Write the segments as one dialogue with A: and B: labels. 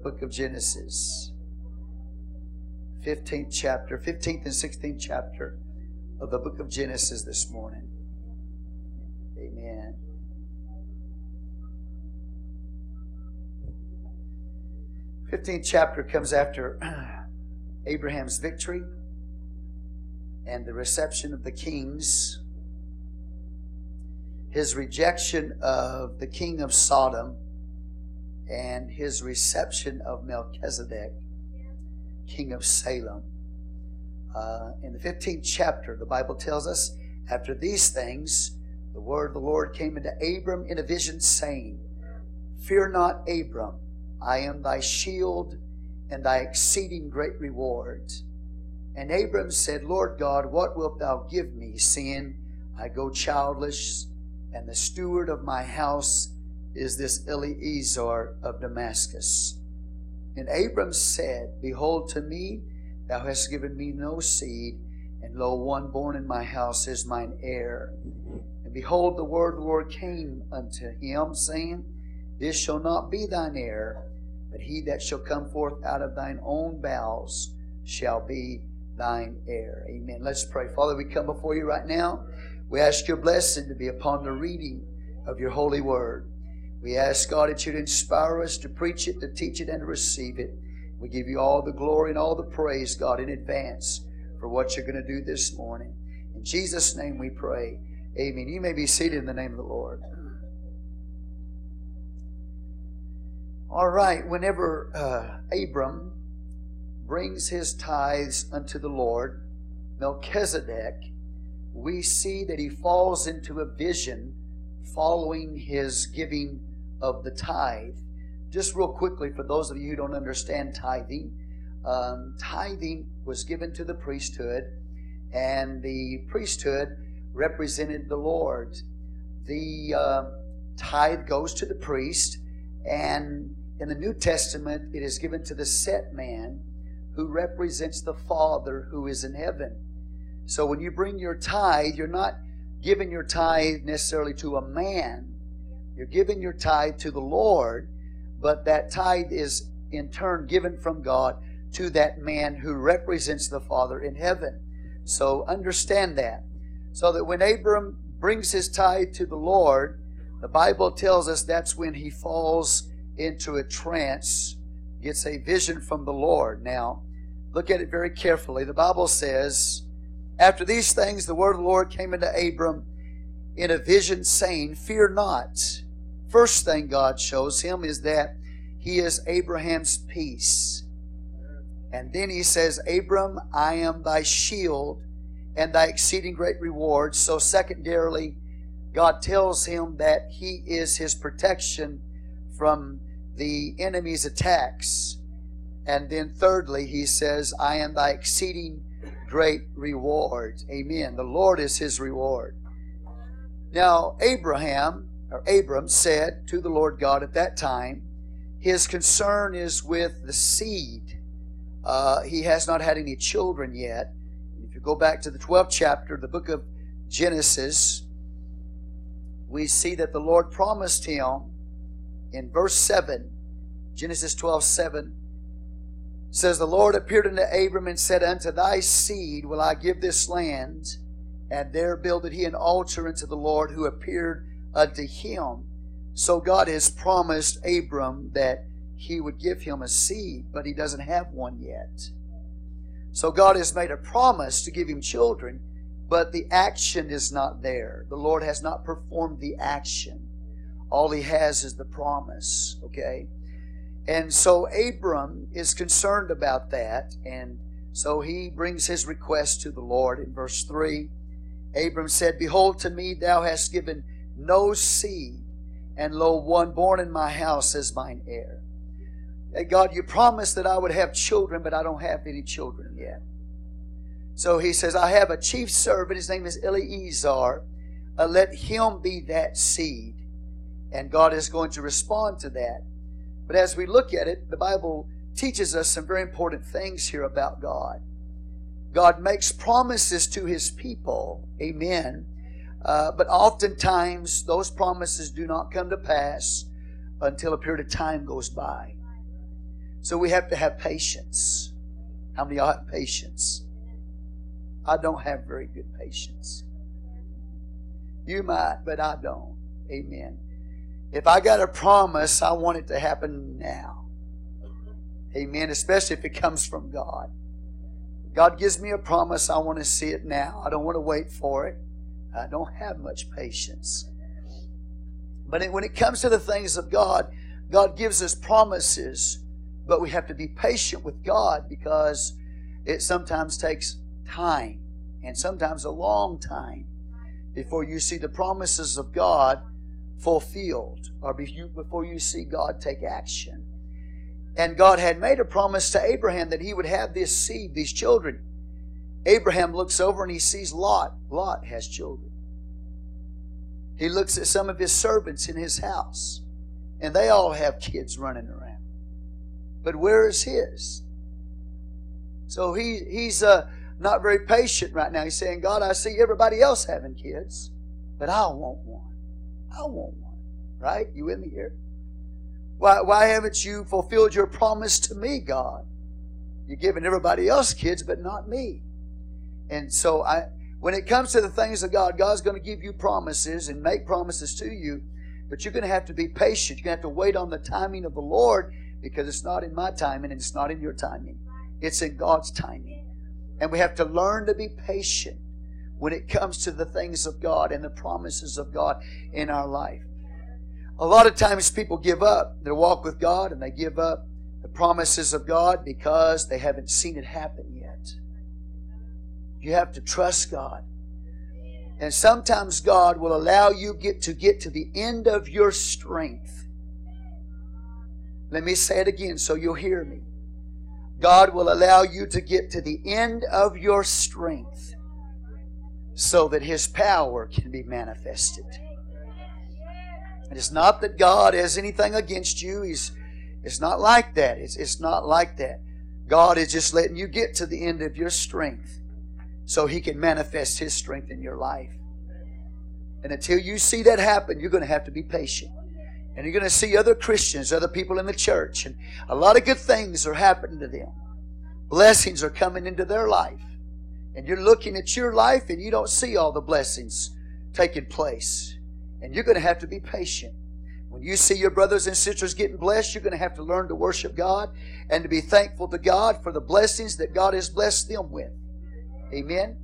A: book of Genesis, 15th chapter, 15th and 16th chapter of the book of Genesis this morning. Amen. Fifteenth chapter comes after Abraham's victory and the reception of the kings, his rejection of the king of Sodom, and his reception of Melchizedek, king of Salem. Uh, in the 15th chapter, the Bible tells us, after these things, the word of the Lord came into Abram in a vision, saying, Fear not, Abram, I am thy shield and thy exceeding great reward. And Abram said, Lord God, what wilt thou give me, seeing I go childless, and the steward of my house is this Eliezer of Damascus? And Abram said, Behold, to me thou hast given me no seed, and lo, one born in my house is mine heir. And behold, the word of the Lord came unto him, saying, This shall not be thine heir, but he that shall come forth out of thine own bowels shall be thine heir. Amen. Let's pray. Father, we come before you right now. We ask your blessing to be upon the reading of your holy word. We ask, God, that you'd inspire us to preach it, to teach it, and to receive it. We give you all the glory and all the praise, God, in advance for what you're going to do this morning. In Jesus' name we pray. Amen. You may be seated in the name of the Lord. All right, whenever uh, Abram brings his tithes unto the Lord, Melchizedek, we see that he falls into a vision following his giving of the tithe. Just real quickly, for those of you who don't understand tithing, um, tithing was given to the priesthood, and the priesthood represented the Lord. The uh, tithe goes to the priest, and in the New Testament, it is given to the set man who represents the Father who is in heaven. So when you bring your tithe, you're not giving your tithe necessarily to a man, you're giving your tithe to the Lord, but that tithe is in turn given from God to that man who represents the Father in heaven. So understand that. So that when Abram brings his tithe to the Lord, the Bible tells us that's when he falls into a trance, gets a vision from the Lord. Now, look at it very carefully. The Bible says, After these things, the word of the Lord came into Abram in a vision, saying, Fear not. First thing God shows him is that he is Abraham's peace. And then he says, Abram, I am thy shield and thy exceeding great reward. So, secondarily, God tells him that he is his protection from the enemy's attacks. And then, thirdly, he says, I am thy exceeding great reward. Amen. The Lord is his reward. Now, Abraham, or Abram, said to the Lord God at that time, his concern is with the seed. Uh, he has not had any children yet. If you go back to the 12th chapter, the book of Genesis, we see that the Lord promised him in verse 7, Genesis 12 7, says, The Lord appeared unto Abram and said, Unto thy seed will I give this land. And there builded he an altar unto the Lord who appeared unto him. So God has promised Abram that he would give him a seed, but he doesn't have one yet. So God has made a promise to give him children, but the action is not there. The Lord has not performed the action. All he has is the promise, okay? And so Abram is concerned about that, and so he brings his request to the Lord in verse 3. Abram said, Behold, to me thou hast given no seed, and lo, one born in my house is mine heir. God, you promised that I would have children, but I don't have any children yet. So he says, I have a chief servant, his name is Eliezer. Uh, let him be that seed. And God is going to respond to that. But as we look at it, the Bible teaches us some very important things here about God. God makes promises to his people. Amen. Uh, but oftentimes, those promises do not come to pass until a period of time goes by. So we have to have patience. How many of y'all have patience? I don't have very good patience. You might, but I don't. Amen. If I got a promise, I want it to happen now. Amen. Especially if it comes from God. God gives me a promise, I want to see it now. I don't want to wait for it. I don't have much patience. But when it comes to the things of God, God gives us promises, but we have to be patient with God because it sometimes takes time and sometimes a long time before you see the promises of God fulfilled or before you see God take action. And God had made a promise to Abraham that he would have this seed, these children. Abraham looks over and he sees Lot. Lot has children. He looks at some of his servants in his house, and they all have kids running around. But where is his? So he, he's uh, not very patient right now. He's saying, God, I see everybody else having kids, but I want one. I want one. Right? You with me here? Why, why haven't you fulfilled your promise to me, God? You're giving everybody else kids, but not me. And so I when it comes to the things of God, God's going to give you promises and make promises to you, but you're going to have to be patient. You're going to have to wait on the timing of the Lord because it's not in my timing and it's not in your timing. It's in God's timing. And we have to learn to be patient when it comes to the things of God and the promises of God in our life. A lot of times people give up their walk with God and they give up the promises of God because they haven't seen it happen. You have to trust God. And sometimes God will allow you get to get to the end of your strength. Let me say it again so you'll hear me. God will allow you to get to the end of your strength so that His power can be manifested. And it's not that God has anything against you. He's, it's not like that. It's, it's not like that. God is just letting you get to the end of your strength so He can manifest His strength in your life. And until you see that happen, you're going to have to be patient. And you're going to see other Christians, other people in the church, and a lot of good things are happening to them. Blessings are coming into their life. And you're looking at your life and you don't see all the blessings taking place. And you're going to have to be patient. When you see your brothers and sisters getting blessed, you're going to have to learn to worship God and to be thankful to God for the blessings that God has blessed them with. Amen.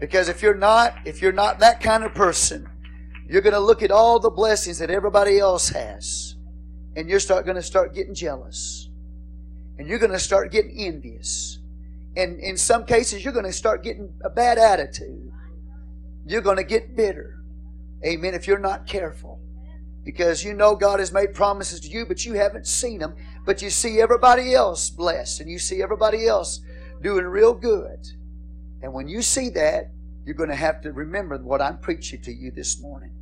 A: Because if you're not, if you're not that kind of person, you're going to look at all the blessings that everybody else has, and you're start going to start getting jealous, and you're going to start getting envious, and in some cases you're going to start getting a bad attitude. You're going to get bitter. Amen. If you're not careful. Because you know God has made promises to you, but you haven't seen them. But you see everybody else blessed and you see everybody else doing real good. And when you see that, you're going to have to remember what I'm preaching to you this morning.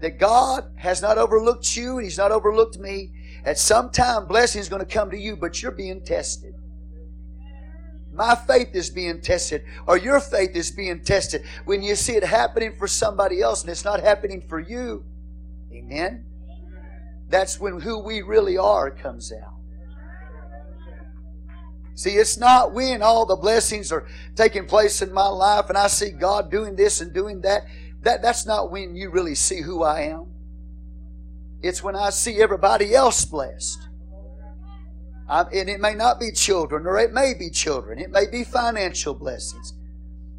A: That God has not overlooked you and He's not overlooked me. At some time, blessing is going to come to you, but you're being tested. My faith is being tested, or your faith is being tested when you see it happening for somebody else and it's not happening for you. Amen. That's when who we really are comes out. See, it's not when all the blessings are taking place in my life and I see God doing this and doing that. That that's not when you really see who I am. It's when I see everybody else blessed and it may not be children, or it may be children. It may be financial blessings.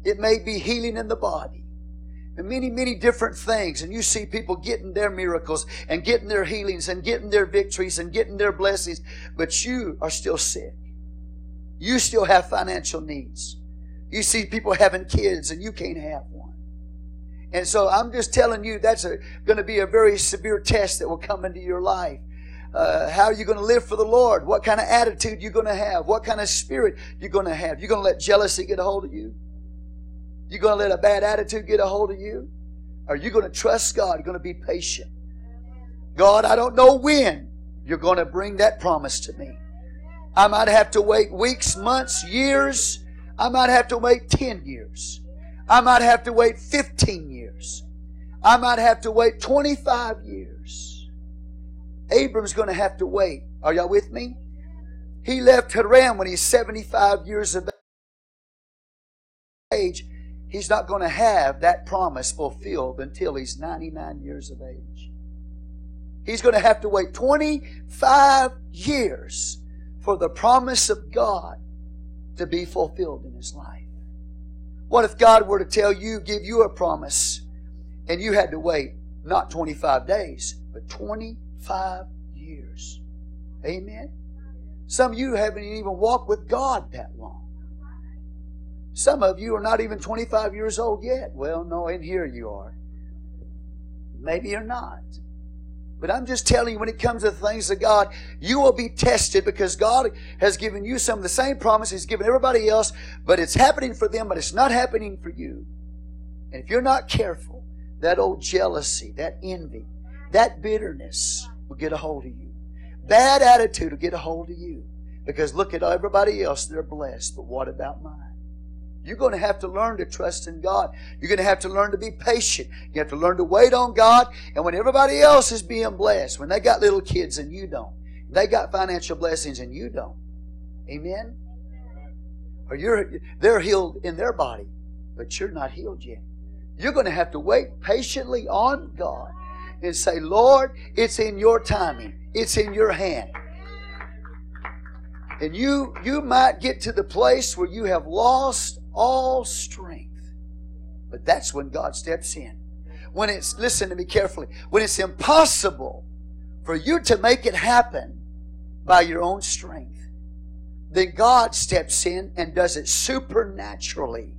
A: It may be healing in the body. And many, many different things. And you see people getting their miracles and getting their healings and getting their victories and getting their blessings. But you are still sick. You still have financial needs. You see people having kids and you can't have one. And so I'm just telling you that's going to be a very severe test that will come into your life. Uh, how are you going to live for the Lord? What kind of attitude you're going to have? What kind of spirit you're going to have? You're going to let jealousy get a hold of you? You're going to let a bad attitude get a hold of you? Are you going to trust God? You're going to be patient. God, I don't know when you're going to bring that promise to me. I might have to wait weeks, months, years. I might have to wait 10 years. I might have to wait 15 years. I might have to wait 25 years. Abram's going to have to wait. Are y'all with me? He left Haran when he's 75 years of age. He's not going to have that promise fulfilled until he's 99 years of age. He's going to have to wait 25 years for the promise of God to be fulfilled in his life. What if God were to tell you, give you a promise, and you had to wait not 25 days, but 25 years? Amen? Some of you haven't even walked with God that long. Some of you are not even 25 years old yet. Well, no, in here you are. Maybe you're not. But I'm just telling you, when it comes to the things of God, you will be tested because God has given you some of the same promises He's given everybody else, but it's happening for them, but it's not happening for you. And if you're not careful, that old jealousy, that envy, that bitterness will get a hold of you. Bad attitude will get a hold of you. Because look at everybody else, they're blessed, but what about mine? You're going to have to learn to trust in God. You're going to have to learn to be patient. You have to learn to wait on God. And when everybody else is being blessed, when they got little kids and you don't, they got financial blessings and you don't. Amen? Or you're they're healed in their body, but you're not healed yet. You're going to have to wait patiently on God and say, Lord, it's in your timing. It's in your hand. And you you might get to the place where you have lost all strength. But that's when God steps in. When it's, listen to me carefully, when it's impossible for you to make it happen by your own strength, then God steps in and does it supernaturally.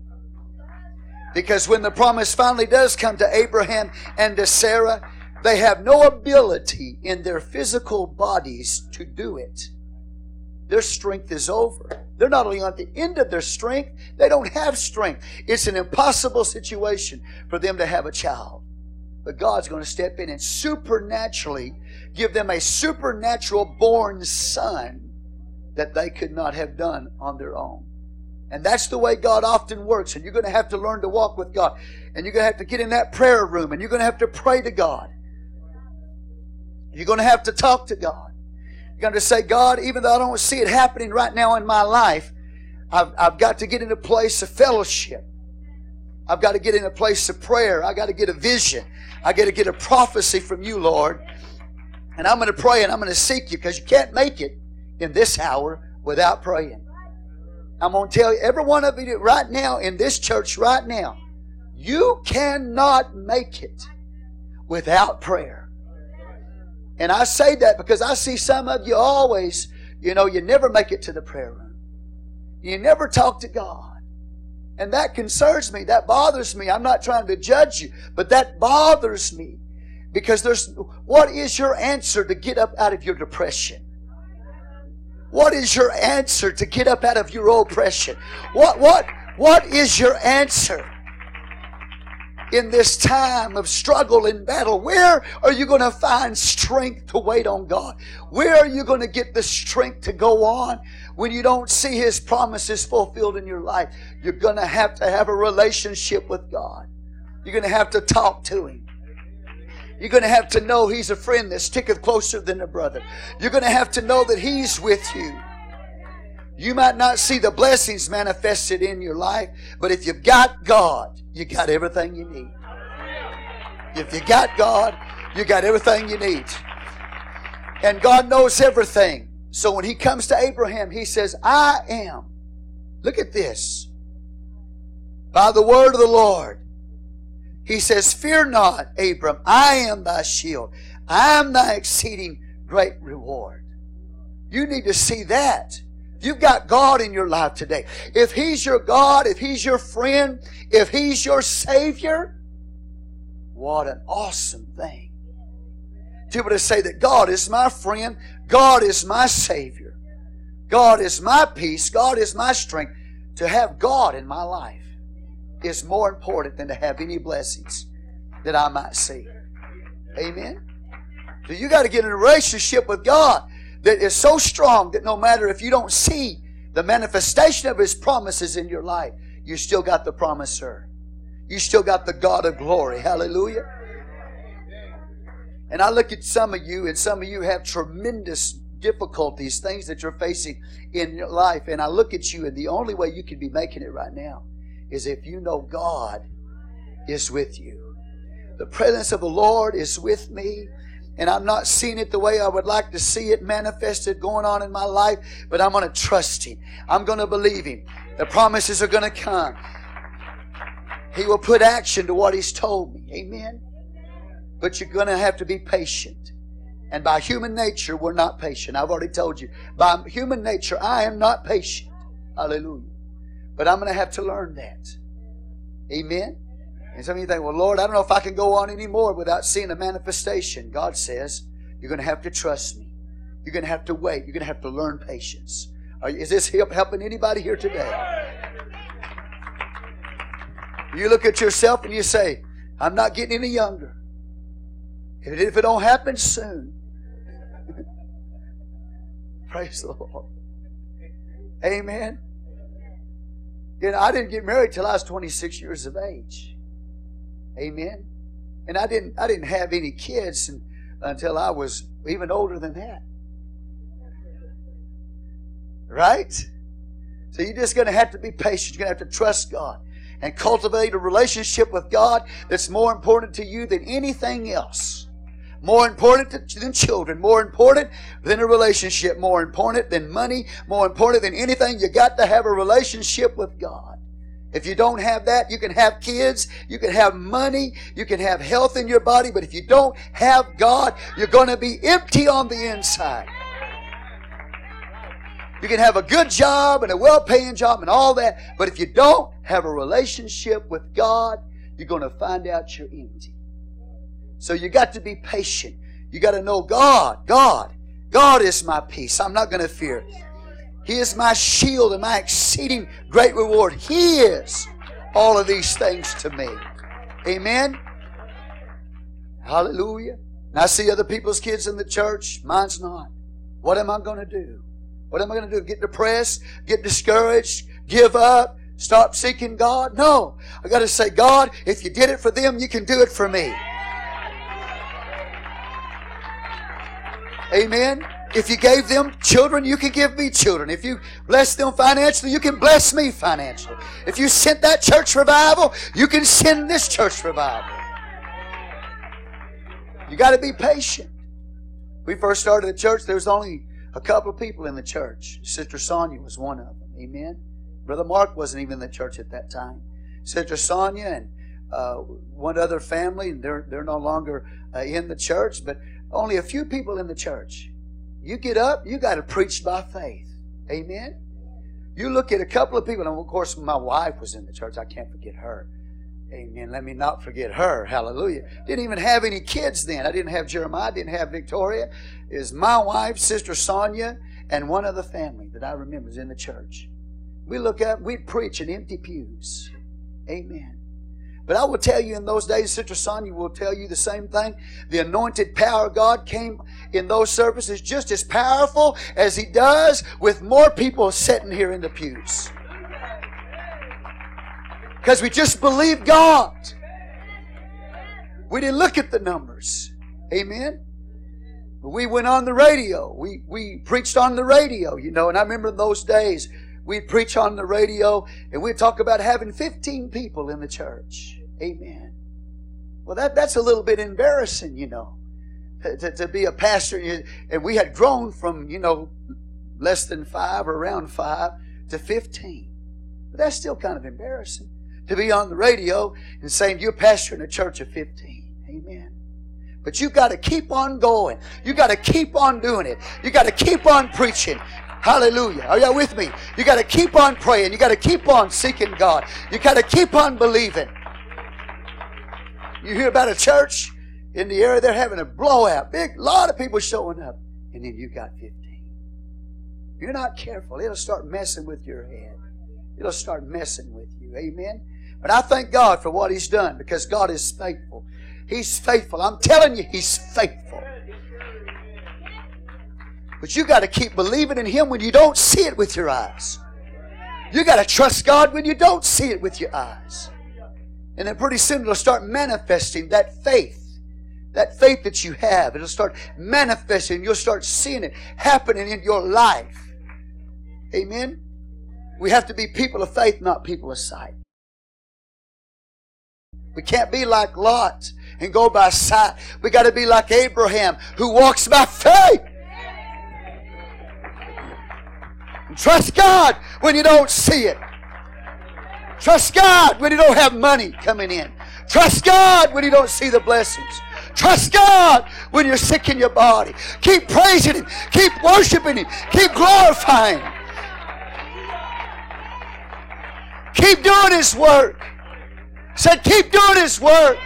A: Because when the promise finally does come to Abraham and to Sarah, they have no ability in their physical bodies to do it. Their strength is over. They're not only on the end of their strength, they don't have strength. It's an impossible situation for them to have a child. But God's going to step in and supernaturally give them a supernatural born son that they could not have done on their own. And that's the way God often works. And you're going to have to learn to walk with God. And you're going to have to get in that prayer room and you're going to have to pray to God. You're going to have to talk to God. Going to say, God, even though I don't see it happening right now in my life, I've, I've got to get in a place of fellowship. I've got to get in a place of prayer. I got to get a vision. I got to get a prophecy from you, Lord. And I'm going to pray and I'm going to seek you because you can't make it in this hour without praying. I'm going to tell you, every one of you right now in this church, right now, you cannot make it without prayer. And I say that because I see some of you always, you know, you never make it to the prayer room. You never talk to God. And that concerns me. That bothers me. I'm not trying to judge you, but that bothers me. Because there's, what is your answer to get up out of your depression? What is your answer to get up out of your oppression? What, what, what is your answer? In this time of struggle and battle? Where are you going to find strength to wait on God? Where are you going to get the strength to go on when you don't see His promises fulfilled in your life? You're going to have to have a relationship with God. You're going to have to talk to Him. You're going to have to know He's a friend that sticketh closer than a brother. You're going to have to know that He's with you. You might not see the blessings manifested in your life, but if you've got God, you got everything you need. If you got God, you got everything you need. And God knows everything. So when he comes to Abraham, he says, I am. Look at this. By the word of the Lord. He says, Fear not, Abram, I am thy shield. I am thy exceeding great reward. You need to see that. You've got God in your life today. If He's your God, if He's your friend, if He's your Savior, what an awesome thing. To be able to say that God is my friend, God is my Savior, God is my peace, God is my strength. To have God in my life is more important than to have any blessings that I might see. Amen. So you got to get in a relationship with God that is so strong that no matter if you don't see the manifestation of His promises in your life, you still got the promiser. You still got the God of glory. Hallelujah. And I look at some of you, and some of you have tremendous difficulties, things that you're facing in your life, and I look at you, and the only way you can be making it right now is if you know God is with you. The presence of the Lord is with me and I'm not seeing it the way I would like to see it manifested going on in my life, but I'm going to trust Him. I'm going to believe Him. The promises are going to come. He will put action to what He's told me. Amen. But you're going to have to be patient. And by human nature, we're not patient. I've already told you. By human nature, I am not patient. Hallelujah. But I'm going to have to learn that. Amen. And some of you think, well, Lord, I don't know if I can go on anymore without seeing a manifestation. God says, you're going to have to trust me. You're going to have to wait. You're going to have to learn patience. is this helping anybody here today? You look at yourself and you say, I'm not getting any younger. If it don't happen soon, praise the Lord. Amen. You know, I didn't get married till I was 26 years of age. Amen. And I didn't I didn't have any kids until I was even older than that. Right? So you're just going to have to be patient. You're going to have to trust God and cultivate a relationship with God that's more important to you than anything else. More important than children, more important than a relationship, more important than money, more important than anything. You got to have a relationship with God. If you don't have that, you can have kids, you can have money, you can have health in your body, but if you don't have God, you're going to be empty on the inside. You can have a good job and a well paying job and all that, but if you don't have a relationship with God, you're going to find out you're empty. So you got to be patient. You got to know God, God, God is my peace. I'm not going to fear. He is my shield and my exceeding great reward. He is all of these things to me. Amen. Hallelujah. And I see other people's kids in the church. Mine's not. What am I going to do? What am I going to do? Get depressed? Get discouraged? Give up? Stop seeking God? No. I got to say, God, if you did it for them, you can do it for me. Amen. If you gave them children, you can give me children. If you bless them financially, you can bless me financially. If you sent that church revival, you can send this church revival. You got to be patient. We first started the church, there was only a couple of people in the church. Sister Sonia was one of them. Amen. Brother Mark wasn't even in the church at that time. Sister Sonia and uh, one other family, they're, they're no longer uh, in the church, but only a few people in the church. You get up, you got to preach by faith. Amen. You look at a couple of people, and of course, my wife was in the church. I can't forget her. Amen. Let me not forget her. Hallelujah. Didn't even have any kids then. I didn't have Jeremiah. Didn't have Victoria. Is my wife, Sister Sonia, and one other family that I remember is in the church. We look up, we'd preach in empty pews. Amen. But I will tell you in those days, Sister Sonia will tell you the same thing. The anointed power of God came in those services just as powerful as He does with more people sitting here in the pews. Because we just believe God. We didn't look at the numbers. Amen. We went on the radio. We, we preached on the radio, you know, and I remember those days We'd preach on the radio and we'd talk about having 15 people in the church. Amen. Well, that, that's a little bit embarrassing, you know, to, to be a pastor. And we had grown from, you know, less than five or around five to 15. But that's still kind of embarrassing to be on the radio and saying you're pastoring a church of 15. Amen. But you've got to keep on going. You got to keep on doing it. You got to keep on preaching. Hallelujah. Are y'all with me? You got to keep on praying. You got to keep on seeking God. You got to keep on believing. You hear about a church in the area, they're having a blowout. Big lot of people showing up. And then you got 15. You're not careful, it'll start messing with your head. It'll start messing with you. Amen. But I thank God for what He's done because God is faithful. He's faithful. I'm telling you, He's faithful. But you got to keep believing in Him when you don't see it with your eyes. You got to trust God when you don't see it with your eyes. And then pretty soon it'll start manifesting that faith That faith that you have, it'll start manifesting. You'll start seeing it happening in your life. Amen. We have to be people of faith, not people of sight. We can't be like Lot and go by sight. We got to be like Abraham who walks by faith. Trust God when you don't see it. Trust God when you don't have money coming in. Trust God when you don't see the blessings. Trust God when you're sick in your body. Keep praising Him. Keep worshiping Him. Keep glorifying Him. Keep doing His work. Said, keep doing His work.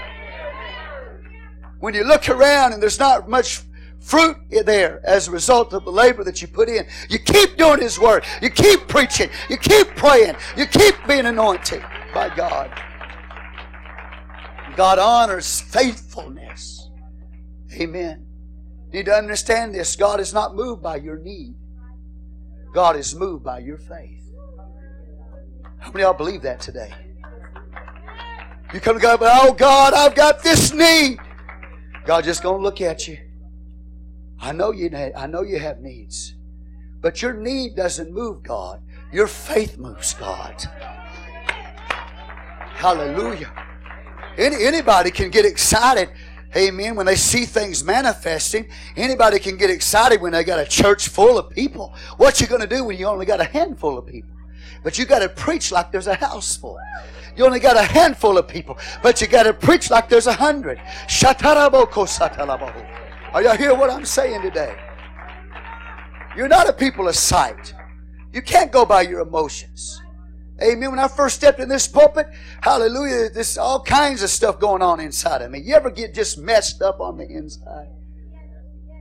A: When you look around and there's not much fruit there as a result of the labor that you put in. You keep doing His Word. You keep preaching. You keep praying. You keep being anointed by God. God honors faithfulness. Amen. You need to understand this. God is not moved by your need. God is moved by your faith. How many of y'all believe that today? You come to God, but oh God, I've got this need. God just gonna look at you. I know you I know you have needs. But your need doesn't move God. Your faith moves God. Hallelujah. Any, anybody can get excited, amen, when they see things manifesting. Anybody can get excited when they got a church full of people. What you to do when you only got a handful of people? But you got to preach like there's a house full. You only got a handful of people, but you got to preach like there's a hundred. Are y'all hear what I'm saying today? You're not a people of sight. You can't go by your emotions. Amen. When I first stepped in this pulpit, hallelujah, there's all kinds of stuff going on inside of me. You ever get just messed up on the inside?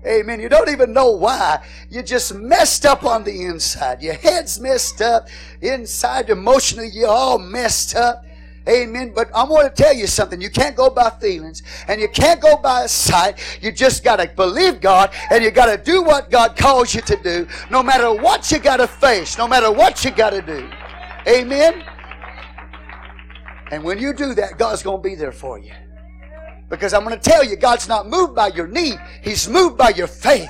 A: Amen. You don't even know why. You're just messed up on the inside. Your head's messed up. Inside, emotionally, you're all messed up. Amen. But I want to tell you something. You can't go by feelings and you can't go by sight. You just got to believe God and you got to do what God calls you to do, no matter what you got to face, no matter what you got to do. Amen. And when you do that, God's going to be there for you. Because I'm going to tell you, God's not moved by your need, He's moved by your faith.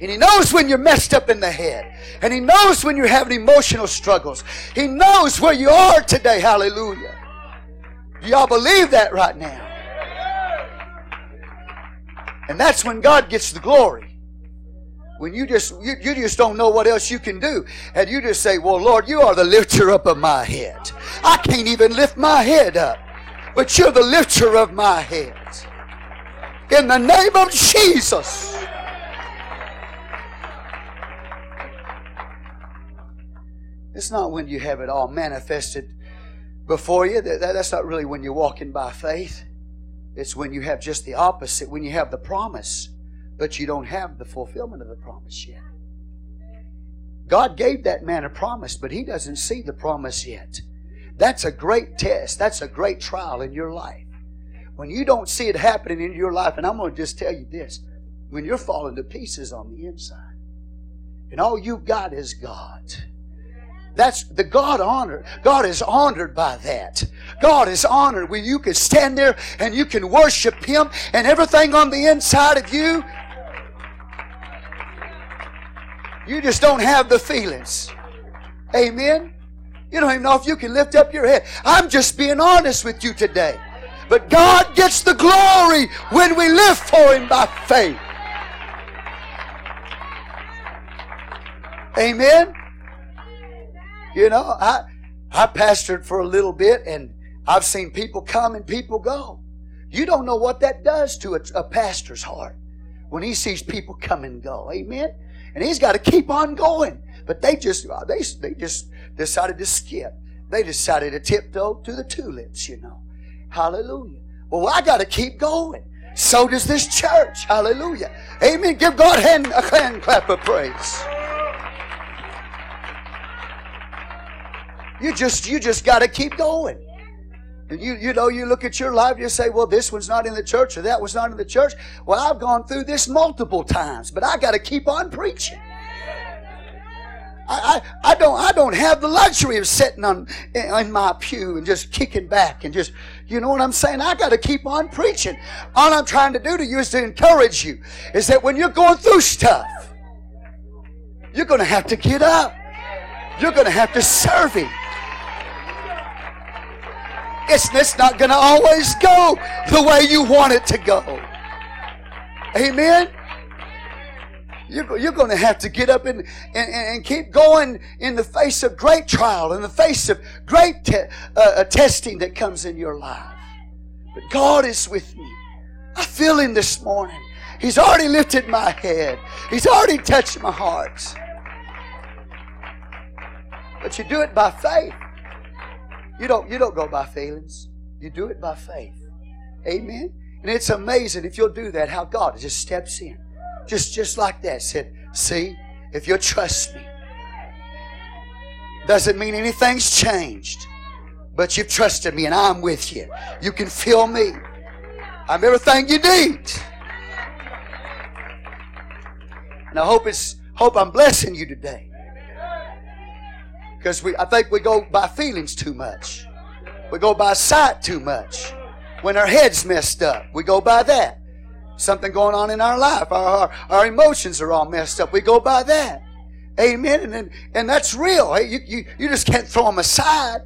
A: And He knows when you're messed up in the head. And He knows when you're having emotional struggles. He knows where you are today. Hallelujah. Y'all believe that right now? And that's when God gets the glory. When you just you, you just don't know what else you can do. And you just say, Well, Lord, you are the lifter up of my head. I can't even lift my head up. But you're the lifter of my head. In the name of Jesus. It's not when you have it all manifested before you. That, that's not really when you're walking by faith. It's when you have just the opposite, when you have the promise, but you don't have the fulfillment of the promise yet. God gave that man a promise, but he doesn't see the promise yet. That's a great test. That's a great trial in your life. When you don't see it happening in your life, and I'm going to just tell you this when you're falling to pieces on the inside, and all you've got is God that's the God honor. God is honored by that. God is honored when you can stand there and you can worship Him and everything on the inside of you. You just don't have the feelings. Amen. You don't even know if you can lift up your head. I'm just being honest with you today. But God gets the glory when we live for Him by faith. Amen. You know, I I pastored for a little bit and I've seen people come and people go. You don't know what that does to a, a pastor's heart when he sees people come and go. Amen. And he's got to keep on going. But they just uh, they they just decided to skip. They decided to tiptoe to the tulips, you know. Hallelujah. Well, I got to keep going. So does this church. Hallelujah. Amen. Give God a hand, a hand clap of praise. You just you just got to keep going. And you you know you look at your life, you say, well, this one's not in the church or that was not in the church. Well, I've gone through this multiple times, but I got to keep on preaching. I, I, I don't I don't have the luxury of sitting on in my pew and just kicking back and just you know what I'm saying? I got to keep on preaching. All I'm trying to do to you is to encourage you. Is that when you're going through stuff, you're going to have to get up. You're going to have to serve Him. It's, it's not going to always go the way you want it to go. Amen. You're, you're going to have to get up and, and, and keep going in the face of great trial, in the face of great te- uh, uh, testing that comes in your life. But God is with me. I feel Him this morning. He's already lifted my head, He's already touched my heart. But you do it by faith. You don't, you don't go by feelings. You do it by faith. Amen. And it's amazing if you'll do that, how God just steps in just, just like that, said, See, if you'll trust me, doesn't mean anything's changed, but you've trusted me and I'm with you. You can feel me. I'm everything you need. And I hope it's hope I'm blessing you today. Because we I think we go by feelings too much. We go by sight too much. When our head's messed up, we go by that something going on in our life. Our, our, our, emotions are all messed up. We go by that. Amen. And, and, and that's real. You, you, you just can't throw them aside.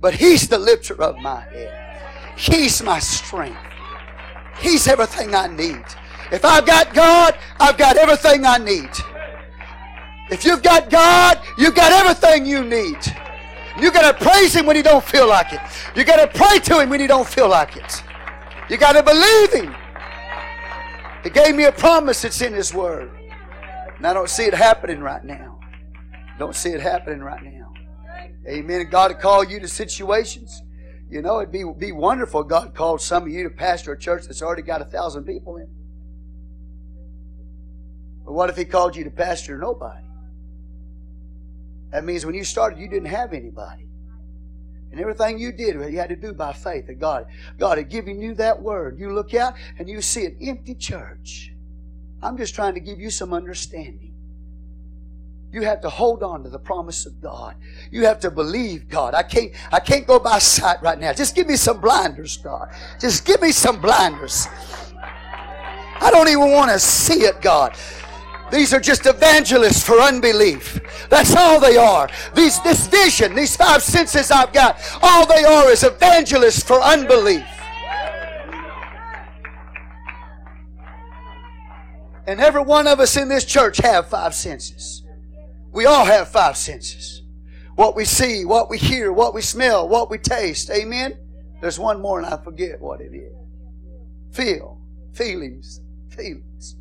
A: But He's the lifter of my head. He's my strength. He's everything I need. If I've got God, I've got everything I need. If you've got God, you've got everything you need. You got to praise Him when you don't feel like it. You got to pray to Him when you don't feel like it. You got to believe Him he gave me a promise that's in His Word. And I don't see it happening right now. Don't see it happening right now. Amen. God to call you to situations. You know, it'd be, be wonderful God called some of you to pastor a church that's already got a thousand people in. But what if He called you to pastor nobody? That means when you started, you didn't have anybody. And everything you did, you had to do by faith that God, God had given you that word. You look out and you see an empty church. I'm just trying to give you some understanding. You have to hold on to the promise of God. You have to believe God. I can't, I can't go by sight right now. Just give me some blinders, God. Just give me some blinders. I don't even want to see it, God. These are just evangelists for unbelief. That's all they are. These, this vision, these five senses I've got, all they are is evangelists for unbelief. And every one of us in this church have five senses. We all have five senses. What we see, what we hear, what we smell, what we taste. Amen? There's one more and I forget what it is. Feel. Feelings. Feelings.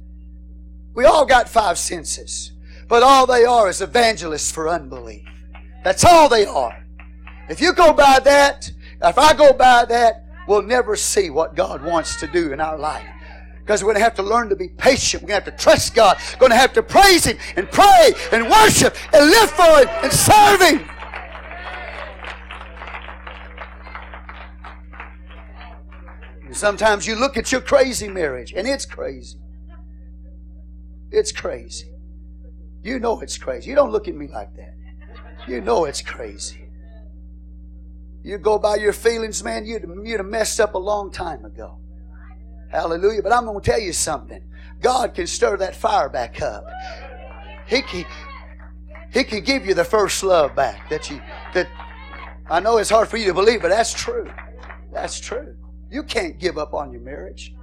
A: We all got five senses, but all they are is evangelists for unbelief. That's all they are. If you go by that, if I go by that, we'll never see what God wants to do in our life. Because we're going to have to learn to be patient. We're going to have to trust God. We're going to have to praise Him and pray and worship and live for Him and serve Him. sometimes you look at your crazy marriage and it's crazy. It's crazy. You know it's crazy. You don't look at me like that. You know it's crazy. You go by your feelings, man, you'd, you'd have messed up a long time ago. Hallelujah. But I'm going to tell you something. God can stir that fire back up. He can, he can give you the first love back that you that I know it's hard for you to believe, but that's true. That's true. You can't give up on your marriage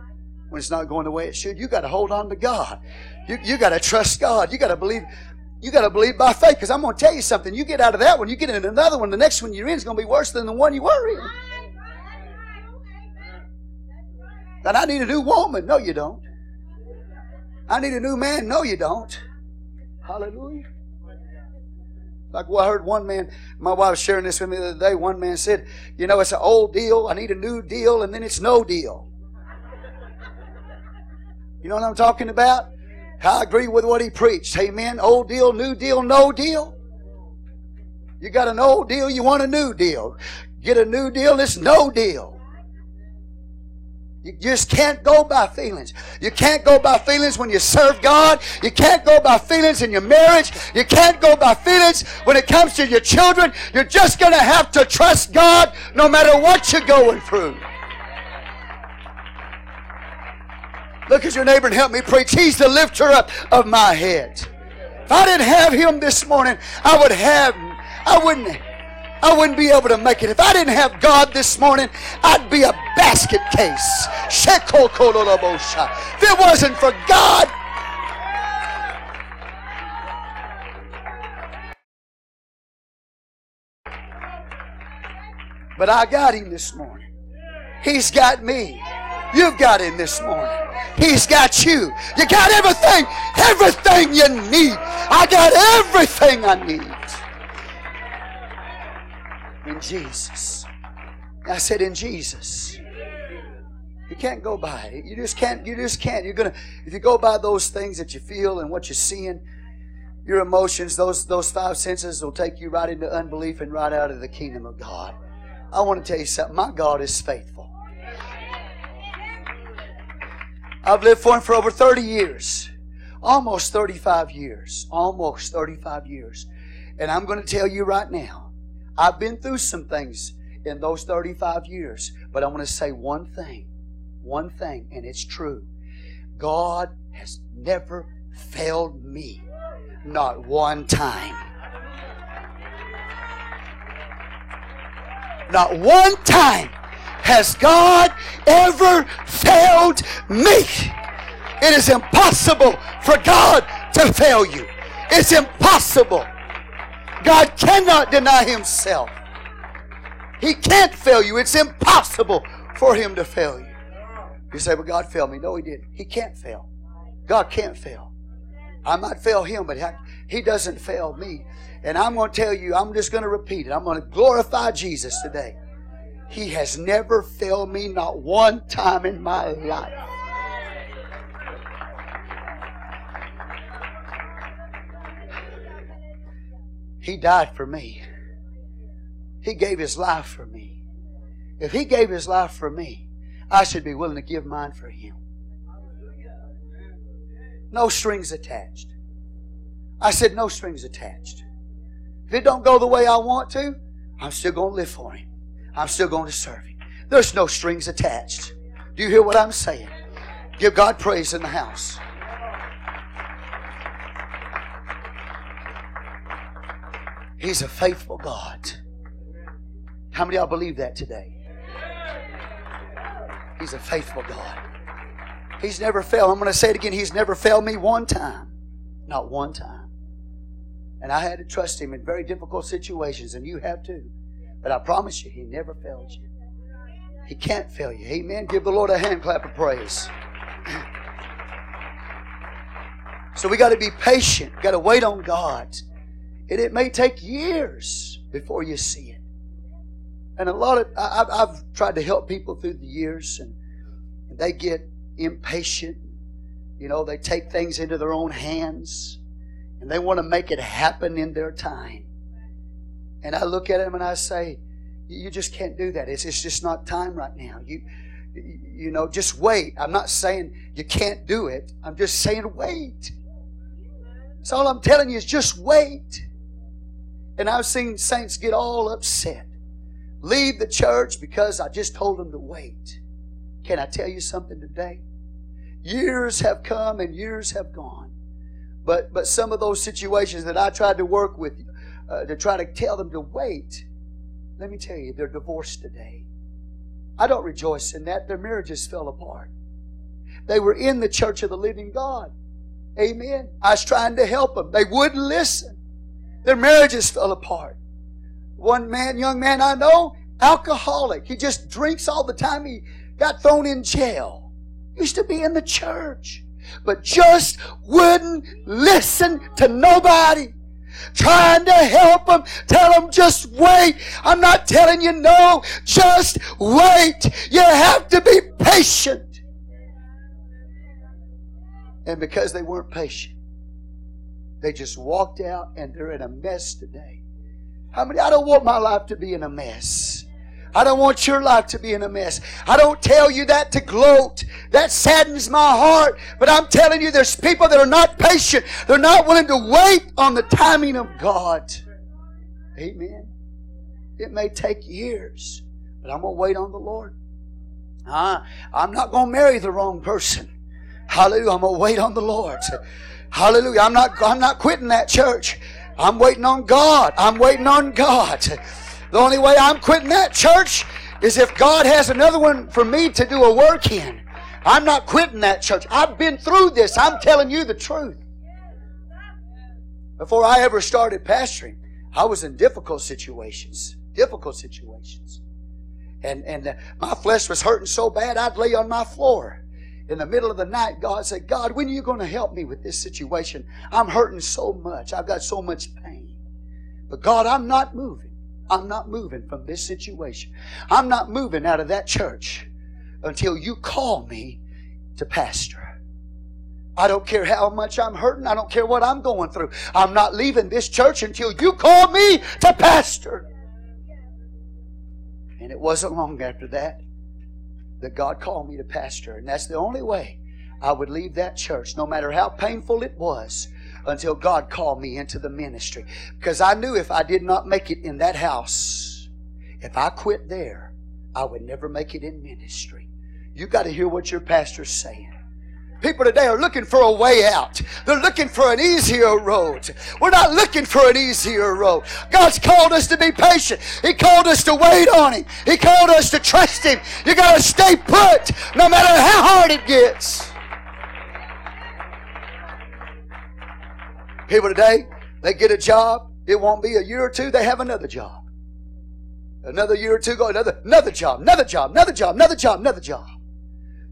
A: when it's not going the way it should. You got to hold on to God. You, you got to trust God. You got to believe. You got to believe by faith. Because I'm going to tell you something. You get out of that one, you get in another one. The next one you're in is going to be worse than the one you were in. And I need a new woman. No, you don't. I need a new man. No, you don't. Hallelujah. Like well, I heard one man, my wife was sharing this with me the other day. One man said, You know, it's an old deal. I need a new deal, and then it's no deal. You know what I'm talking about? I agree with what he preached. Amen. Old deal, new deal, no deal. You got an old deal, you want a new deal. Get a new deal, it's no deal. You just can't go by feelings. You can't go by feelings when you serve God. You can't go by feelings in your marriage. You can't go by feelings when it comes to your children. You're just going to have to trust God no matter what you're going through. Look at your neighbor and help me preach. He's the lifter up of my head. If I didn't have him this morning, I would have, I wouldn't I wouldn't be able to make it. If I didn't have God this morning, I'd be a basket case. If it wasn't for God, But I got him this morning. He's got me. You've got him this morning. He's got you. You got everything, everything you need. I got everything I need in Jesus. I said in Jesus. You can't go by it. You just can't. You just can't. You're gonna. If you go by those things that you feel and what you're seeing, your emotions, those those five senses will take you right into unbelief and right out of the kingdom of God. I want to tell you something. My God is faithful. I've lived for Him for over 30 years, almost 35 years, almost 35 years, and I'm going to tell you right now I've been through some things in those 35 years, but I want to say one thing, one thing, and it's true. God has never failed me, not one time. Not one time has God ever failed me. It is impossible for God to fail you. It's impossible. God cannot deny himself. He can't fail you. It's impossible for him to fail you. You say, well, God failed me. No, he didn't. He can't fail. God can't fail. I might fail him, but he doesn't fail me. And I'm going to tell you, I'm just going to repeat it. I'm going to glorify Jesus today. He has never failed me, not one time in my life. He died for me. He gave his life for me. If he gave his life for me, I should be willing to give mine for him. No strings attached. I said, no strings attached. If it don't go the way I want to, I'm still going to live for him. I'm still going to serve him. There's no strings attached. Do you hear what I'm saying? Give God praise in the house. He's a faithful God. How many of y'all believe that today? He's a faithful God. He's never failed. I'm going to say it again. He's never failed me one time. Not one time. And I had to trust Him in very difficult situations, and you have too. But I promise you, He never fails you. He can't fail you. Amen. Give the Lord a hand clap of praise. So we got to be patient. Got to wait on God. And it may take years before you see it. And a lot of, I, have tried to help people through the years, and, and they get impatient. You know, they take things into their own hands, and they want to make it happen in their time. And I look at them and I say, you just can't do that. It's, it's just not time right now. You, you know, just wait. I'm not saying you can't do it. I'm just saying wait. So all I'm telling you is just wait. And I've seen saints get all upset, leave the church because I just told them to wait. Can I tell you something today? Years have come and years have gone. But, but some of those situations that I tried to work with uh, to try to tell them to wait, let me tell you, they're divorced today. I don't rejoice in that. Their marriages fell apart. They were in the church of the living God. Amen. I was trying to help them. They wouldn't listen. Their marriages fell apart. One man, young man I know, alcoholic. He just drinks all the time. He got thrown in jail. Used to be in the church, but just wouldn't listen to nobody. Trying to help them, tell them just wait. I'm not telling you no, just wait. You have to be patient. And because they weren't patient, they just walked out and they're in a mess today. How many? I don't want my life to be in a mess. I don't want your life to be in a mess. I don't tell you that to gloat. That saddens my heart. But I'm telling you, there's people that are not patient. They're not willing to wait on the timing of God. Amen. It may take years, but I'm going to wait on the Lord. Uh, I'm not going to marry the wrong person. Hallelujah. I'm going to wait on the Lord. Hallelujah. I'm not, I'm not quitting that church. I'm waiting on God. I'm waiting on God. The only way I'm quitting that church is if God has another one for me to do a work in. I'm not quitting that church. I've been through this. I'm telling you the truth. Before I ever started pastoring, I was in difficult situations. Difficult situations. And, and uh, my flesh was hurting so bad, I'd lay on my floor. In the middle of the night, God said, God, when are you going to help me with this situation? I'm hurting so much. I've got so much pain. But God, I'm not moving. I'm not moving from this situation. I'm not moving out of that church until you call me to pastor. I don't care how much I'm hurting. I don't care what I'm going through. I'm not leaving this church until you call me to pastor. And it wasn't long after that that God called me to pastor. And that's the only way I would leave that church, no matter how painful it was until God called me into the ministry. Because I knew if I did not make it in that house, if I quit there, I would never make it in ministry. You got to hear what your pastor's saying. People today are looking for a way out. They're looking for an easier road. We're not looking for an easier road. God's called us to be patient. He called us to wait on Him. He called us to trust Him. You got to stay put no matter how hard it gets. People today, they get a job. It won't be a year or two, they have another job. Another year or two go, another, another job, another job, another job, another job, another job.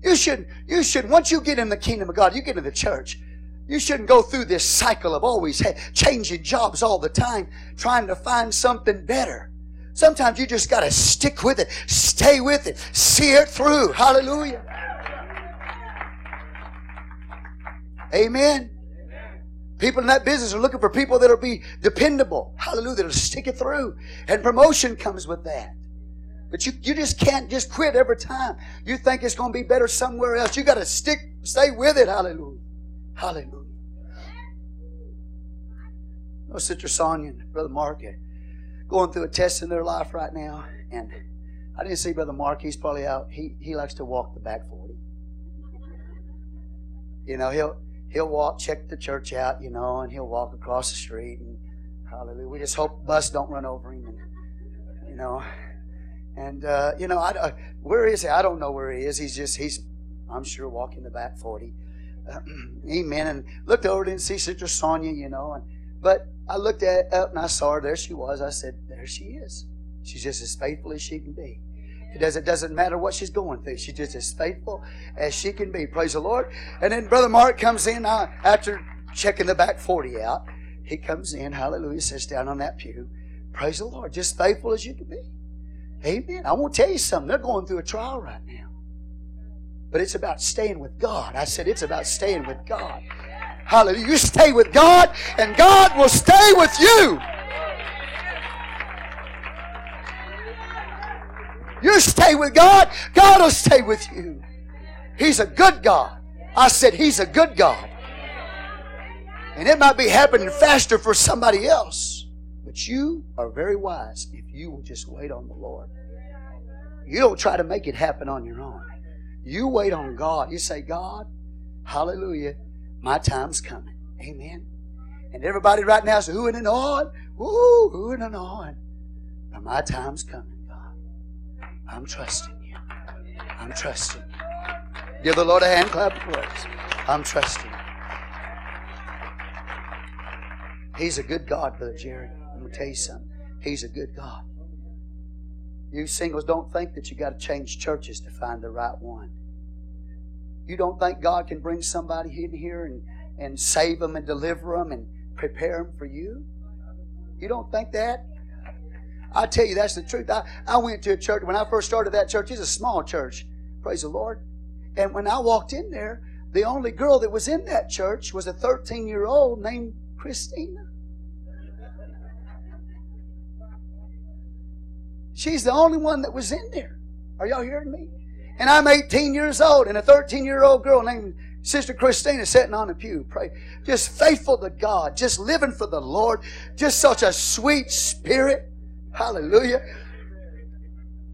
A: You shouldn't. you should, once you get in the kingdom of God, you get in the church, you shouldn't go through this cycle of always changing jobs all the time, trying to find something better. Sometimes you just got to stick with it, stay with it, see it through. Hallelujah. Amen. People in that business are looking for people that'll be dependable. Hallelujah. That'll stick it through. And promotion comes with that. But you, you just can't just quit every time. You think it's going to be better somewhere else. You got to stick, stay with it. Hallelujah. Hallelujah. Oh, Sister Sonia and Brother Mark are going through a test in their life right now. And I didn't see Brother Mark. He's probably out. He, he likes to walk the back 40. You know, he'll he'll walk, check the church out, you know, and he'll walk across the street and hallelujah. We just hope the bus don't run over him, and you know, and uh, you know, I, uh, where is he? I don't know where he is. He's just he's, I'm sure, walking the back forty. Uh, amen. And looked over and see Sister Sonia, you know, and but I looked at up and I saw her. There she was. I said, there she is. She's just as faithful as she can be. It doesn't, doesn't matter what she's going through. She's just as faithful as she can be. Praise the Lord. And then Brother Mark comes in uh, after checking the back 40 out. He comes in, hallelujah, sits down on that pew. Praise the Lord. Just faithful as you can be. Amen. I want to tell you something. They're going through a trial right now. But it's about staying with God. I said it's about staying with God. Hallelujah. You stay with God, and God will stay with you. You stay with God, God will stay with you. He's a good God. I said, He's a good God. And it might be happening faster for somebody else. But you are very wise if you will just wait on the Lord. You don't try to make it happen on your own. You wait on God. You say, God, hallelujah, my time's coming. Amen. And everybody right now is oohing and on, ooh, oohing and on. But my time's coming. I'm trusting you. I'm trusting you. Give the Lord a hand clap of praise. I'm trusting you. He's a good God, Brother Jerry. I'm going to tell you something. He's a good God. You singles don't think that you got to change churches to find the right one. You don't think God can bring somebody in here and, and save them and deliver them and prepare them for you? You don't think that? I tell you, that's the truth. I, I went to a church, when I first started that church, it's a small church. Praise the Lord. And when I walked in there, the only girl that was in that church was a 13 year old named Christina. She's the only one that was in there. Are y'all hearing me? And I'm 18 years old, and a 13 year old girl named Sister Christina sitting on the pew, pray, just faithful to God, just living for the Lord, just such a sweet spirit. Hallelujah.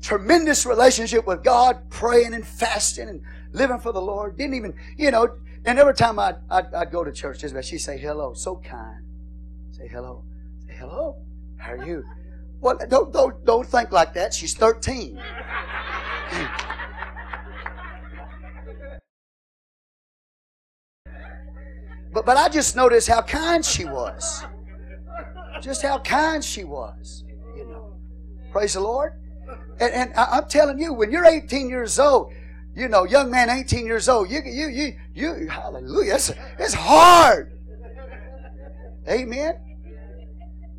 A: Tremendous relationship with God, praying and fasting and living for the Lord. Didn't even, you know, and every time I'd, I'd, I'd go to church, she'd say hello, so kind. Say hello. Say hello. How are you? Well, don't, don't, don't think like that. She's 13. But, but I just noticed how kind she was. Just how kind she was. Praise the Lord. And, and I, I'm telling you, when you're 18 years old, you know, young man, 18 years old, you, you, you, you, hallelujah, it's, it's hard. Amen.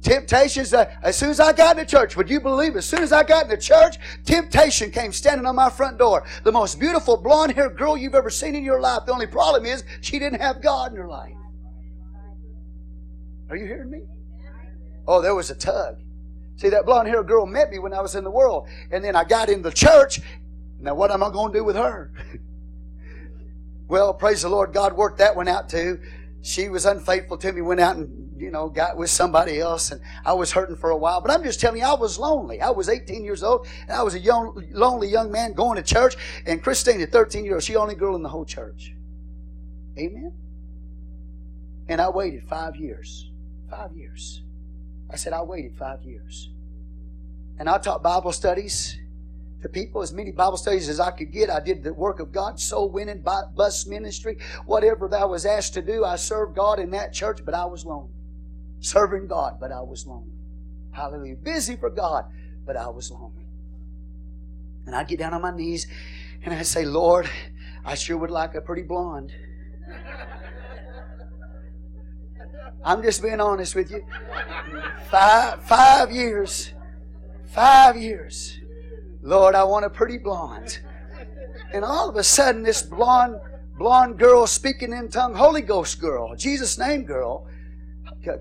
A: Temptations, uh, as soon as I got into church, would you believe, as soon as I got into church, temptation came standing on my front door. The most beautiful blonde haired girl you've ever seen in your life. The only problem is she didn't have God in her life. Are you hearing me? Oh, there was a tug. See, that blonde haired girl met me when I was in the world. And then I got in the church. Now, what am I going to do with her? well, praise the Lord, God worked that one out too. She was unfaithful to me, went out and you know, got with somebody else, and I was hurting for a while. But I'm just telling you, I was lonely. I was 18 years old, and I was a young, lonely young man going to church. And Christine, at 13 years old, she the only girl in the whole church. Amen. And I waited five years. Five years. I said I waited five years, and I taught Bible studies to people, as many Bible studies as I could get. I did the work of God, soul winning, bus ministry, whatever that I was asked to do. I served God in that church, but I was lonely serving God, but I was lonely. Hallelujah. Busy for God, but I was lonely. And I'd get down on my knees and I'd say, Lord, I sure would like a pretty blonde. I'm just being honest with you. Five, five years. Five years. Lord, I want a pretty blonde. And all of a sudden, this blonde, blonde girl speaking in tongue, Holy Ghost girl, Jesus' name girl,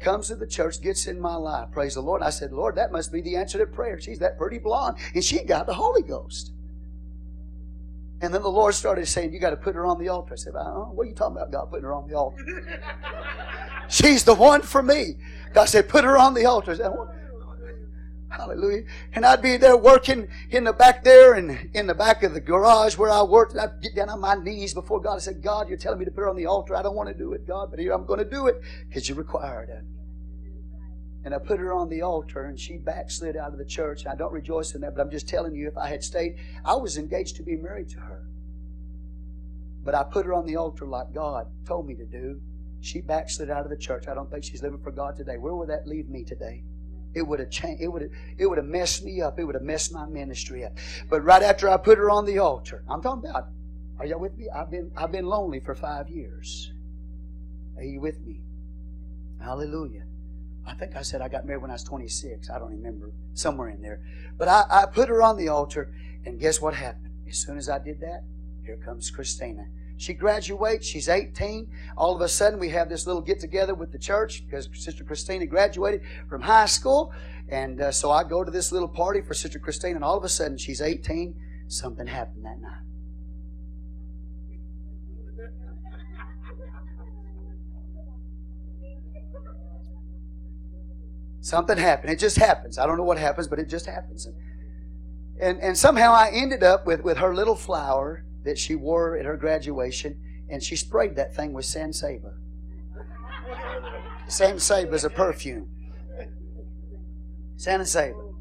A: comes to the church, gets in my life. Praise the Lord. I said, Lord, that must be the answer to prayer. She's that pretty blonde. And she got the Holy Ghost. And then the Lord started saying, You got to put her on the altar. I said, oh, What are you talking about, God, putting her on the altar? She's the one for me. God said, Put her on the altar. Hallelujah. And I'd be there working in the back there and in the back of the garage where I worked. And I'd get down on my knees before God. I said, God, you're telling me to put her on the altar. I don't want to do it, God, but here I'm going to do it because you required it. And I put her on the altar and she backslid out of the church. I don't rejoice in that, but I'm just telling you, if I had stayed, I was engaged to be married to her. But I put her on the altar like God told me to do. She backslid out of the church. I don't think she's living for God today. Where would that leave me today? It would have changed. It would have, it would have messed me up. It would have messed my ministry up. But right after I put her on the altar, I'm talking about. Are y'all with me? I've been I've been lonely for five years. Are you with me? Hallelujah. I think I said I got married when I was 26. I don't remember. Somewhere in there. But I, I put her on the altar, and guess what happened? As soon as I did that, here comes Christina. She graduates, she's 18. All of a sudden, we have this little get together with the church because Sister Christina graduated from high school. And uh, so I go to this little party for Sister Christina, and all of a sudden, she's 18. Something happened that night. Something happened. It just happens. I don't know what happens, but it just happens. And, and, and somehow I ended up with, with her little flower that she wore at her graduation, and she sprayed that thing with San Saba. San Saba is a perfume. San Saba.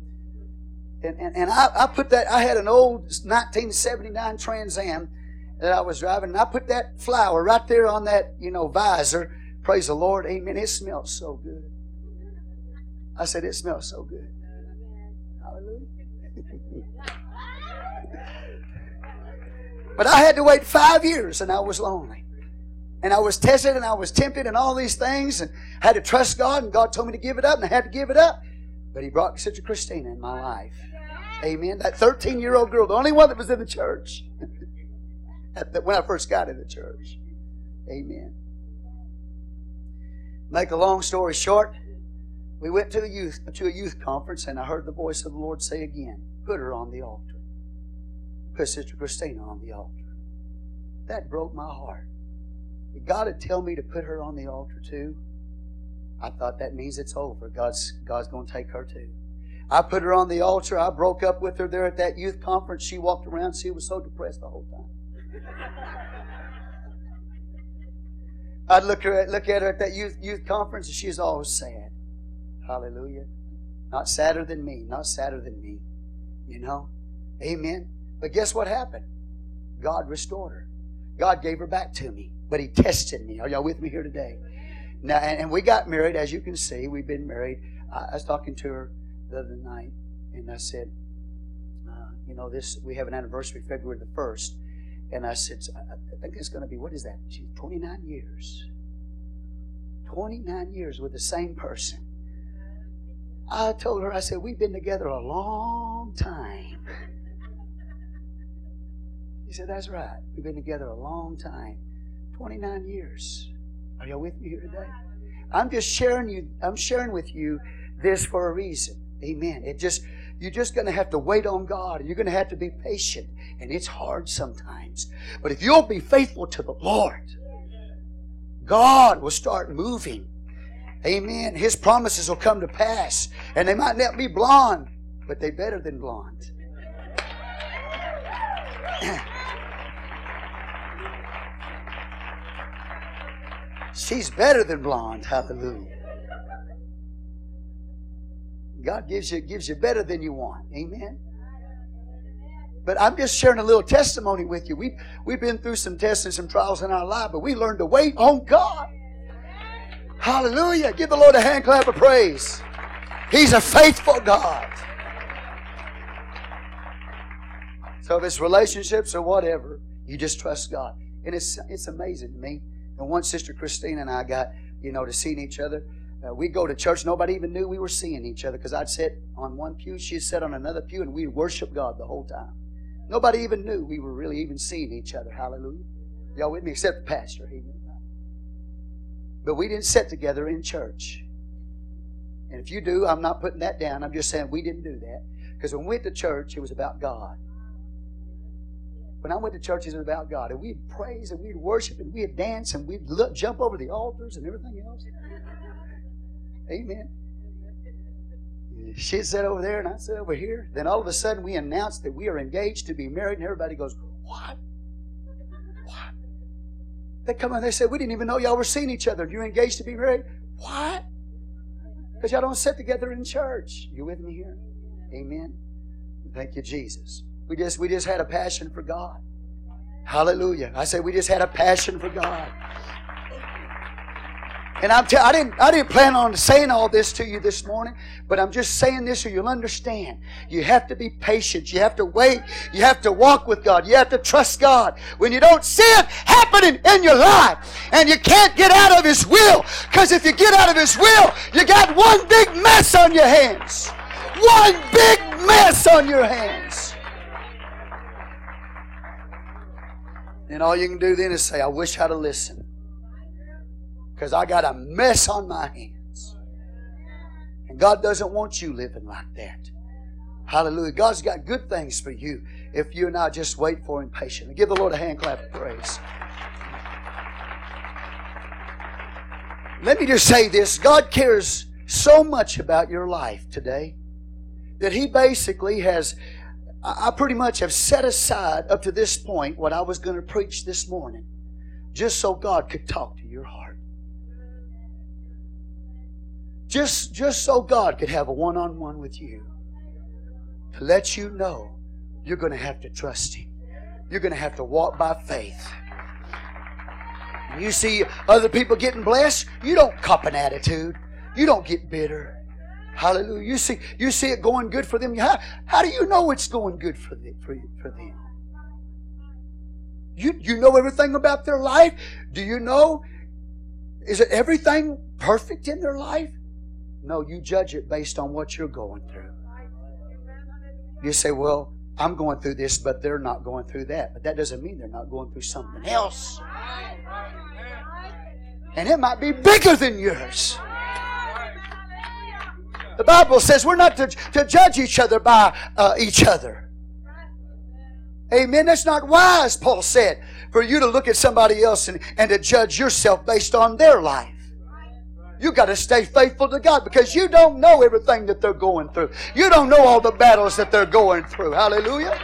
A: And, and, and I, I put that, I had an old 1979 Trans Am that I was driving, and I put that flower right there on that, you know, visor. Praise the Lord. Amen. It smells so good. I said, it smells so good. Hallelujah. But I had to wait five years and I was lonely. And I was tested and I was tempted and all these things and I had to trust God and God told me to give it up and I had to give it up. But He brought Sister Christina in my life. Amen. That 13 year old girl, the only one that was in the church when I first got in the church. Amen. Make a long story short, we went to a youth to a youth conference and I heard the voice of the Lord say again, put her on the altar. Put Sister Christina on the altar. That broke my heart. God would tell me to put her on the altar too, I thought that means it's over. God's God's going to take her too. I put her on the altar. I broke up with her there at that youth conference. She walked around. She was so depressed the whole time. I'd look, her, look at her at that youth, youth conference and she's always sad. Hallelujah. Not sadder than me. Not sadder than me. You know? Amen. But guess what happened? God restored her. God gave her back to me. But He tested me. Are y'all with me here today? Now, and, and we got married, as you can see. We've been married. I, I was talking to her the other night, and I said, uh, you know, this we have an anniversary February the first, and I said, I, think it's going to be what is that? She's 29 years. 29 years with the same person. I told her, I said, we've been together a long time. He said, That's right. We've been together a long time. 29 years. Are y'all with me here today? I'm just sharing you, I'm sharing with you this for a reason. Amen. It just you're just going to have to wait on God you're going to have to be patient. And it's hard sometimes. But if you'll be faithful to the Lord, God will start moving. Amen. His promises will come to pass. And they might not be blonde, but they're better than blonde. She's better than blonde. Hallelujah. God gives you gives you better than you want. Amen. But I'm just sharing a little testimony with you. We we've been through some tests and some trials in our life, but we learned to wait on God. Hallelujah. Give the Lord a hand clap of praise. He's a faithful God. So if it's relationships or whatever, you just trust God. And it's it's amazing to me. And once Sister Christine and I got, you know, to seeing each other, uh, we go to church. Nobody even knew we were seeing each other because I'd sit on one pew, she'd sit on another pew, and we'd worship God the whole time. Nobody even knew we were really even seeing each other. Hallelujah. Y'all with me? Except the pastor. He knew that. But we didn't sit together in church. And if you do, I'm not putting that down. I'm just saying we didn't do that. Because when we went to church, it was about God. When I went to churches about God. And we'd praise and we'd worship and we'd dance and we'd look, jump over the altars and everything else. Amen. She sat over there and I sat over here. Then all of a sudden we announced that we are engaged to be married, and everybody goes, What? What? They come and they said, We didn't even know y'all were seeing each other. You're engaged to be married? What? Because y'all don't sit together in church. You with me here? Amen. Thank you, Jesus. We just we just had a passion for God. Hallelujah. I said we just had a passion for God. And I'm t- I didn't I didn't plan on saying all this to you this morning, but I'm just saying this so you'll understand. You have to be patient. You have to wait. You have to walk with God. You have to trust God. When you don't see it happening in your life and you can't get out of His will, because if you get out of His will, you got one big mess on your hands. One big mess on your hands. And all you can do then is say, I wish I'd have listened because I got a mess on my hands. And God doesn't want you living like that. Hallelujah. God's got good things for you if you and I just wait for Him patiently. Give the Lord a hand clap of praise. Let me just say this God cares so much about your life today that He basically has, I pretty much have set aside up to this point what I was going to preach this morning just so God could talk to your heart. Just, just so God could have a one on one with you to let you know you're going to have to trust Him. You're going to have to walk by faith. You see other people getting blessed, you don't cop an attitude. You don't get bitter. Hallelujah. You see, you see it going good for them. How, how do you know it's going good for them? For, for them? You, you know everything about their life? Do you know? Is it everything perfect in their life? No, you judge it based on what you're going through. You say, well, I'm going through this, but they're not going through that. But that doesn't mean they're not going through something else. And it might be bigger than yours. The Bible says we're not to, to judge each other by uh, each other. Amen. That's not wise, Paul said, for you to look at somebody else and, and to judge yourself based on their life. You got to stay faithful to God because you don't know everything that they're going through. You don't know all the battles that they're going through. Hallelujah.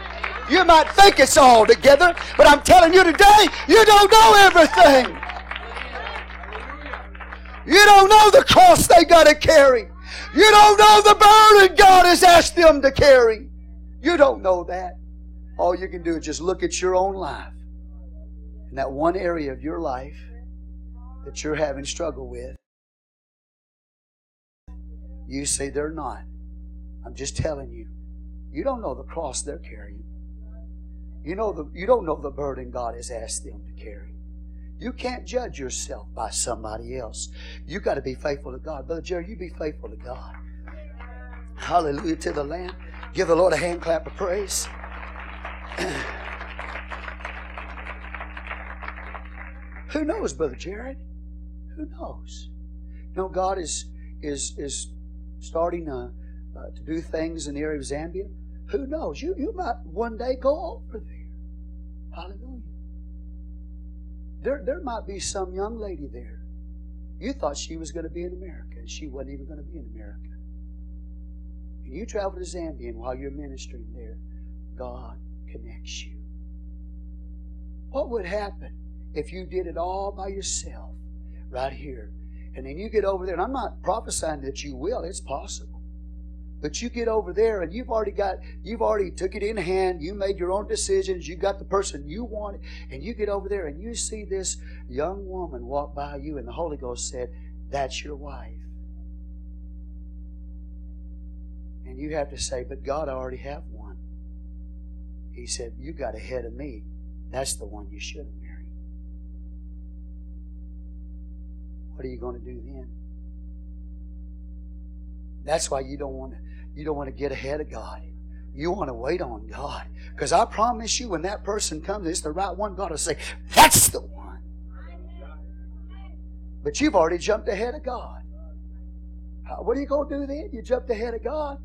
A: You might think it's all together, but I'm telling you today, you don't know everything. You don't know the cross they got to carry. You don't know the burden God has asked them to carry. You don't know that. All you can do is just look at your own life. and that one area of your life that you're having struggle with, you say they're not. I'm just telling you. You don't know the cross they're carrying. You know the you don't know the burden God has asked them to carry. You can't judge yourself by somebody else. You got to be faithful to God. Brother Jerry, you be faithful to God. Hallelujah to the Lamb. Give the Lord a hand clap of praise. Who knows, Brother Jared? Who knows? Know, God is is is starting uh, uh, to do things in the area of Zambia. Who knows? You you might one day go over there. Hallelujah. There, there might be some young lady there. You thought she was going to be in America, and she wasn't even going to be in America. And you travel to Zambia, and while you're ministering there, God connects you. What would happen if you did it all by yourself right here? And then you get over there, and I'm not prophesying that you will, it's possible. But you get over there and you've already got, you've already took it in hand. You made your own decisions. You got the person you wanted. And you get over there and you see this young woman walk by you, and the Holy Ghost said, That's your wife. And you have to say, But God, I already have one. He said, You got ahead of me. That's the one you should have married. What are you going to do then? That's why you don't want to you don't want to get ahead of God. You want to wait on God. Because I promise you, when that person comes, it's the right one, God will say, That's the one. But you've already jumped ahead of God. Uh, what are you going to do then? You jumped ahead of God.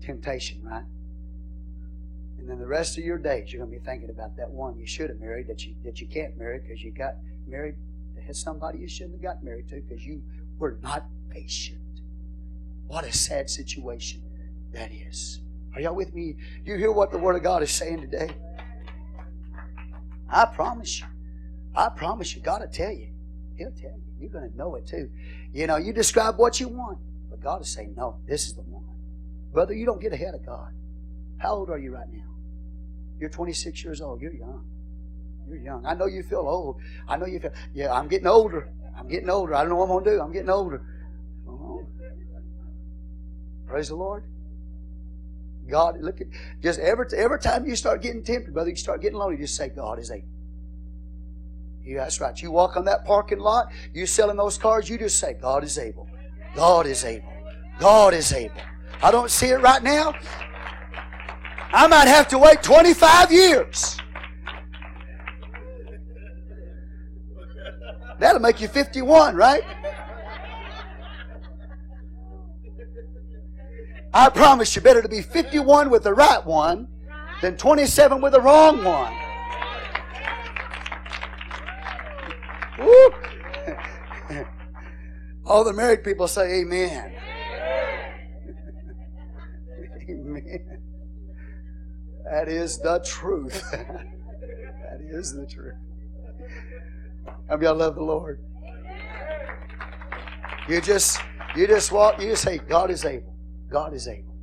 A: Temptation, right? And then the rest of your days, you're going to be thinking about that one you should have married that you that you can't marry because you got married to somebody you shouldn't have got married to because you were not patient. What a sad situation that is. Are y'all with me? You hear what the Word of God is saying today? I promise you. I promise you. God will tell you. He'll tell you. You're going to know it too. You know, you describe what you want, but God will say, no, this is the one. Brother, you don't get ahead of God. How old are you right now? You're 26 years old. You're young. You're young. I know you feel old. I know you feel, yeah, I'm getting older. I'm getting older. I don't know what I'm going to do. I'm getting older. Praise the Lord. God, look at just every every time you start getting tempted, brother, you start getting lonely, just say, God is able. Yeah, that's right. You walk on that parking lot, you selling those cars, you just say, God is able. God is able. God is able. I don't see it right now. I might have to wait 25 years. That'll make you 51, right? I promise you, better to be 51 with the right one than 27 with the wrong one. Woo. All the married people say amen. amen. That is the truth. that is the truth. How y'all love the Lord? You just you just walk, you just say, God is able. God is able.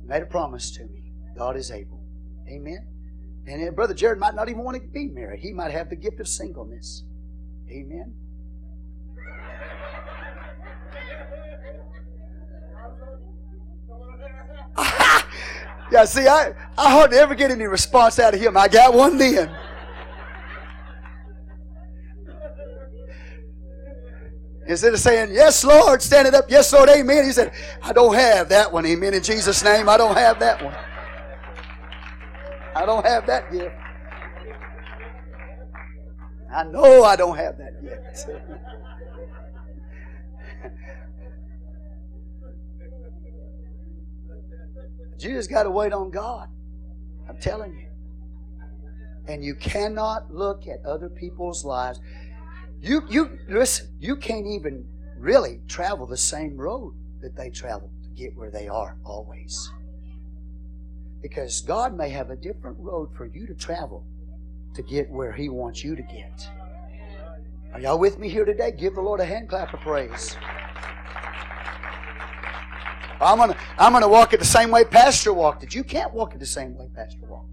A: He made a promise to me. God is able. Amen. And Brother Jared might not even want to be married. He might have the gift of singleness. Amen. yeah, see, I, I hardly ever get any response out of him. I got one then. Instead of saying, Yes, Lord, standing up, Yes, Lord, Amen, he said, I don't have that one, Amen. In Jesus' name, I don't have that one. I don't have that gift. I know I don't have that yet. you just got to wait on God. I'm telling you. And you cannot look at other people's lives you you listen, you can't even really travel the same road that they travel to get where they are always. Because God may have a different road for you to travel to get where He wants you to get. Are y'all with me here today? Give the Lord a hand clap of praise. I'm gonna I'm gonna walk it the same way Pastor walked it. You can't walk it the same way Pastor walked.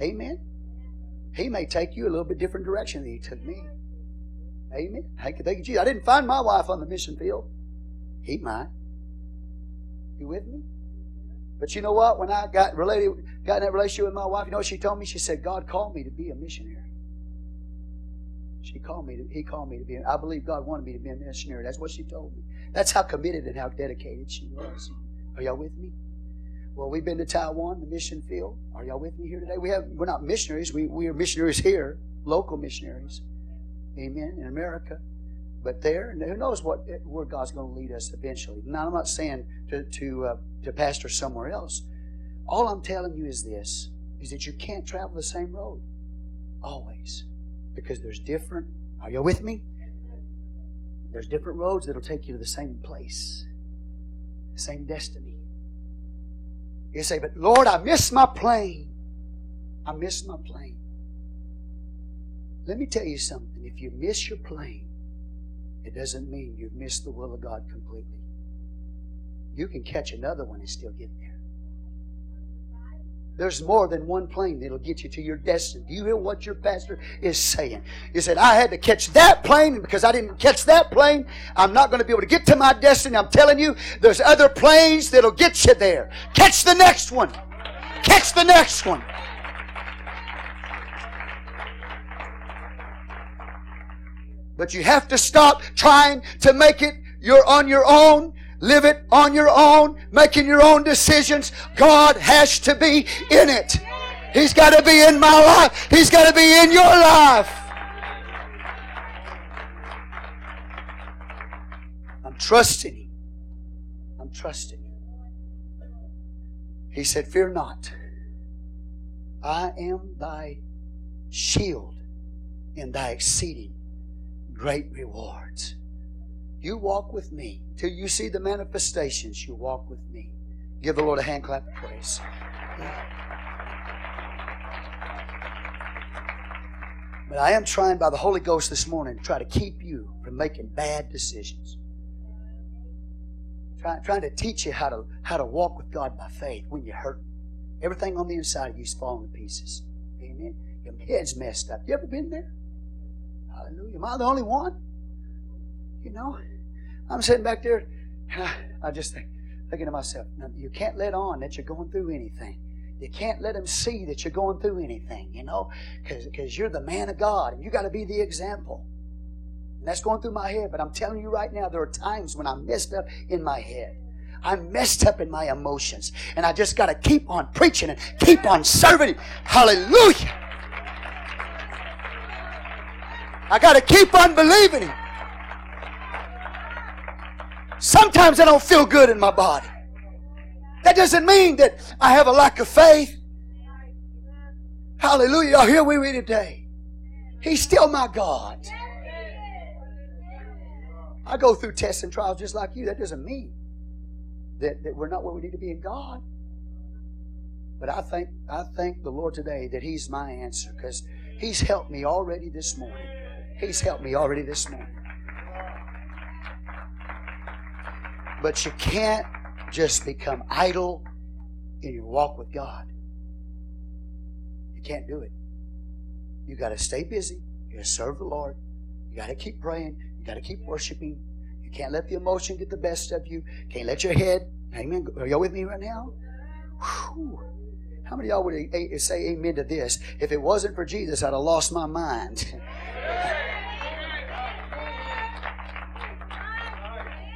A: Amen. He may take you a little bit different direction than he took me. Amen. Thank you, thank you, Jesus. I didn't find my wife on the mission field. He might. You with me? But you know what? When I got related, got in that relationship with my wife, you know what she told me? She said, God called me to be a missionary. She called me to, he called me to be, I believe God wanted me to be a missionary. That's what she told me. That's how committed and how dedicated she was. Are y'all with me? Well, we've been to Taiwan, the mission field. Are y'all with me here today? We have we're not missionaries. We we are missionaries here, local missionaries. Amen. In America. But there, who knows what where God's going to lead us eventually. Now, I'm not saying to to uh, to pastor somewhere else. All I'm telling you is this: is that you can't travel the same road always, because there's different. Are you with me? There's different roads that'll take you to the same place, same destiny. You say, but Lord, I missed my plane. I missed my plane. Let me tell you something. If you miss your plane, it doesn't mean you've missed the will of God completely. You can catch another one and still get there. There's more than one plane that'll get you to your destiny. Do you hear what your pastor is saying? He said, I had to catch that plane, and because I didn't catch that plane, I'm not going to be able to get to my destiny. I'm telling you, there's other planes that'll get you there. Catch the next one. Catch the next one. But you have to stop trying to make it you're on your own Live it on your own, making your own decisions. God has to be in it. He's got to be in my life. He's got to be in your life. I'm trusting Him. I'm trusting Him. He said, Fear not. I am thy shield and thy exceeding great rewards. You walk with me till you see the manifestations. You walk with me. Give the Lord a hand clap of praise. But I am trying by the Holy Ghost this morning to try to keep you from making bad decisions. Try, trying to teach you how to how to walk with God by faith when you're hurt. Everything on the inside of you is falling to pieces. Amen. Your head's messed up. You ever been there? Hallelujah. Am I the only one? You know? I'm sitting back there, I just think, thinking to myself, you can't let on that you're going through anything. You can't let them see that you're going through anything, you know, because you're the man of God and you got to be the example. And that's going through my head, but I'm telling you right now, there are times when I'm messed up in my head. I'm messed up in my emotions. And I just got to keep on preaching and keep on serving Hallelujah. I got to keep on believing Him. Sometimes I don't feel good in my body. That doesn't mean that I have a lack of faith. Hallelujah. Oh, here we read today. He's still my God. I go through tests and trials just like you. That doesn't mean that, that we're not where we need to be in God. But I thank I thank the Lord today that He's my answer because He's helped me already this morning. He's helped me already this morning. But you can't just become idle in your walk with God. You can't do it. You got to stay busy. You got to serve the Lord. You got to keep praying. You got to keep worshiping. You can't let the emotion get the best of you. Can't let your head. Amen. Are y'all with me right now? Whew. How many of y'all would say amen to this? If it wasn't for Jesus, I'd have lost my mind.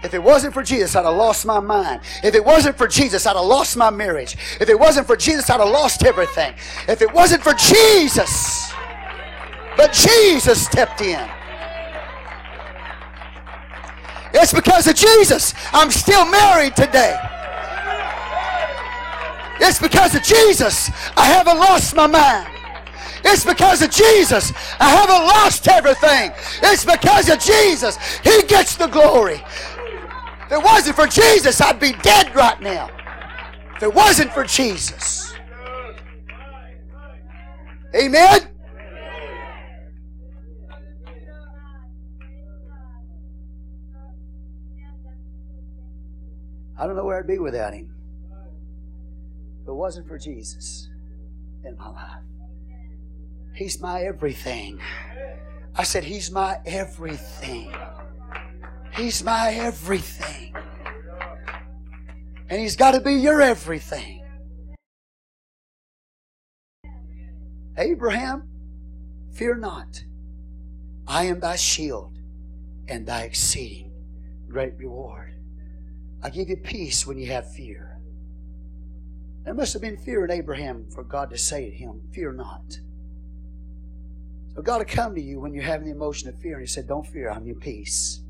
A: If it wasn't for Jesus, I'd have lost my mind. If it wasn't for Jesus, I'd have lost my marriage. If it wasn't for Jesus, I'd have lost everything. If it wasn't for Jesus, but Jesus stepped in. It's because of Jesus I'm still married today. It's because of Jesus I haven't lost my mind. It's because of Jesus I haven't lost everything. It's because of Jesus He gets the glory. If it wasn't for Jesus, I'd be dead right now. If it wasn't for Jesus. Amen? I don't know where I'd be without Him. If it wasn't for Jesus in my life. He's my everything. I said, He's my everything. He's my everything. And He's got to be your everything. Abraham, fear not. I am thy shield and thy exceeding great reward. I give you peace when you have fear. There must have been fear in Abraham for God to say to him, Fear not. So God will come to you when you're having the emotion of fear, and He said, Don't fear, I'm your peace.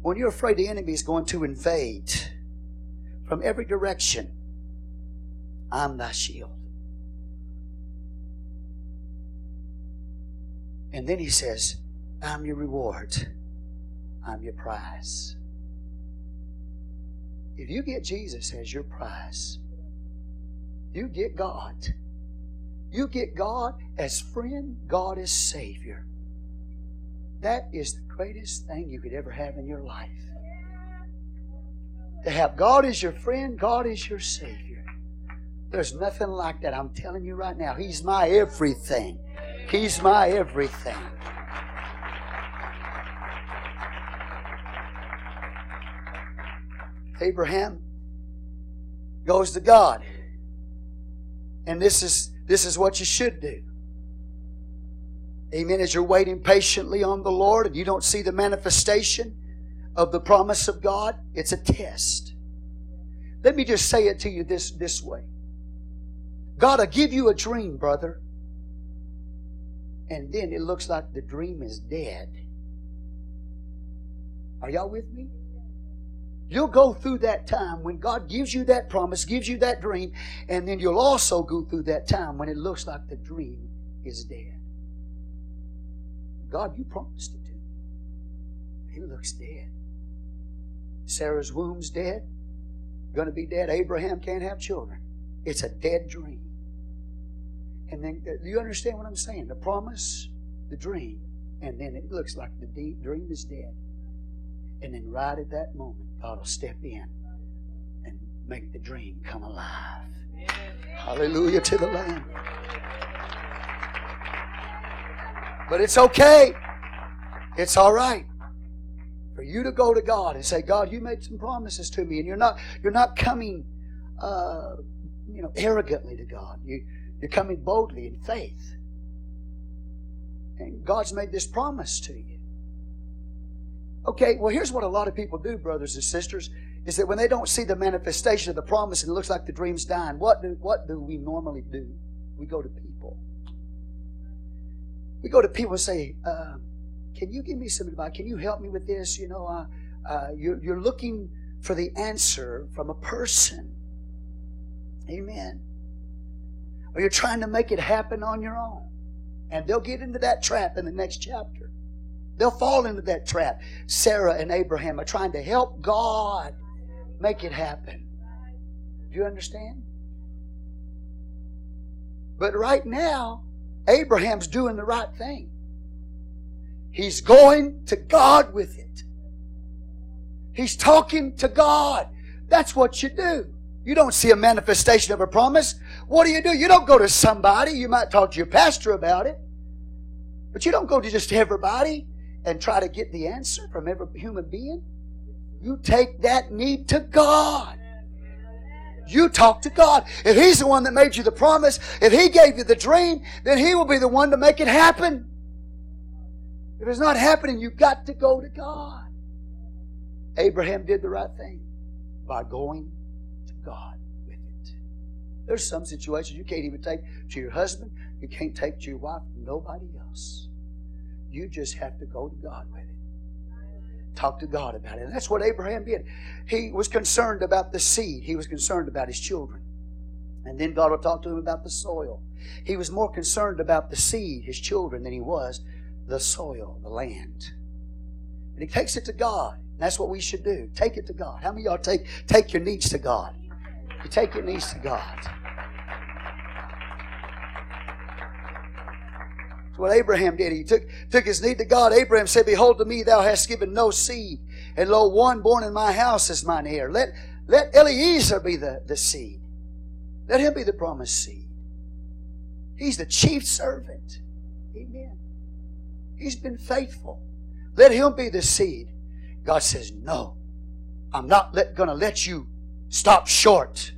A: When you're afraid the enemy is going to invade from every direction, I'm thy shield. And then he says, I'm your reward. I'm your prize. If you get Jesus as your prize, you get God. You get God as friend, God as Savior. That is the greatest thing you could ever have in your life. To have God as your friend, God as your Savior. There's nothing like that. I'm telling you right now. He's my everything. He's my everything. Abraham goes to God. And this is this is what you should do. Amen. As you're waiting patiently on the Lord and you don't see the manifestation of the promise of God, it's a test. Let me just say it to you this, this way God will give you a dream, brother, and then it looks like the dream is dead. Are y'all with me? You'll go through that time when God gives you that promise, gives you that dream, and then you'll also go through that time when it looks like the dream is dead. God, you promised it to me. It looks dead. Sarah's womb's dead, going to be dead. Abraham can't have children. It's a dead dream. And then, uh, do you understand what I'm saying? The promise, the dream, and then it looks like the dream is dead. And then, right at that moment, God will step in and make the dream come alive. Hallelujah to the Lamb. But it's okay. It's all right for you to go to God and say, God, you made some promises to me, and you're not you're not coming, uh, you know, arrogantly to God. You you're coming boldly in faith, and God's made this promise to you. Okay, well, here's what a lot of people do, brothers and sisters, is that when they don't see the manifestation of the promise and it looks like the dream's dying, what do, what do we normally do? We go to people. We go to people and say, uh, Can you give me some advice? Can you help me with this? You know, uh, uh, you're, you're looking for the answer from a person. Amen. Or you're trying to make it happen on your own. And they'll get into that trap in the next chapter. They'll fall into that trap. Sarah and Abraham are trying to help God make it happen. Do you understand? But right now, Abraham's doing the right thing. He's going to God with it. He's talking to God. That's what you do. You don't see a manifestation of a promise. What do you do? You don't go to somebody. You might talk to your pastor about it. But you don't go to just everybody and try to get the answer from every human being. You take that need to God. You talk to God. If He's the one that made you the promise, if He gave you the dream, then He will be the one to make it happen. If it's not happening, you've got to go to God. Abraham did the right thing by going to God with it. There's some situations you can't even take to your husband, you can't take to your wife, nobody else. You just have to go to God with it. Talk to God about it. And that's what Abraham did. He was concerned about the seed, he was concerned about his children. And then God will talk to him about the soil. He was more concerned about the seed, his children, than he was the soil, the land. And he takes it to God. That's what we should do. Take it to God. How many of y'all take, take your needs to God? You take your needs to God. What Abraham did. He took, took his need to God. Abraham said, Behold, to me thou hast given no seed, and lo, one born in my house is mine heir. Let, let Eliezer be the, the seed. Let him be the promised seed. He's the chief servant. Amen. He's been faithful. Let him be the seed. God says, No, I'm not going to let you stop short.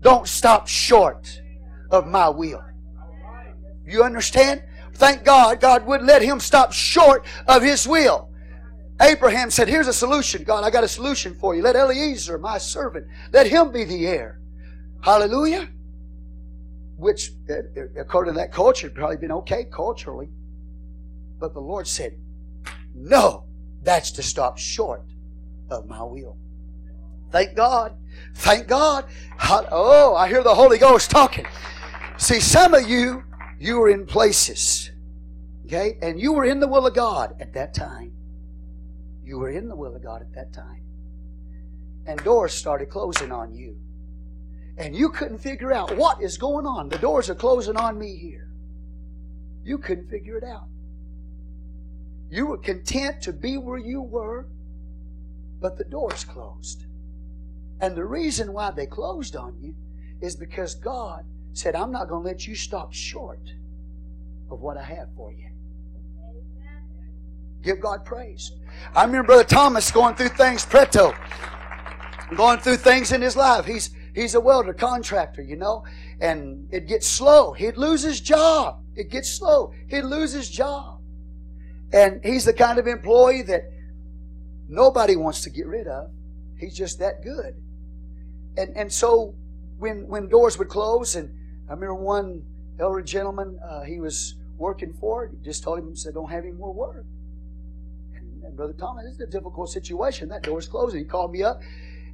A: Don't stop short of my will. You understand? Thank God, God would let him stop short of his will. Abraham said, Here's a solution. God, I got a solution for you. Let Eliezer, my servant, let him be the heir. Hallelujah. Which, uh, uh, according to that culture, probably been okay culturally. But the Lord said, No, that's to stop short of my will. Thank God. Thank God. Oh, I hear the Holy Ghost talking. See, some of you you were in places, okay? And you were in the will of God at that time. You were in the will of God at that time. And doors started closing on you. And you couldn't figure out what is going on. The doors are closing on me here. You couldn't figure it out. You were content to be where you were, but the doors closed. And the reason why they closed on you is because God said, I'm not going to let you stop short of what I have for you. Give God praise. I remember Brother Thomas going through things, Preto, going through things in his life. He's he's a welder contractor, you know, and it gets slow. He'd lose his job. It gets slow. He'd lose his job. And he's the kind of employee that nobody wants to get rid of. He's just that good. And and so when when doors would close and I remember one elder gentleman, uh, he was working for it. He just told him, said, don't have any more work. And, and Brother Thomas, this is a difficult situation. That door's closing. He called me up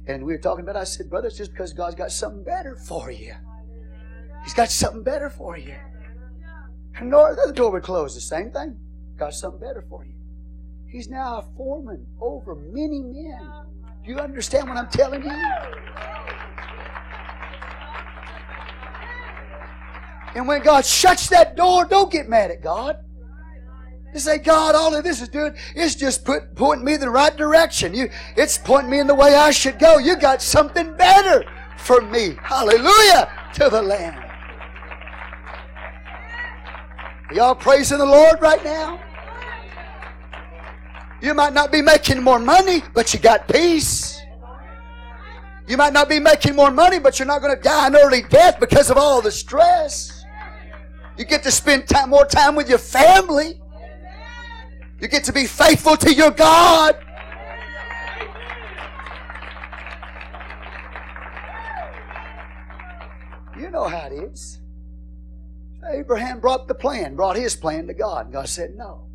A: and we were talking about it. I said, Brother, it's just because God's got something better for you. He's got something better for you. And the door would close. The same thing. Got something better for you. He's now a foreman over many men. Do you understand what I'm telling you? And when God shuts that door, don't get mad at God. You say, God, all of this is doing is just put, pointing me in the right direction. You, it's pointing me in the way I should go. You got something better for me. Hallelujah to the Lamb. Y'all praising the Lord right now? You might not be making more money, but you got peace. You might not be making more money, but you're not going to die an early death because of all the stress. You get to spend time, more time with your family. You get to be faithful to your God. You know how it is. Abraham brought the plan, brought his plan to God. And God said, No.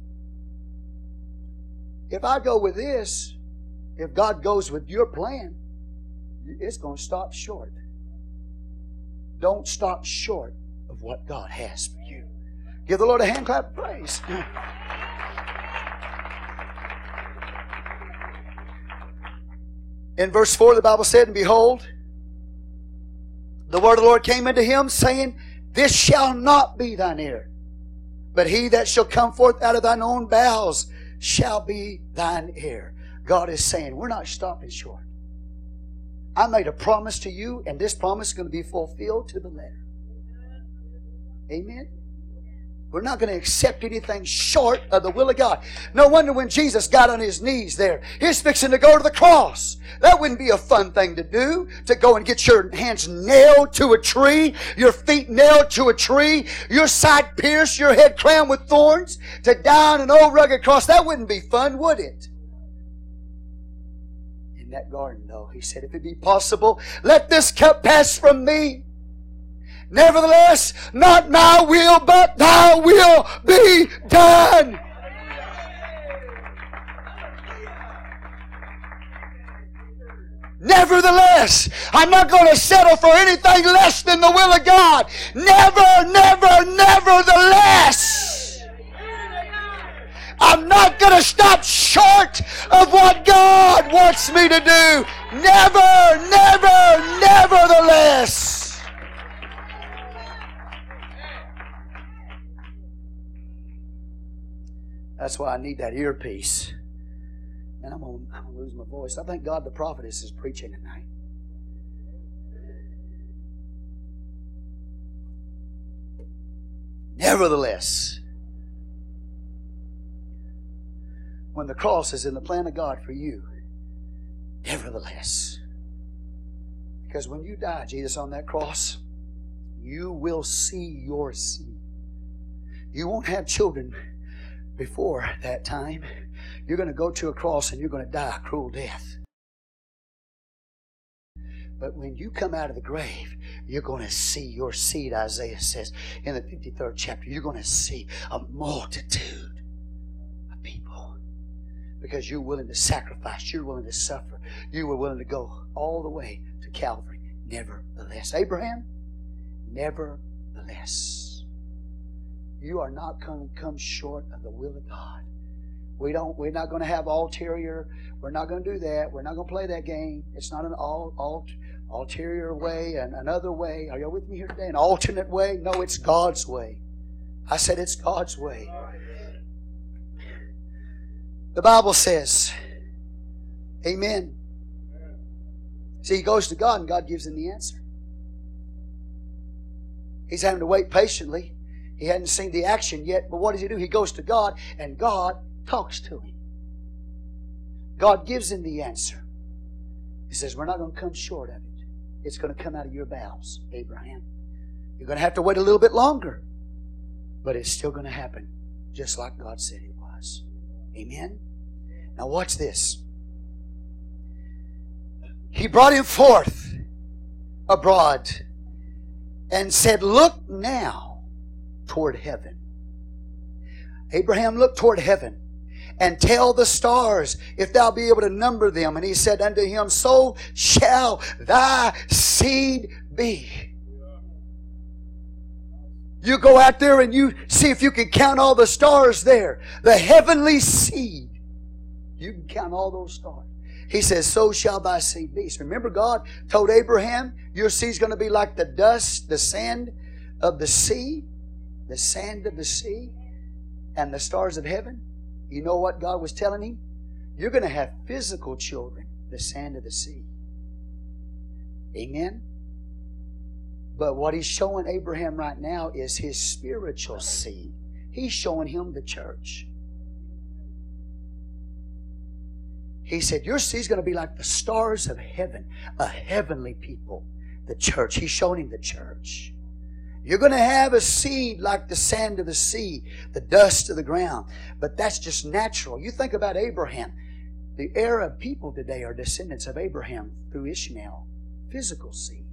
A: If I go with this, if God goes with your plan, it's going to stop short. Don't stop short what God has for you. Give the Lord a hand clap of praise. In verse 4, the Bible said, And behold, the word of the Lord came into him, saying, This shall not be thine heir, but he that shall come forth out of thine own bowels shall be thine heir. God is saying, We're not stopping short. I made a promise to you, and this promise is going to be fulfilled to the letter. Amen. We're not going to accept anything short of the will of God. No wonder when Jesus got on his knees there, he's fixing to go to the cross. That wouldn't be a fun thing to do, to go and get your hands nailed to a tree, your feet nailed to a tree, your side pierced, your head crowned with thorns, to die on an old rugged cross. That wouldn't be fun, would it? In that garden, though, he said, if it be possible, let this cup pass from me. Nevertheless, not my will, but thy will be done. Nevertheless, I'm not going to settle for anything less than the will of God. Never, never, nevertheless. I'm not going to stop short of what God wants me to do. Never, never, nevertheless. That's why I need that earpiece. And I'm going to lose my voice. I thank God the prophetess is preaching tonight. Nevertheless, when the cross is in the plan of God for you, nevertheless, because when you die, Jesus, on that cross, you will see your seed. You won't have children before that time. You're going to go to a cross and you're going to die a cruel death. But when you come out of the grave, you're going to see your seed, Isaiah says in the 53rd chapter. You're going to see a multitude of people because you're willing to sacrifice, you're willing to suffer, you were willing to go all the way to Calvary. Nevertheless, Abraham, nevertheless, you are not going to come short of the will of God. We don't. We're not going to have ulterior. We're not going to do that. We're not going to play that game. It's not an all, all ulterior way and another way. Are y'all with me here today? An alternate way? No, it's God's way. I said it's God's way. The Bible says, Amen. See, he goes to God and God gives him the answer. He's having to wait patiently. He hadn't seen the action yet, but what does he do? He goes to God and God talks to him. God gives him the answer. He says, We're not going to come short of it. It's going to come out of your bowels, Abraham. You're going to have to wait a little bit longer, but it's still going to happen just like God said it was. Amen? Now, watch this. He brought him forth abroad and said, Look now toward heaven. Abraham looked toward heaven and tell the stars if thou be able to number them. And he said unto him, So shall thy seed be. You go out there and you see if you can count all the stars there. The heavenly seed. You can count all those stars. He says, So shall thy seed be. So remember, God told Abraham, Your seed's going to be like the dust, the sand of the sea, the sand of the sea, and the stars of heaven. You know what God was telling him? You're going to have physical children, the sand of the sea. Amen? But what he's showing Abraham right now is his spiritual seed. He's showing him the church. He said, Your seed's going to be like the stars of heaven, a heavenly people, the church. He's showing him the church. You're going to have a seed like the sand of the sea, the dust of the ground. But that's just natural. You think about Abraham. The Arab people today are descendants of Abraham through Ishmael, physical seed.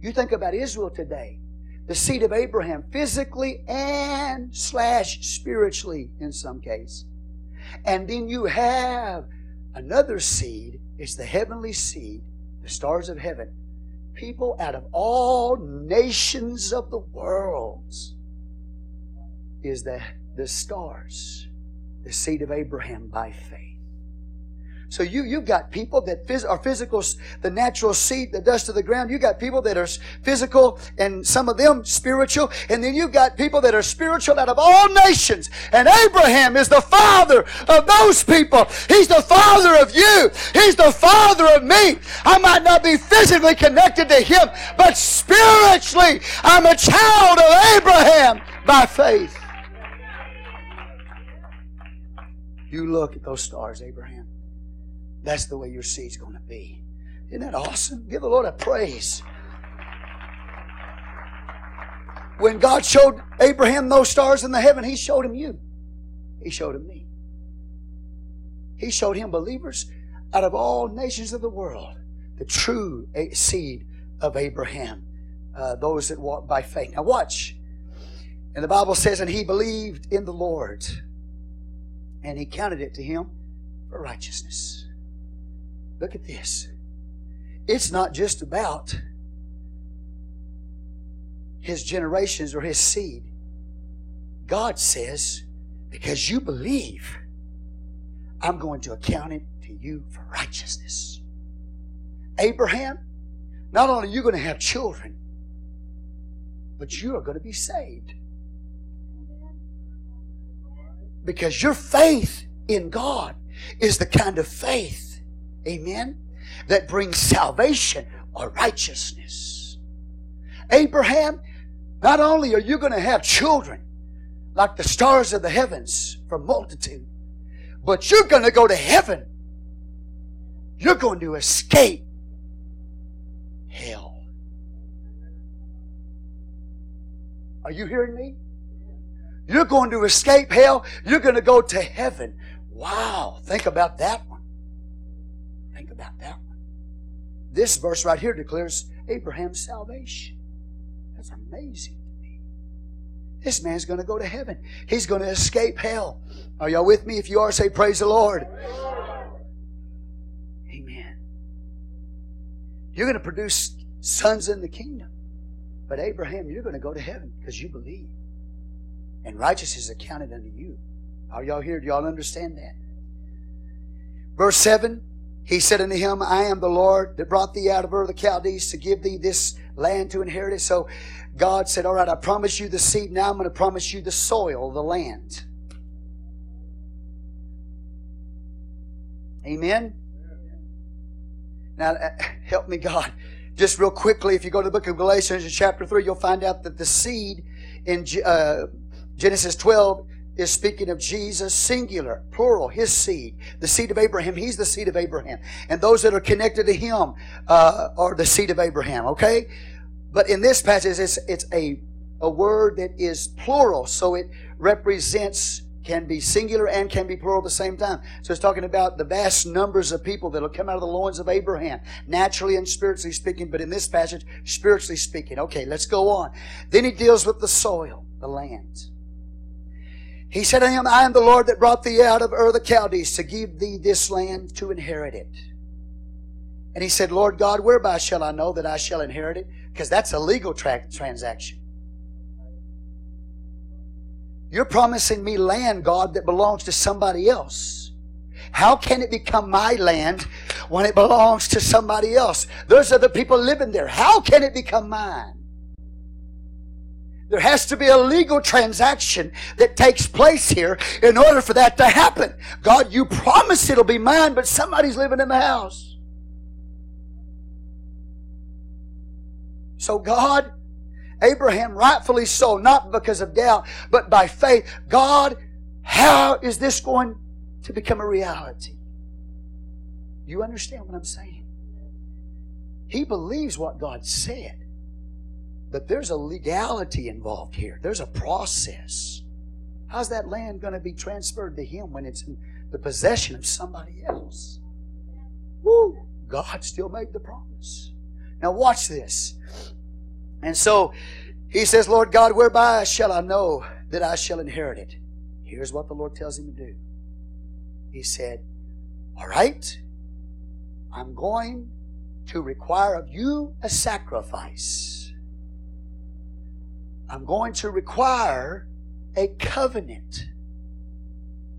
A: You think about Israel today, the seed of Abraham, physically and slash spiritually in some case. And then you have another seed, it's the heavenly seed, the stars of heaven, people out of all nations of the world is the, the stars, the seed of Abraham by faith. So you you've got people that phys- are physical, the natural seed, the dust of the ground. You got people that are physical, and some of them spiritual, and then you've got people that are spiritual out of all nations. And Abraham is the father of those people. He's the father of you. He's the father of me. I might not be physically connected to him, but spiritually, I'm a child of Abraham by faith. You look at those stars, Abraham. That's the way your seed's going to be. Isn't that awesome? Give the Lord a praise. When God showed Abraham those stars in the heaven, He showed him you. He showed him me. He showed him believers out of all nations of the world, the true seed of Abraham, uh, those that walk by faith. Now, watch. And the Bible says, and he believed in the Lord, and he counted it to him for righteousness. Look at this. It's not just about his generations or his seed. God says, because you believe, I'm going to account it to you for righteousness. Abraham, not only are you going to have children, but you are going to be saved. Because your faith in God is the kind of faith, amen, that brings salvation or righteousness. Abraham, not only are you going to have children like the stars of the heavens from multitude, but you're going to go to heaven. You're going to escape hell. Are you hearing me? You're going to escape hell. You're going to go to heaven. Wow. Think about that. Think about that one. This verse right here declares Abraham's salvation. That's amazing to me. This man's going to go to heaven. He's going to escape hell. Are y'all with me? If you are, say, Praise the Lord. Amen. You're going to produce sons in the kingdom. But Abraham, you're going to go to heaven because you believe. And righteousness is accounted unto you. Are y'all here? Do y'all understand that? Verse 7 He said unto him, I am the Lord that brought thee out of Ur of the Chaldees to give thee this land to inherit it. So God said, All right, I promise you the seed. Now I'm going to promise you the soil, the land. Amen? Now, uh, help me, God. Just real quickly, if you go to the book of Galatians chapter 3, you'll find out that the seed in uh, Genesis 12 is speaking of Jesus, singular, plural, his seed, the seed of Abraham. He's the seed of Abraham. And those that are connected to him uh, are the seed of Abraham, okay? But in this passage, it's, it's a, a word that is plural, so it represents can be singular and can be plural at the same time. So it's talking about the vast numbers of people that will come out of the loins of Abraham, naturally and spiritually speaking, but in this passage, spiritually speaking. Okay, let's go on. Then he deals with the soil, the land. He said to him, I am the Lord that brought thee out of Ur the Chaldees to give thee this land to inherit it. And he said, Lord God, whereby shall I know that I shall inherit it? Because that's a legal tra- transaction. You're promising me land, God, that belongs to somebody else. How can it become my land when it belongs to somebody else? Those are the people living there. How can it become mine? There has to be a legal transaction that takes place here in order for that to happen. God, you promise it'll be mine, but somebody's living in the house. So, God, Abraham, rightfully so, not because of doubt, but by faith. God, how is this going to become a reality? You understand what I'm saying? He believes what God said, but there's a legality involved here, there's a process. How's that land going to be transferred to him when it's in the possession of somebody else? Woo! God still made the promise. Now, watch this. And so he says, Lord God, whereby shall I know that I shall inherit it? Here's what the Lord tells him to do. He said, All right, I'm going to require of you a sacrifice. I'm going to require a covenant.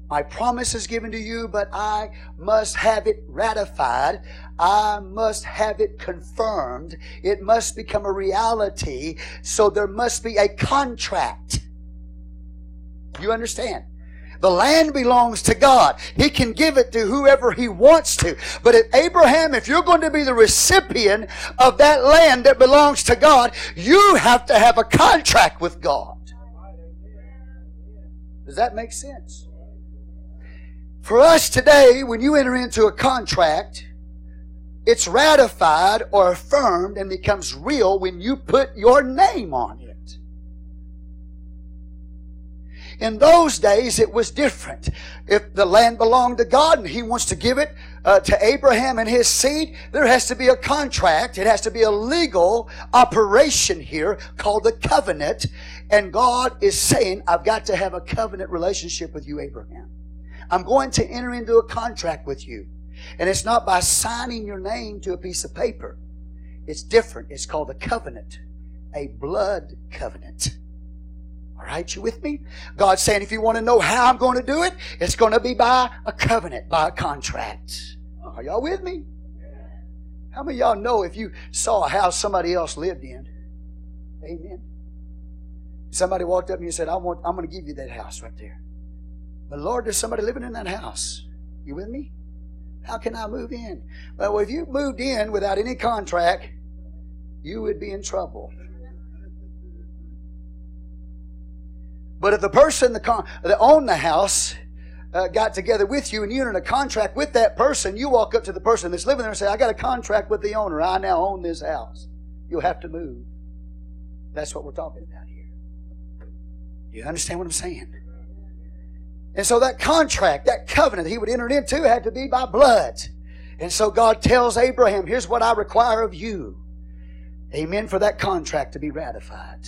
A: My promise is given to you, but I must have it ratified. I must have it confirmed. It must become a reality. So there must be a contract. You understand? The land belongs to God. He can give it to whoever He wants to. But if Abraham, if you're going to be the recipient of that land that belongs to God, you have to have a contract with God. Does that make sense? For us today, when you enter into a contract, it's ratified or affirmed and becomes real when you put your name on it. In those days, it was different. If the land belonged to God and He wants to give it uh, to Abraham and his seed, there has to be a contract. It has to be a legal operation here called the covenant. And God is saying, I've got to have a covenant relationship with you, Abraham. I'm going to enter into a contract with you. And it's not by signing your name to a piece of paper. It's different. It's called a covenant, a blood covenant. Right, you with me? God's saying, if you want to know how I'm going to do it, it's going to be by a covenant, by a contract. Are y'all with me? How many y'all know if you saw a house somebody else lived in? Amen. Somebody walked up and said, I want, I'm going to give you that house right there. But Lord, there's somebody living in that house. You with me? How can I move in? Well, if you moved in without any contract, you would be in trouble. But if the person that, con- that owned the house uh, got together with you and you're in a contract with that person, you walk up to the person that's living there and say, I got a contract with the owner. I now own this house. You'll have to move. That's what we're talking about here. You understand what I'm saying? And so that contract, that covenant he would enter into had to be by blood. And so God tells Abraham, here's what I require of you. Amen. For that contract to be ratified.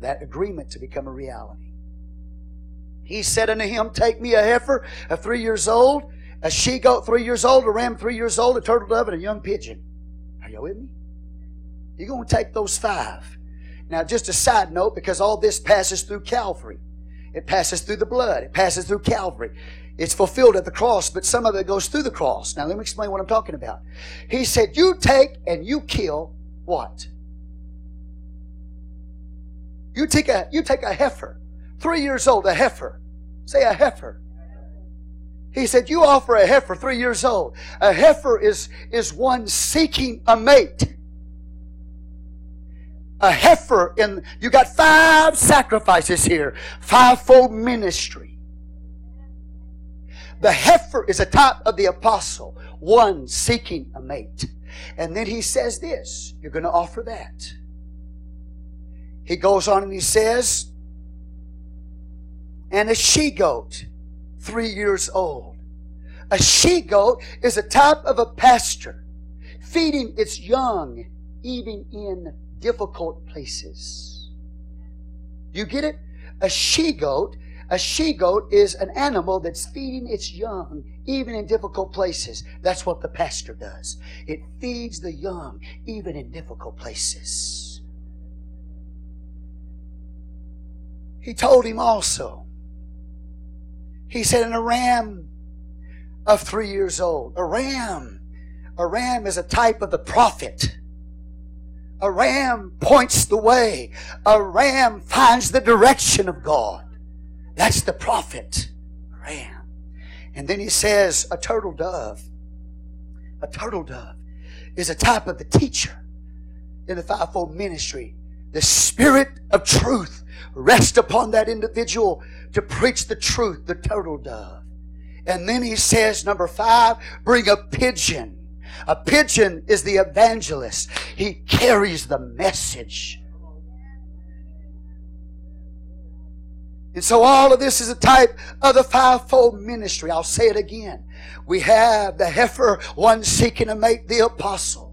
A: That agreement to become a reality. He said unto him, Take me a heifer of three years old, a she goat three years old, a ram three years old, a turtle dove, and a young pigeon. Are you with me? You're going to take those five. Now, just a side note, because all this passes through Calvary. It passes through the blood. It passes through Calvary. It's fulfilled at the cross, but some of it goes through the cross. Now, let me explain what I'm talking about. He said, You take and you kill what? You take a, you take a heifer, three years old, a heifer. Say a heifer. He said, You offer a heifer three years old. A heifer is, is one seeking a mate. A heifer in, you got five sacrifices here, fivefold ministry. The heifer is a type of the apostle, one seeking a mate. And then he says this, you're going to offer that. He goes on and he says, and a she goat, three years old. A she goat is a type of a pastor, feeding its young even in difficult places. You get it? A she goat, a she goat is an animal that's feeding its young even in difficult places. That's what the pastor does. It feeds the young even in difficult places. He told him also, he said, and a ram of three years old. A ram. A ram is a type of the prophet. A ram points the way. A ram finds the direction of God. That's the prophet. A ram. And then he says, a turtle dove. A turtle dove is a type of the teacher in the fivefold ministry. The spirit of truth rest upon that individual to preach the truth, the turtle dove. And then he says, number five, bring a pigeon. A pigeon is the evangelist. He carries the message. And so all of this is a type of the fivefold ministry. I'll say it again. We have the heifer, one seeking to make the apostle.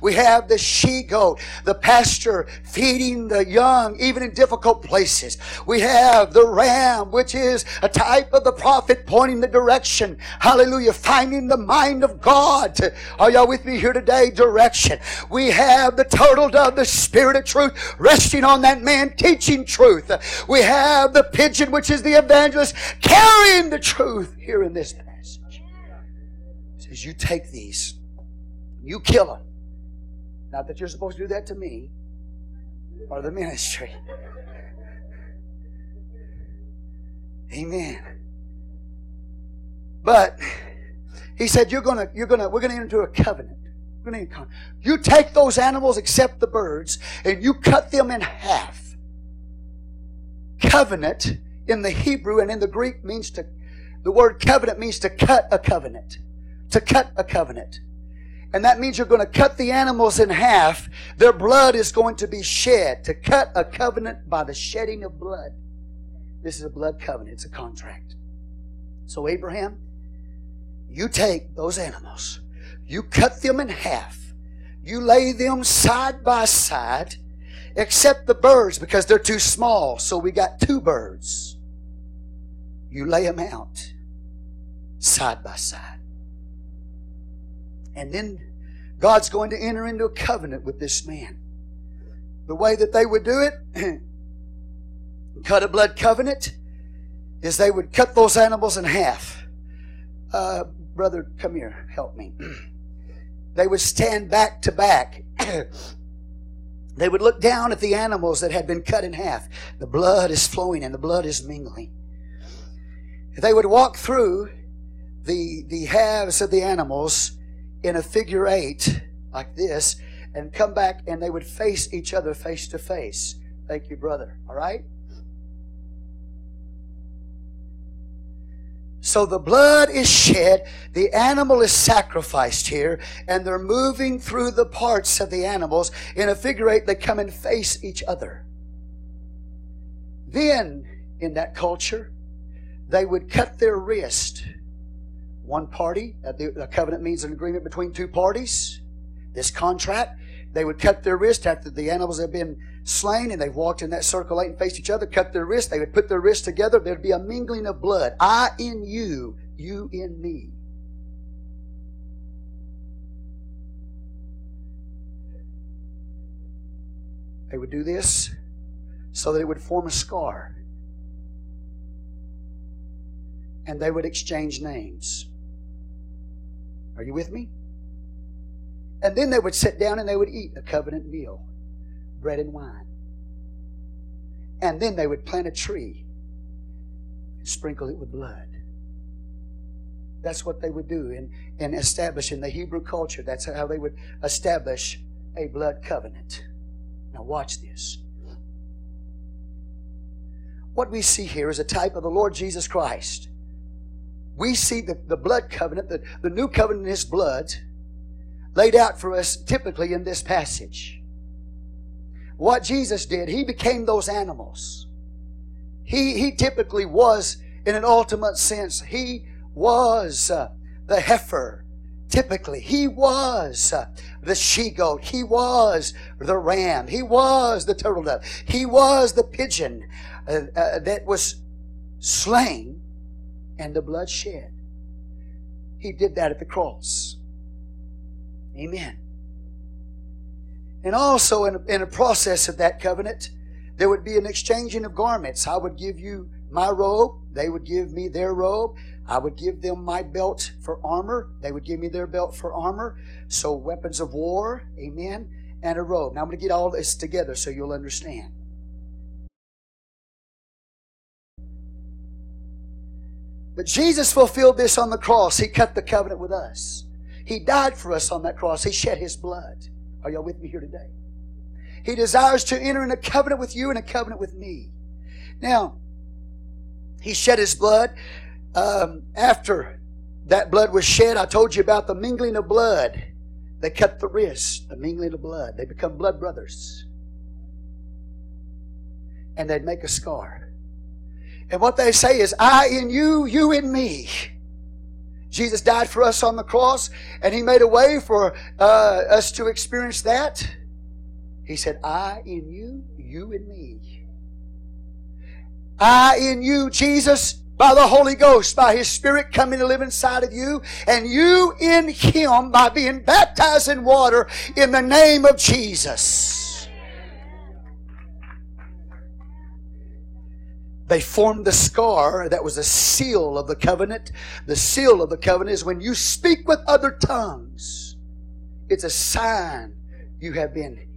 A: We have the she goat, the pastor feeding the young, even in difficult places. We have the ram, which is a type of the prophet pointing the direction. Hallelujah. Finding the mind of God. Are y'all with me here today? Direction. We have the turtle dove, the spirit of truth, resting on that man, teaching truth. We have the pigeon, which is the evangelist, carrying the truth here in this passage. It says, You take these, you kill them not that you're supposed to do that to me or the ministry. Amen. But he said, You're gonna, you're gonna, we're gonna enter into a covenant. You take those animals, except the birds, and you cut them in half. Covenant in the Hebrew and in the Greek means to, the word covenant means to cut a covenant. To cut a covenant. And that means you're going to cut the animals in half. Their blood is going to be shed. To cut a covenant by the shedding of blood. This is a blood covenant, it's a contract. So, Abraham, you take those animals, you cut them in half, you lay them side by side, except the birds because they're too small. So, we got two birds. You lay them out side by side. And then God's going to enter into a covenant with this man. The way that they would do it, cut a blood covenant, is they would cut those animals in half. Uh, brother, come here, help me. they would stand back to back. they would look down at the animals that had been cut in half. The blood is flowing and the blood is mingling. They would walk through the, the halves of the animals in a figure eight like this and come back and they would face each other face to face. Thank you, brother. All right? So the blood is shed, the animal is sacrificed here, and they're moving through the parts of the animals in a figure eight they come and face each other. Then, in that culture, they would cut their wrist. One party, the covenant means an agreement between two parties. This contract, they would cut their wrist after the animals had been slain and they walked in that circle eight and faced each other, cut their wrists. They would put their wrists together. There'd be a mingling of blood. I in you, you in me. They would do this so that it would form a scar. And they would exchange names. Are you with me? And then they would sit down and they would eat a covenant meal bread and wine. And then they would plant a tree and sprinkle it with blood. That's what they would do in, in establishing the Hebrew culture. That's how they would establish a blood covenant. Now, watch this. What we see here is a type of the Lord Jesus Christ. We see the, the blood covenant, the, the new covenant in His blood, laid out for us typically in this passage. What Jesus did, He became those animals. He, he typically was, in an ultimate sense, He was uh, the heifer. Typically, He was uh, the she goat. He was the ram. He was the turtle dove. He was the pigeon uh, uh that was slain and the blood shed. He did that at the cross. Amen. And also, in in a process of that covenant, there would be an exchanging of garments. I would give you my robe, they would give me their robe. I would give them my belt for armor, they would give me their belt for armor. So, weapons of war, amen, and a robe. Now, I'm going to get all this together so you'll understand. But Jesus fulfilled this on the cross. He cut the covenant with us. He died for us on that cross. He shed His blood. Are y'all with me here today? He desires to enter in a covenant with you and a covenant with me. Now, He shed His blood. Um, after that blood was shed, I told you about the mingling of blood. They cut the wrist, the mingling of blood. They become blood brothers. And they'd make a scar. And what they say is, I in you, you in me. Jesus died for us on the cross, and He made a way for uh, us to experience that. He said, I in you, you in me. I in you, Jesus, by the Holy Ghost, by His Spirit coming to live inside of you, and you in Him by being baptized in water in the name of Jesus. They formed the scar that was a seal of the covenant. The seal of the covenant is when you speak with other tongues. It's a sign you have been,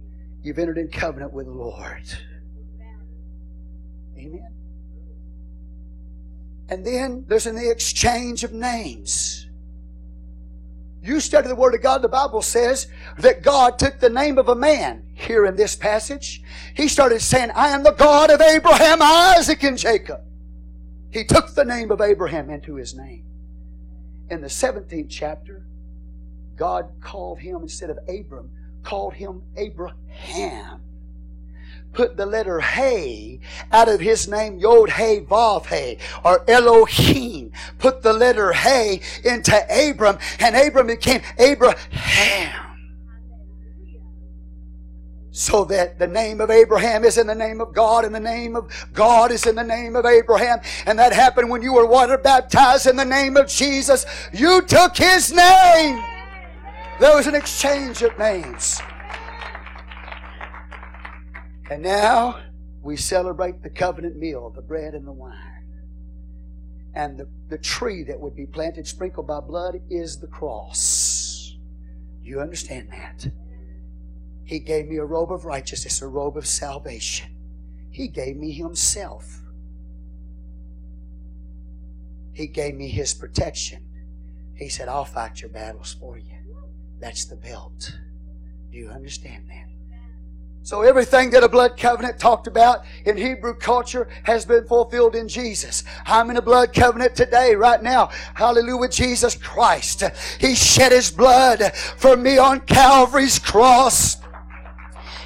A: you've entered in covenant with the Lord. Amen. And then there's an exchange of names. You study the Word of God, the Bible says that God took the name of a man here in this passage. He started saying, I am the God of Abraham, Isaac, and Jacob. He took the name of Abraham into his name. In the 17th chapter, God called him, instead of Abram, called him Abraham put the letter Hey out of his name, Yod Hey Vav Hey, or Elohim. Put the letter Hey into Abram, and Abram became Abraham. So that the name of Abraham is in the name of God, and the name of God is in the name of Abraham. And that happened when you were water baptized in the name of Jesus. You took his name. There was an exchange of names. And now we celebrate the covenant meal, the bread and the wine. And the, the tree that would be planted, sprinkled by blood, is the cross. You understand that? He gave me a robe of righteousness, a robe of salvation. He gave me Himself. He gave me His protection. He said, I'll fight your battles for you. That's the belt. Do you understand that? So everything that a blood covenant talked about in Hebrew culture has been fulfilled in Jesus. I'm in a blood covenant today, right now. Hallelujah, Jesus Christ. He shed His blood for me on Calvary's cross.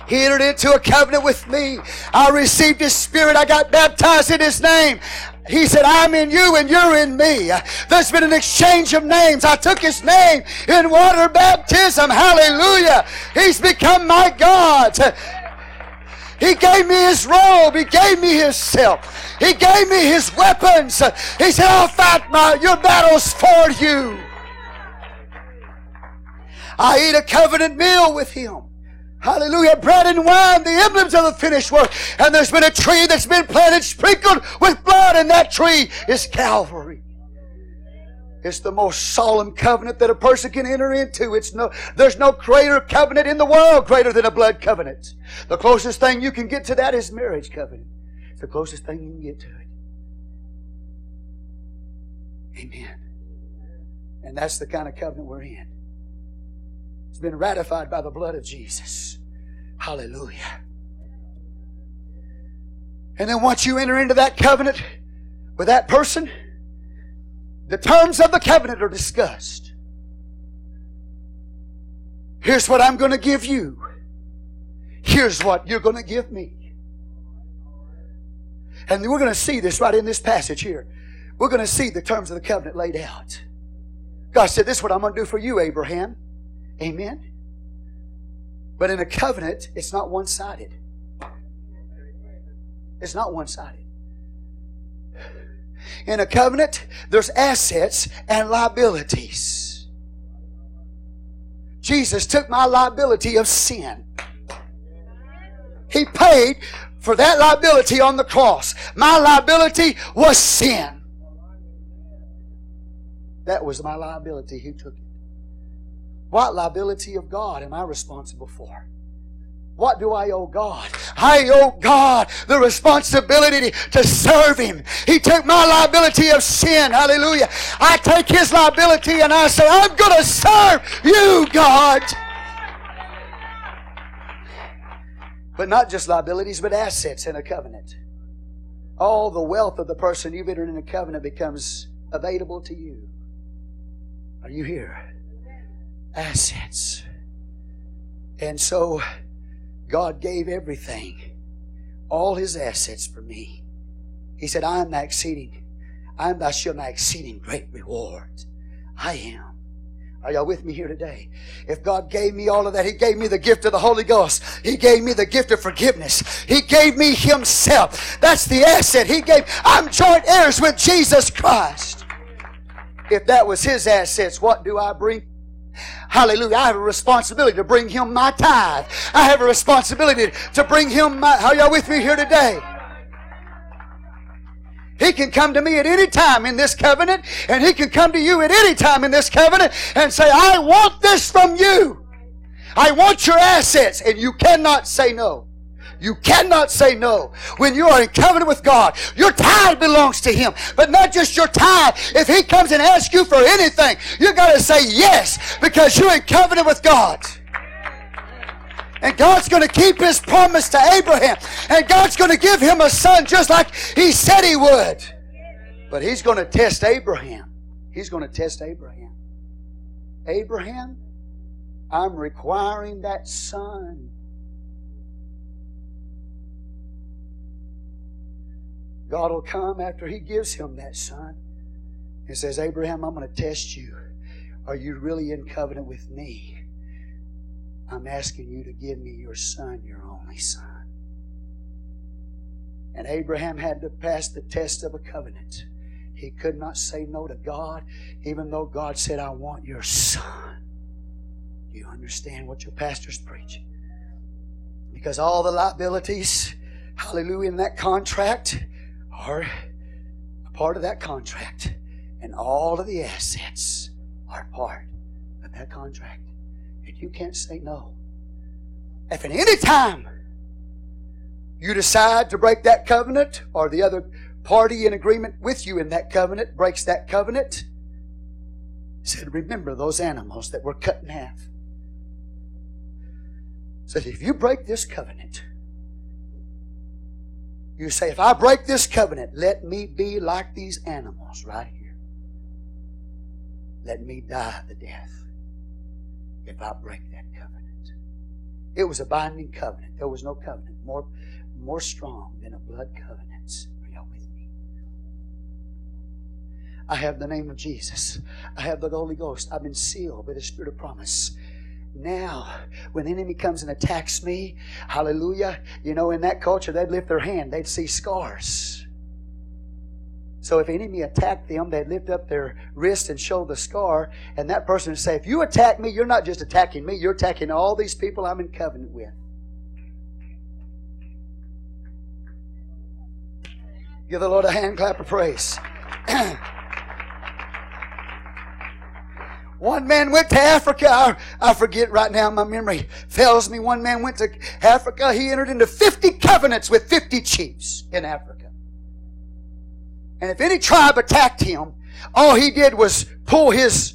A: He entered into a covenant with me. I received His Spirit. I got baptized in His name. He said, I'm in you and you're in me. There's been an exchange of names. I took his name in water baptism. Hallelujah. He's become my God. He gave me his robe. He gave me his self. He gave me his weapons. He said, I'll fight my, your battles for you. I eat a covenant meal with him. Hallelujah. Bread and wine, the emblems of the finished work. And there's been a tree that's been planted, sprinkled with blood, and that tree is Calvary. It's the most solemn covenant that a person can enter into. It's no, there's no greater covenant in the world greater than a blood covenant. The closest thing you can get to that is marriage covenant. It's the closest thing you can get to it. Amen. And that's the kind of covenant we're in. Been ratified by the blood of Jesus. Hallelujah. And then once you enter into that covenant with that person, the terms of the covenant are discussed. Here's what I'm going to give you. Here's what you're going to give me. And we're going to see this right in this passage here. We're going to see the terms of the covenant laid out. God said, This is what I'm going to do for you, Abraham. Amen. But in a covenant, it's not one sided. It's not one sided. In a covenant, there's assets and liabilities. Jesus took my liability of sin. He paid for that liability on the cross. My liability was sin. That was my liability. He took. What liability of God am I responsible for? What do I owe God? I owe God the responsibility to serve Him. He took my liability of sin. Hallelujah. I take His liability and I say, I'm going to serve you, God. But not just liabilities, but assets in a covenant. All the wealth of the person you've entered in a covenant becomes available to you. Are you here? Assets. And so, God gave everything, all his assets for me. He said, I am exceeding, I am shield, my exceeding great reward. I am. Are y'all with me here today? If God gave me all of that, He gave me the gift of the Holy Ghost. He gave me the gift of forgiveness. He gave me Himself. That's the asset He gave. I'm joint heirs with Jesus Christ. If that was His assets, what do I bring Hallelujah. I have a responsibility to bring him my tithe. I have a responsibility to bring him my. Are y'all with me here today? He can come to me at any time in this covenant, and He can come to you at any time in this covenant and say, I want this from you. I want your assets, and you cannot say no. You cannot say no. When you are in covenant with God, your tithe belongs to Him. But not just your tithe. If He comes and asks you for anything, you got to say yes because you're in covenant with God. And God's going to keep His promise to Abraham. And God's going to give him a son just like He said He would. But He's going to test Abraham. He's going to test Abraham. Abraham, I'm requiring that son God will come after He gives him that son and says, Abraham, I'm going to test you. Are you really in covenant with me? I'm asking you to give me your son, your only son. And Abraham had to pass the test of a covenant. He could not say no to God, even though God said, I want your son. Do You understand what your pastor's preaching. Because all the liabilities, hallelujah, in that contract are a part of that contract. And all of the assets are part of that contract. And you can't say no. If at any time you decide to break that covenant, or the other party in agreement with you in that covenant breaks that covenant, said, Remember those animals that were cut in half. Said, If you break this covenant, you say, If I break this covenant, let me be like these animals right here. Let me die the death if I break that covenant. It was a binding covenant. There was no covenant more, more strong than a blood covenant. Are y'all with me? I have the name of Jesus. I have the Holy Ghost. I've been sealed by the Spirit of promise. Now, when the enemy comes and attacks me, hallelujah, you know, in that culture, they'd lift their hand, they'd see scars. So if enemy attacked them, they'd lift up their wrist and show the scar, and that person would say, If you attack me, you're not just attacking me, you're attacking all these people I'm in covenant with. Give the Lord a hand clap of praise. One man went to Africa. I, forget right now, my memory fails me. One man went to Africa. He entered into 50 covenants with 50 chiefs in Africa. And if any tribe attacked him, all he did was pull his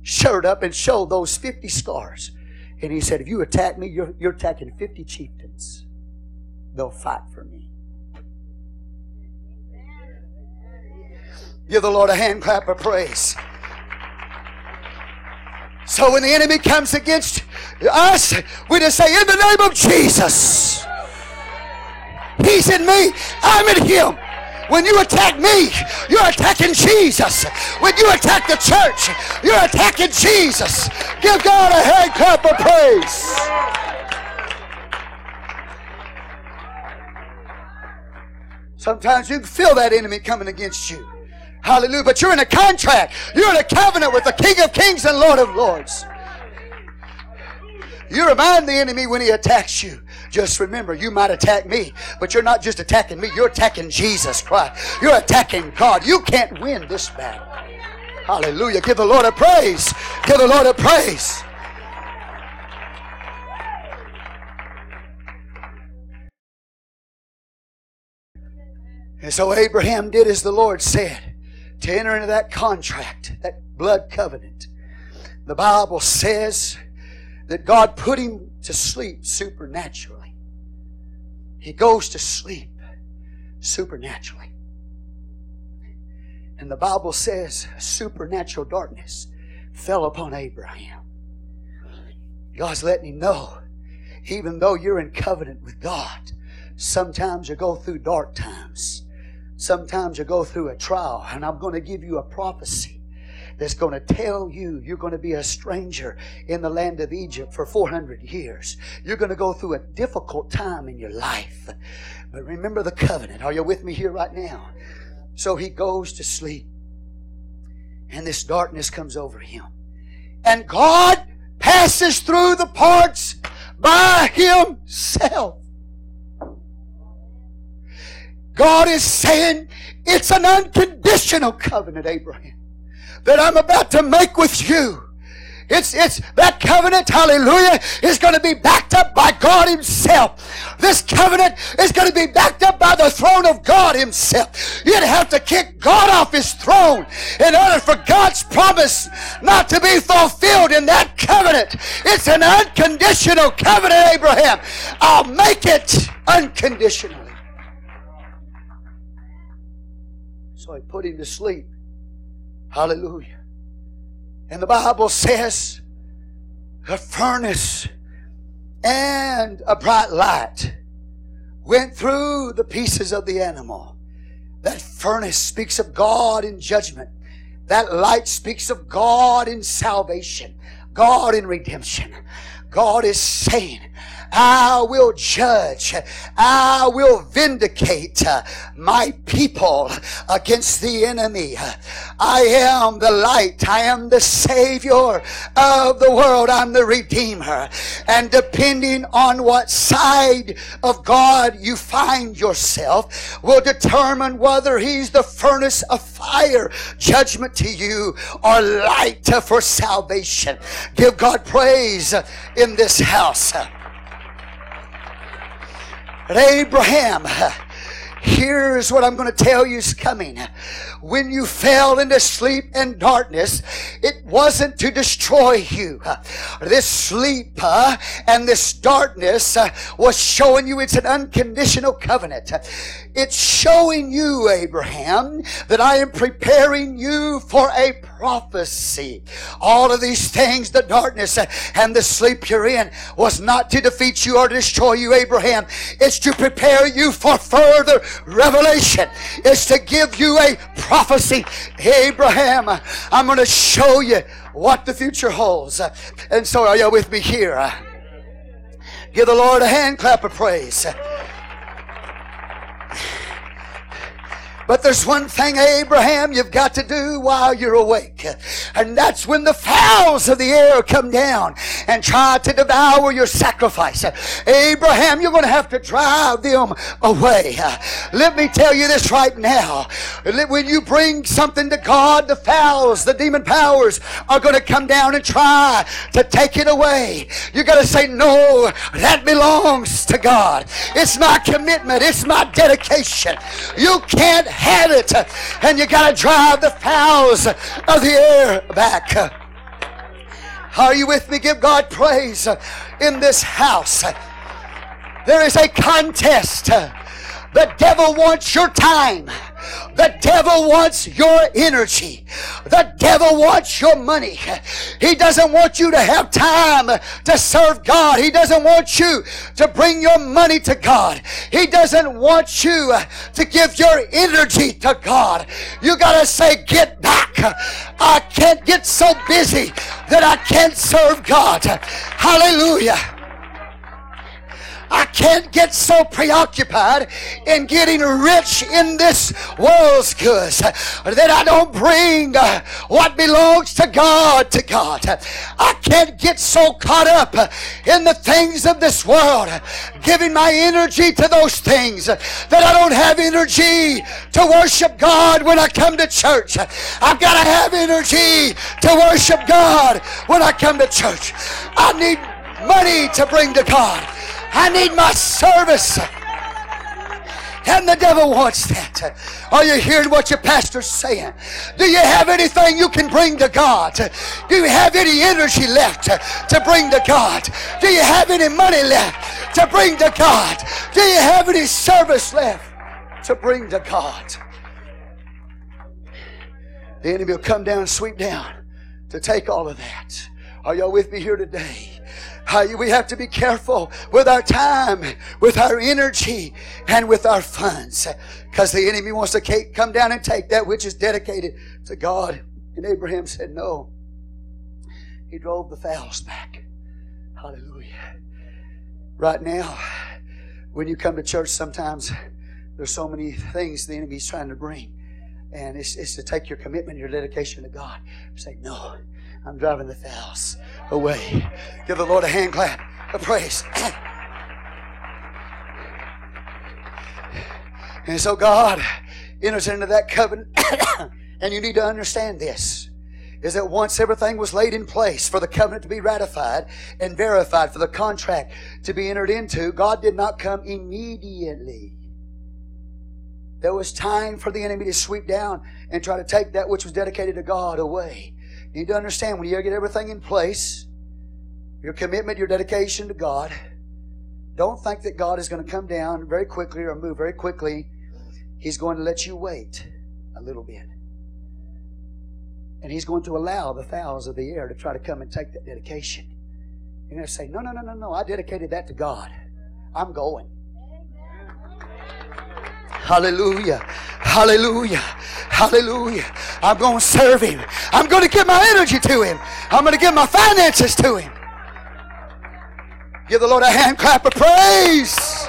A: shirt up and show those 50 scars. And he said, If you attack me, you're, you're attacking 50 chieftains. They'll fight for me. Give the Lord a hand clap of praise. So when the enemy comes against us, we just say, In the name of Jesus. He's in me, I'm in him. When you attack me, you're attacking Jesus. When you attack the church, you're attacking Jesus. Give God a hand clap of praise. Sometimes you can feel that enemy coming against you. Hallelujah. But you're in a contract. You're in a covenant with the King of Kings and Lord of Lords. You remind the enemy when he attacks you. Just remember, you might attack me, but you're not just attacking me, you're attacking Jesus Christ. You're attacking God. You can't win this battle. Hallelujah. Give the Lord a praise. Give the Lord a praise. And so Abraham did as the Lord said to enter into that contract, that blood covenant. The Bible says that God put him to sleep supernaturally. He goes to sleep supernaturally. And the Bible says supernatural darkness fell upon Abraham. God's letting him know, even though you're in covenant with God, sometimes you go through dark times. Sometimes you go through a trial, and I'm going to give you a prophecy that's going to tell you you're going to be a stranger in the land of Egypt for 400 years. You're going to go through a difficult time in your life. But remember the covenant. Are you with me here right now? So he goes to sleep, and this darkness comes over him. And God passes through the parts by himself. God is saying it's an unconditional covenant, Abraham that I'm about to make with you. It's, it's that covenant, hallelujah, is going to be backed up by God Himself. This covenant is going to be backed up by the throne of God Himself. You'd have to kick God off His throne in order for God's promise not to be fulfilled in that covenant. It's an unconditional covenant, Abraham. I'll make it unconditionally. So he put him to sleep. Hallelujah. And the Bible says a furnace and a bright light went through the pieces of the animal. That furnace speaks of God in judgment. That light speaks of God in salvation, God in redemption. God is saying, I will judge. I will vindicate uh, my people against the enemy. I am the light. I am the Savior of the world. I'm the Redeemer. And depending on what side of God you find yourself will determine whether He's the furnace of fire, judgment to you, or light for salvation. Give God praise in this house. Abraham, here's what I'm going to tell you is coming. When you fell into sleep and darkness, it wasn't to destroy you. This sleep uh, and this darkness uh, was showing you it's an unconditional covenant. It's showing you, Abraham, that I am preparing you for a prophecy. All of these things, the darkness and the sleep you're in, was not to defeat you or destroy you, Abraham. It's to prepare you for further revelation. It's to give you a prophecy. Abraham, I'm going to show you what the future holds. And so, are you with me here? Give the Lord a hand clap of praise. But there's one thing, Abraham, you've got to do while you're awake. And that's when the fowls of the air come down and try to devour your sacrifice. Abraham, you're going to have to drive them away. Let me tell you this right now. When you bring something to God, the fowls, the demon powers are going to come down and try to take it away. You got to say, no, that belongs to God. It's my commitment. It's my dedication. You can't had it. And you got to drive the fowls of the air back. Are you with me? Give God praise in this house. There is a contest. The devil wants your time. The devil wants your energy. The devil wants your money. He doesn't want you to have time to serve God. He doesn't want you to bring your money to God. He doesn't want you to give your energy to God. You got to say, Get back. I can't get so busy that I can't serve God. Hallelujah. I can't get so preoccupied in getting rich in this world's goods that I don't bring uh, what belongs to God to God. I can't get so caught up in the things of this world, giving my energy to those things that I don't have energy to worship God when I come to church. I've got to have energy to worship God when I come to church. I need money to bring to God. I need my service. And the devil wants that. Are you hearing what your pastor's saying? Do you have anything you can bring to God? Do you have any energy left to bring to God? Do you have any money left to bring to God? Do you have any service left to bring to God? The enemy will come down and sweep down to take all of that. Are y'all with me here today? We have to be careful with our time, with our energy, and with our funds. Because the enemy wants to come down and take that which is dedicated to God. And Abraham said, No. He drove the fowls back. Hallelujah. Right now, when you come to church, sometimes there's so many things the enemy's trying to bring. And it's, it's to take your commitment, your dedication to God. Say, No, I'm driving the fowls away. Give the Lord a hand clap of praise. And so God enters into that covenant, and you need to understand this is that once everything was laid in place for the covenant to be ratified and verified, for the contract to be entered into, God did not come immediately. There was time for the enemy to sweep down and try to take that which was dedicated to God away. You need to understand when you get everything in place, your commitment, your dedication to God, don't think that God is going to come down very quickly or move very quickly. He's going to let you wait a little bit. And He's going to allow the fowls of the air to try to come and take that dedication. You're going to say, No, no, no, no, no. I dedicated that to God. I'm going. Hallelujah. Hallelujah. Hallelujah. I'm going to serve Him. I'm going to give my energy to Him. I'm going to give my finances to Him. Give the Lord a hand clap of praise.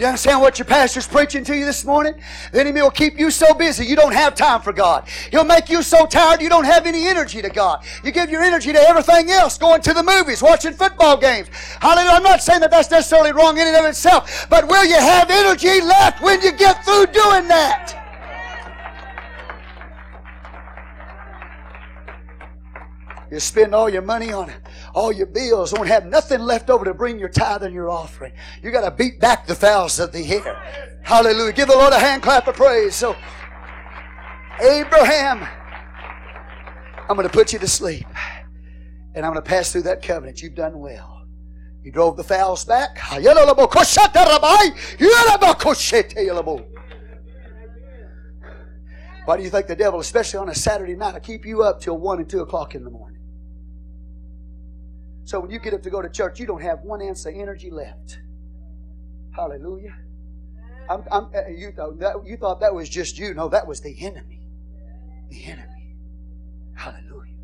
A: You understand what your pastor's preaching to you this morning? The enemy will keep you so busy you don't have time for God. He'll make you so tired you don't have any energy to God. You give your energy to everything else, going to the movies, watching football games. Hallelujah. I'm not saying that that's necessarily wrong in and of itself, but will you have energy left when you get through doing that? You spend all your money on all your bills, won't have nothing left over to bring your tithe and your offering. You got to beat back the fowls of the air. Hallelujah. Give the Lord a hand clap of praise. So, Abraham, I'm going to put you to sleep. And I'm going to pass through that covenant. You've done well. You drove the fowls back. Why do you think the devil, especially on a Saturday night, will keep you up till 1 and 2 o'clock in the morning? So when you get up to go to church, you don't have one ounce of energy left. Hallelujah. I'm, I'm, uh, you, thought that, you thought that was just you. No, that was the enemy. The enemy. Hallelujah.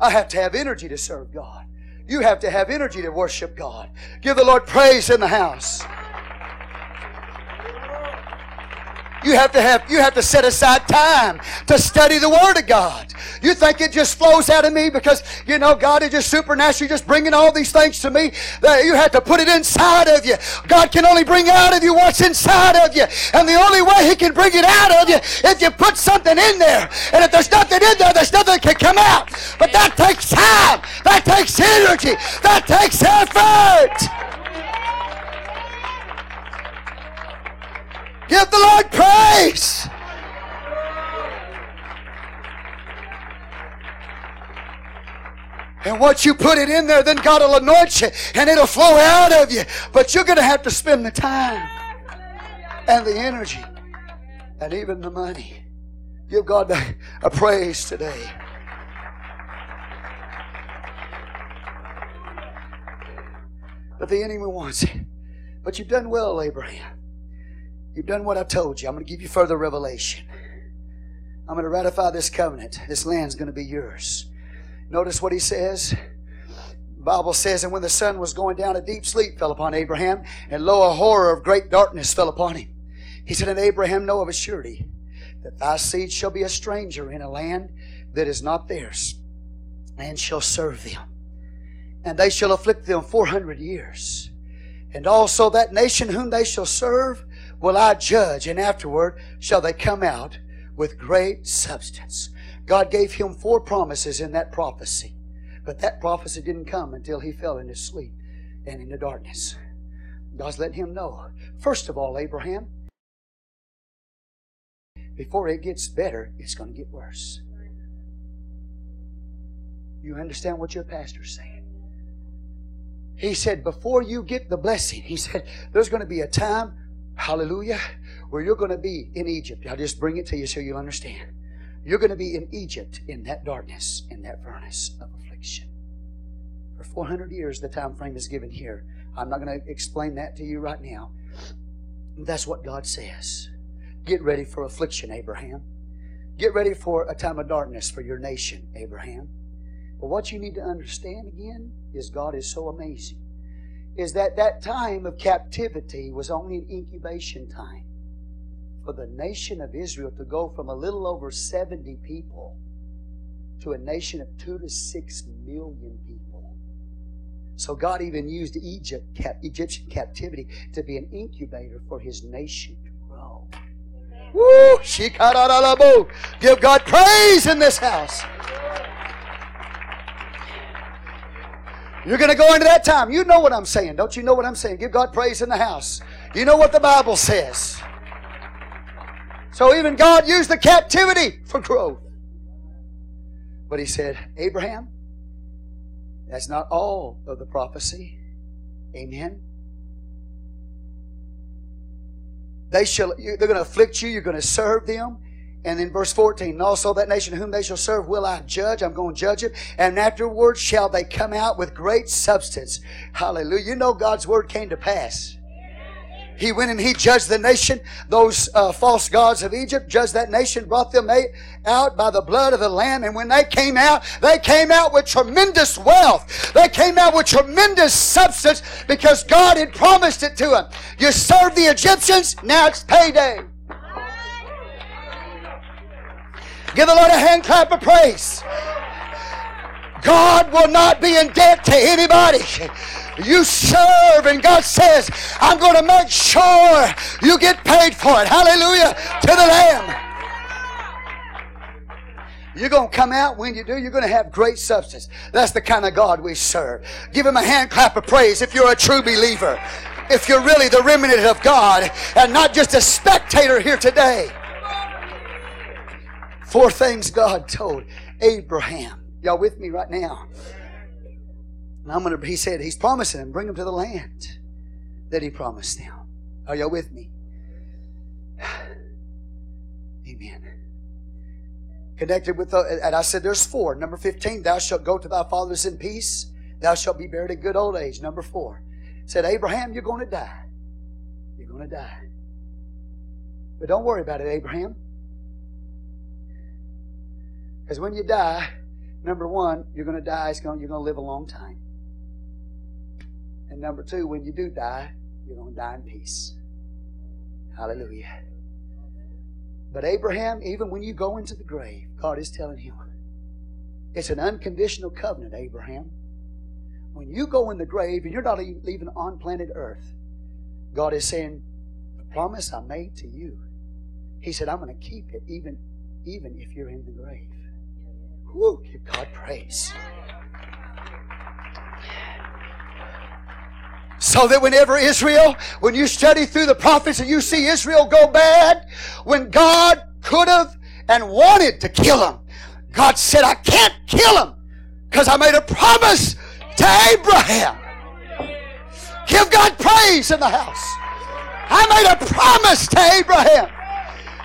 A: I have to have energy to serve God. You have to have energy to worship God. Give the Lord praise in the house. You have to have you have to set aside time to study the Word of God. You think it just flows out of me because you know God is just supernaturally just bringing all these things to me. That you have to put it inside of you. God can only bring out of you what's inside of you, and the only way He can bring it out of you if you put something in there. And if there's nothing in there, there's nothing that can come out. But that takes time. That takes energy. That takes effort. Give the Lord praise. And once you put it in there, then God will anoint you and it'll flow out of you. But you're going to have to spend the time and the energy and even the money. Give God a praise today. But the enemy wants it. But you've done well, Abraham. You've done what I've told you. I'm going to give you further revelation. I'm going to ratify this covenant. This land's going to be yours. Notice what he says. Bible says, And when the sun was going down, a deep sleep fell upon Abraham, and lo, a horror of great darkness fell upon him. He said, And Abraham, know of a surety that thy seed shall be a stranger in a land that is not theirs, and shall serve them. And they shall afflict them four hundred years. And also that nation whom they shall serve will I judge, and afterward shall they come out with great substance. God gave him four promises in that prophecy, but that prophecy didn't come until he fell into sleep and into darkness. God's letting him know. First of all, Abraham, before it gets better, it's going to get worse. You understand what your pastor's saying? He said, before you get the blessing, he said, there's going to be a time Hallelujah. Where you're going to be in Egypt. I'll just bring it to you so you'll understand. You're going to be in Egypt in that darkness, in that furnace of affliction. For 400 years, the time frame is given here. I'm not going to explain that to you right now. That's what God says. Get ready for affliction, Abraham. Get ready for a time of darkness for your nation, Abraham. But what you need to understand again is God is so amazing is that that time of captivity was only an incubation time for the nation of Israel to go from a little over 70 people to a nation of 2 to 6 million people. So God even used Egypt, Egyptian captivity to be an incubator for his nation to grow. Woo! Give God praise in this house. You're going to go into that time. You know what I'm saying. Don't you know what I'm saying? Give God praise in the house. You know what the Bible says. So even God used the captivity for growth. But he said, Abraham, that's not all of the prophecy. Amen. They shall they're going to afflict you, you're going to serve them. And in verse 14, and also that nation whom they shall serve will I judge. I'm going to judge it. And afterwards shall they come out with great substance. Hallelujah. You know God's word came to pass. He went and he judged the nation, those uh, false gods of Egypt, judged that nation, brought them out by the blood of the Lamb. And when they came out, they came out with tremendous wealth. They came out with tremendous substance because God had promised it to them. You serve the Egyptians, now it's payday. Give the Lord a hand clap of praise. God will not be in debt to anybody. You serve, and God says, I'm going to make sure you get paid for it. Hallelujah to the Lamb. You're going to come out when you do, you're going to have great substance. That's the kind of God we serve. Give him a hand clap of praise if you're a true believer. If you're really the remnant of God and not just a spectator here today. Four things God told Abraham. Y'all with me right now? And I'm gonna he said he's promising him, bring him to the land that he promised them. Are y'all with me? Amen. Connected with the, and I said there's four. Number 15, thou shalt go to thy fathers in peace, thou shalt be buried in good old age. Number four. Said Abraham, you're gonna die. You're gonna die. But don't worry about it, Abraham. Because when you die, number one, you're going to die, going, you're going to live a long time. And number two, when you do die, you're going to die in peace. Hallelujah. But Abraham, even when you go into the grave, God is telling him, it's an unconditional covenant, Abraham. When you go in the grave and you're not even on planet Earth, God is saying, the promise I made to you. He said, I'm going to keep it even, even if you're in the grave. Woo, give God praise. So that whenever Israel, when you study through the prophets and you see Israel go bad, when God could have and wanted to kill them, God said, I can't kill them because I made a promise to Abraham. Give God praise in the house. I made a promise to Abraham.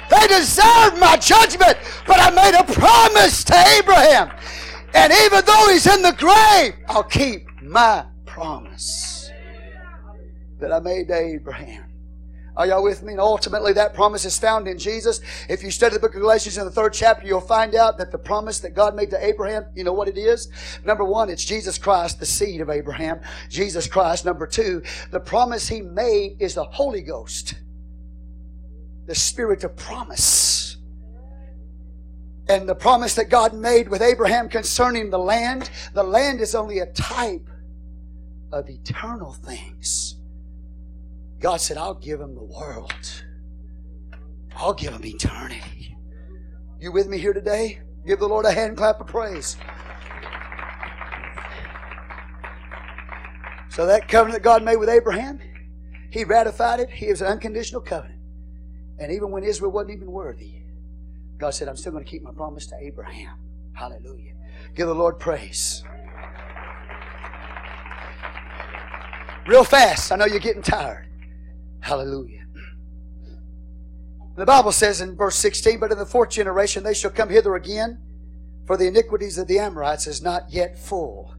A: They deserve my judgment, but I made a promise to Abraham. And even though he's in the grave, I'll keep my promise that I made to Abraham. Are y'all with me? And ultimately, that promise is found in Jesus. If you study the book of Galatians in the third chapter, you'll find out that the promise that God made to Abraham, you know what it is? Number one, it's Jesus Christ, the seed of Abraham. Jesus Christ. Number two, the promise he made is the Holy Ghost the spirit of promise. And the promise that God made with Abraham concerning the land, the land is only a type of eternal things. God said, I'll give him the world. I'll give him eternity. You with me here today? Give the Lord a hand clap of praise. So that covenant that God made with Abraham, he ratified it. He was an unconditional covenant. And even when Israel wasn't even worthy, God said, I'm still going to keep my promise to Abraham. Hallelujah. Give the Lord praise. Real fast. I know you're getting tired. Hallelujah. The Bible says in verse 16, But in the fourth generation they shall come hither again, for the iniquities of the Amorites is not yet full.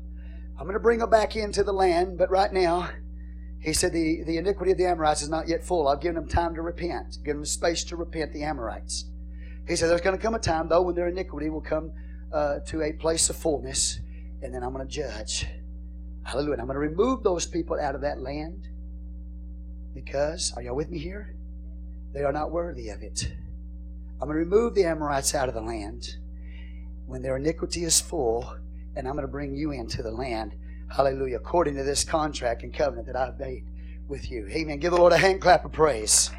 A: I'm going to bring them back into the land, but right now, he said, the, the iniquity of the Amorites is not yet full. I've given them time to repent, given them space to repent, the Amorites. He said, There's going to come a time, though, when their iniquity will come uh, to a place of fullness, and then I'm going to judge. Hallelujah. And I'm going to remove those people out of that land because, are y'all with me here? They are not worthy of it. I'm going to remove the Amorites out of the land when their iniquity is full, and I'm going to bring you into the land Hallelujah. According to this contract and covenant that I've made with you. Amen. Give the Lord a hand clap of praise.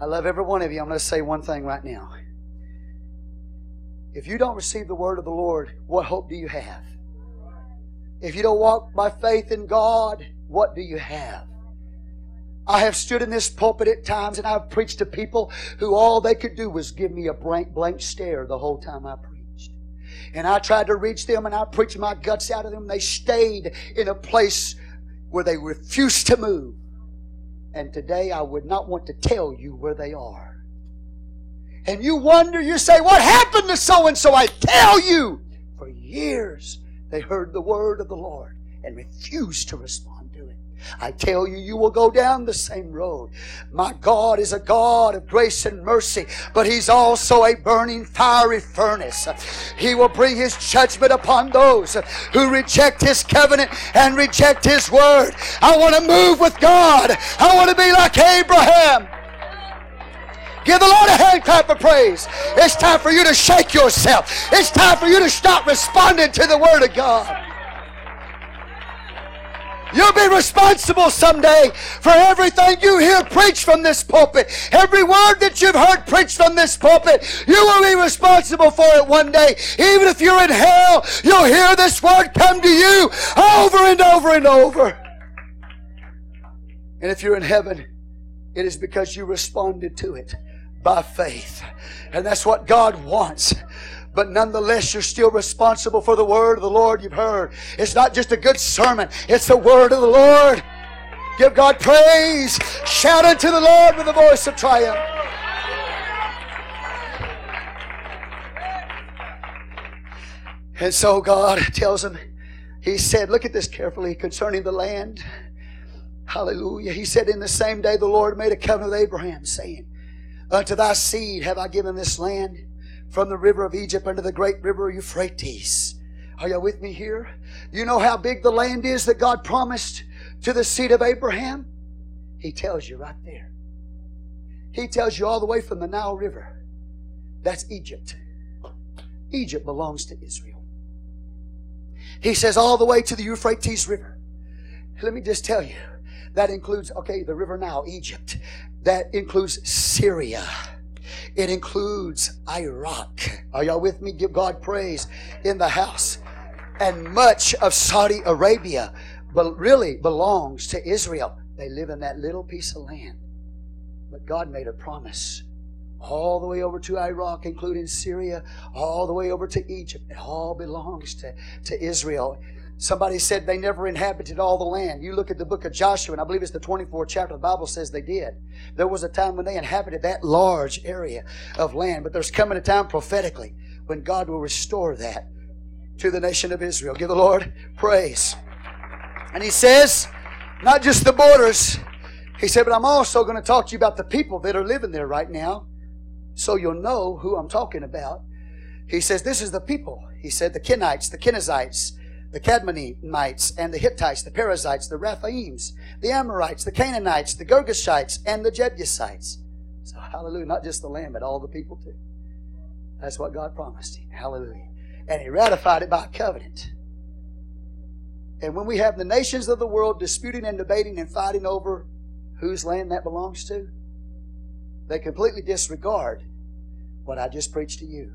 A: I love every one of you. I'm going to say one thing right now. If you don't receive the word of the Lord, what hope do you have? If you don't walk by faith in God, what do you have? I have stood in this pulpit at times and I've preached to people who all they could do was give me a blank, blank stare the whole time I preached. And I tried to reach them and I preached my guts out of them. They stayed in a place where they refused to move. And today I would not want to tell you where they are. And you wonder, you say, What happened to so and so? I tell you, for years they heard the word of the Lord and refused to respond. I tell you, you will go down the same road. My God is a God of grace and mercy, but He's also a burning fiery furnace. He will bring His judgment upon those who reject His covenant and reject His word. I want to move with God. I want to be like Abraham. Give the Lord a hand clap of praise. It's time for you to shake yourself. It's time for you to stop responding to the Word of God. You'll be responsible someday for everything you hear preached from this pulpit. Every word that you've heard preached from this pulpit, you will be responsible for it one day. Even if you're in hell, you'll hear this word come to you over and over and over. And if you're in heaven, it is because you responded to it by faith. And that's what God wants. But nonetheless, you're still responsible for the word of the Lord you've heard. It's not just a good sermon, it's the word of the Lord. Give God praise. Shout unto the Lord with a voice of triumph. And so God tells him, He said, look at this carefully concerning the land. Hallelujah. He said, In the same day the Lord made a covenant with Abraham, saying, Unto thy seed have I given this land from the river of Egypt unto the great river Euphrates. Are you with me here? You know how big the land is that God promised to the seed of Abraham? He tells you right there. He tells you all the way from the Nile River. That's Egypt. Egypt belongs to Israel. He says all the way to the Euphrates River. Let me just tell you, that includes, okay, the river Nile, Egypt. That includes Syria. It includes Iraq. Are y'all with me? Give God praise in the house. And much of Saudi Arabia but really belongs to Israel. They live in that little piece of land. But God made a promise all the way over to Iraq, including Syria, all the way over to Egypt. It all belongs to, to Israel. Somebody said they never inhabited all the land. You look at the book of Joshua, and I believe it's the 24th chapter, the Bible says they did. There was a time when they inhabited that large area of land, but there's coming a time prophetically when God will restore that to the nation of Israel. Give the Lord praise. And he says, not just the borders, he said, but I'm also going to talk to you about the people that are living there right now so you'll know who I'm talking about. He says, This is the people. He said, the Kenites, the Kenizzites, the Cadmonites and the Hittites, the Perizzites, the Rephaims, the Amorites, the Canaanites, the Girgashites, and the Jebusites. So, hallelujah, not just the land, but all the people too. That's what God promised him. Hallelujah. And he ratified it by covenant. And when we have the nations of the world disputing and debating and fighting over whose land that belongs to, they completely disregard what I just preached to you.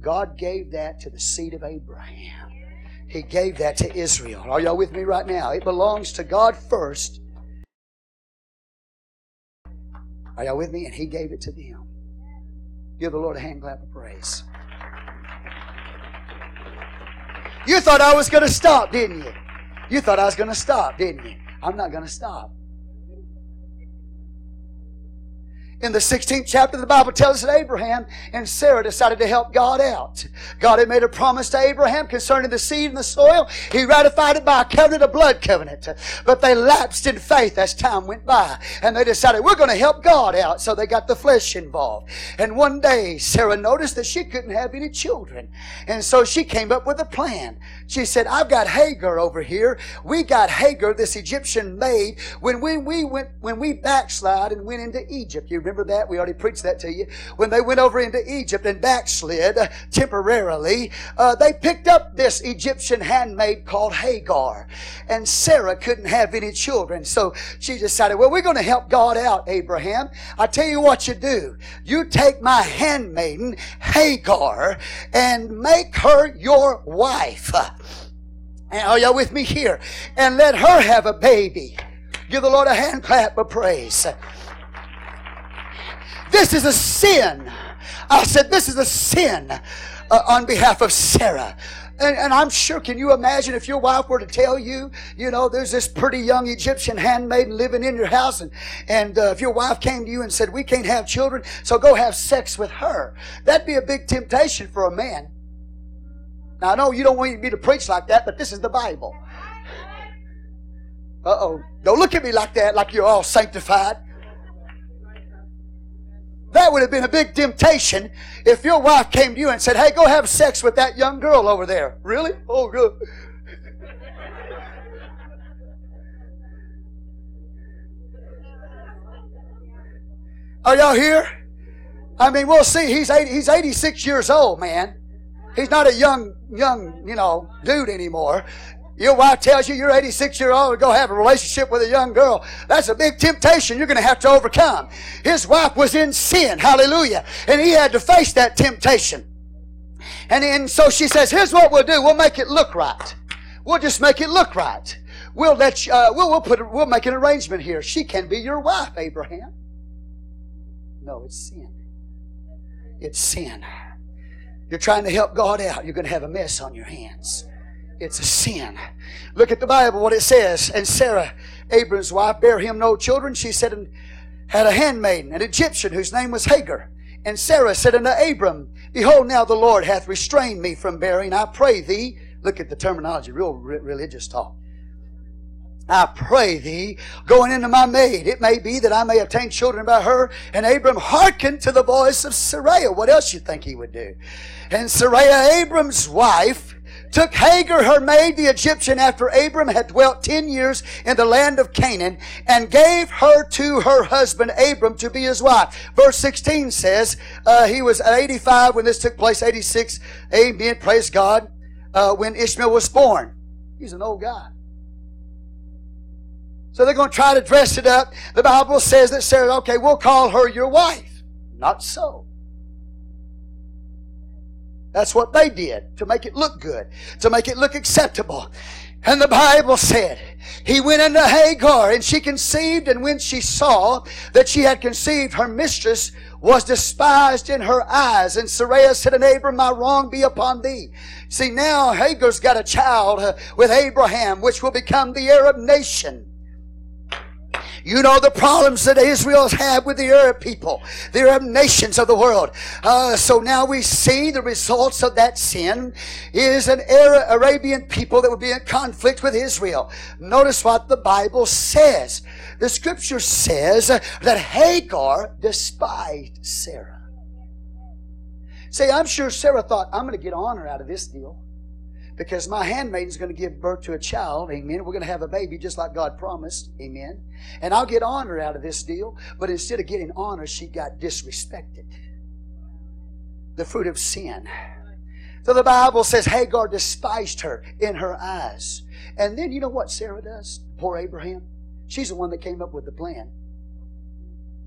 A: God gave that to the seed of Abraham. He gave that to Israel. Are y'all with me right now? It belongs to God first. Are y'all with me? And He gave it to them. Give the Lord a hand clap of praise. You thought I was going to stop, didn't you? You thought I was going to stop, didn't you? I'm not going to stop. In the 16th chapter, of the Bible tells us that Abraham and Sarah decided to help God out. God had made a promise to Abraham concerning the seed and the soil. He ratified it by a covenant, a blood covenant. But they lapsed in faith as time went by. And they decided, we're going to help God out. So they got the flesh involved. And one day, Sarah noticed that she couldn't have any children. And so she came up with a plan. She said, I've got Hagar over here. We got Hagar, this Egyptian maid, when we, we went, when we backslide and went into Egypt. You remember that? We already preached that to you. When they went over into Egypt and backslid uh, temporarily, uh, they picked up this Egyptian handmaid called Hagar. And Sarah couldn't have any children. So she decided, well, we're going to help God out, Abraham. I tell you what you do. You take my handmaiden, Hagar, and make her your wife. Are y'all with me here? And let her have a baby. Give the Lord a hand clap of praise. This is a sin. I said, This is a sin uh, on behalf of Sarah. And, and, I'm sure, can you imagine if your wife were to tell you, you know, there's this pretty young Egyptian handmaiden living in your house, and, and uh, if your wife came to you and said, We can't have children, so go have sex with her. That'd be a big temptation for a man. Now, I know you don't want me to preach like that, but this is the Bible. Uh oh. Don't look at me like that, like you're all sanctified. That would have been a big temptation if your wife came to you and said, Hey, go have sex with that young girl over there. Really? Oh, good. Are y'all here? I mean, we'll see. He's 80, he's 86 years old, man. He's not a young, young, you know, dude anymore. Your wife tells you you're 86 years old to go have a relationship with a young girl. That's a big temptation you're going to have to overcome. His wife was in sin. Hallelujah. And he had to face that temptation. And, and so she says, here's what we'll do. We'll make it look right. We'll just make it look right. We'll let you, uh, we'll, we'll put, we'll make an arrangement here. She can be your wife, Abraham. No, it's sin. It's sin. You're trying to help God out. You're going to have a mess on your hands. It's a sin. Look at the Bible, what it says. And Sarah, Abram's wife, bare him no children. She said, and had a handmaiden, an Egyptian, whose name was Hagar. And Sarah said unto Abram, Behold, now the Lord hath restrained me from bearing. I pray thee, look at the terminology, real religious talk. I pray thee, going into my maid, it may be that I may obtain children by her. And Abram hearkened to the voice of Sarai. What else you think he would do? And Sarai, Abram's wife, took Hagar, her maid, the Egyptian, after Abram had dwelt ten years in the land of Canaan, and gave her to her husband Abram to be his wife. Verse 16 says, uh, he was 85 when this took place, 86. Amen. Praise God. Uh, when Ishmael was born. He's an old guy. So they're going to try to dress it up. The Bible says that Sarah, okay, we'll call her your wife. Not so. That's what they did to make it look good, to make it look acceptable. And the Bible said, He went unto Hagar, and she conceived, and when she saw that she had conceived, her mistress was despised in her eyes. And Sarai said unto Abram, My wrong be upon thee. See, now Hagar's got a child uh, with Abraham, which will become the Arab nation. You know the problems that Israel's had with the Arab people, the Arab nations of the world. Uh, so now we see the results of that sin is an Arab, Arabian people that would be in conflict with Israel. Notice what the Bible says. The scripture says that Hagar despised Sarah. Say, I'm sure Sarah thought, I'm going to get honor out of this deal because my handmaiden is going to give birth to a child. Amen. We're going to have a baby just like God promised. Amen. And I'll get honor out of this deal. But instead of getting honor, she got disrespected. The fruit of sin. So the Bible says Hagar despised her in her eyes. And then you know what Sarah does? Poor Abraham. She's the one that came up with the plan.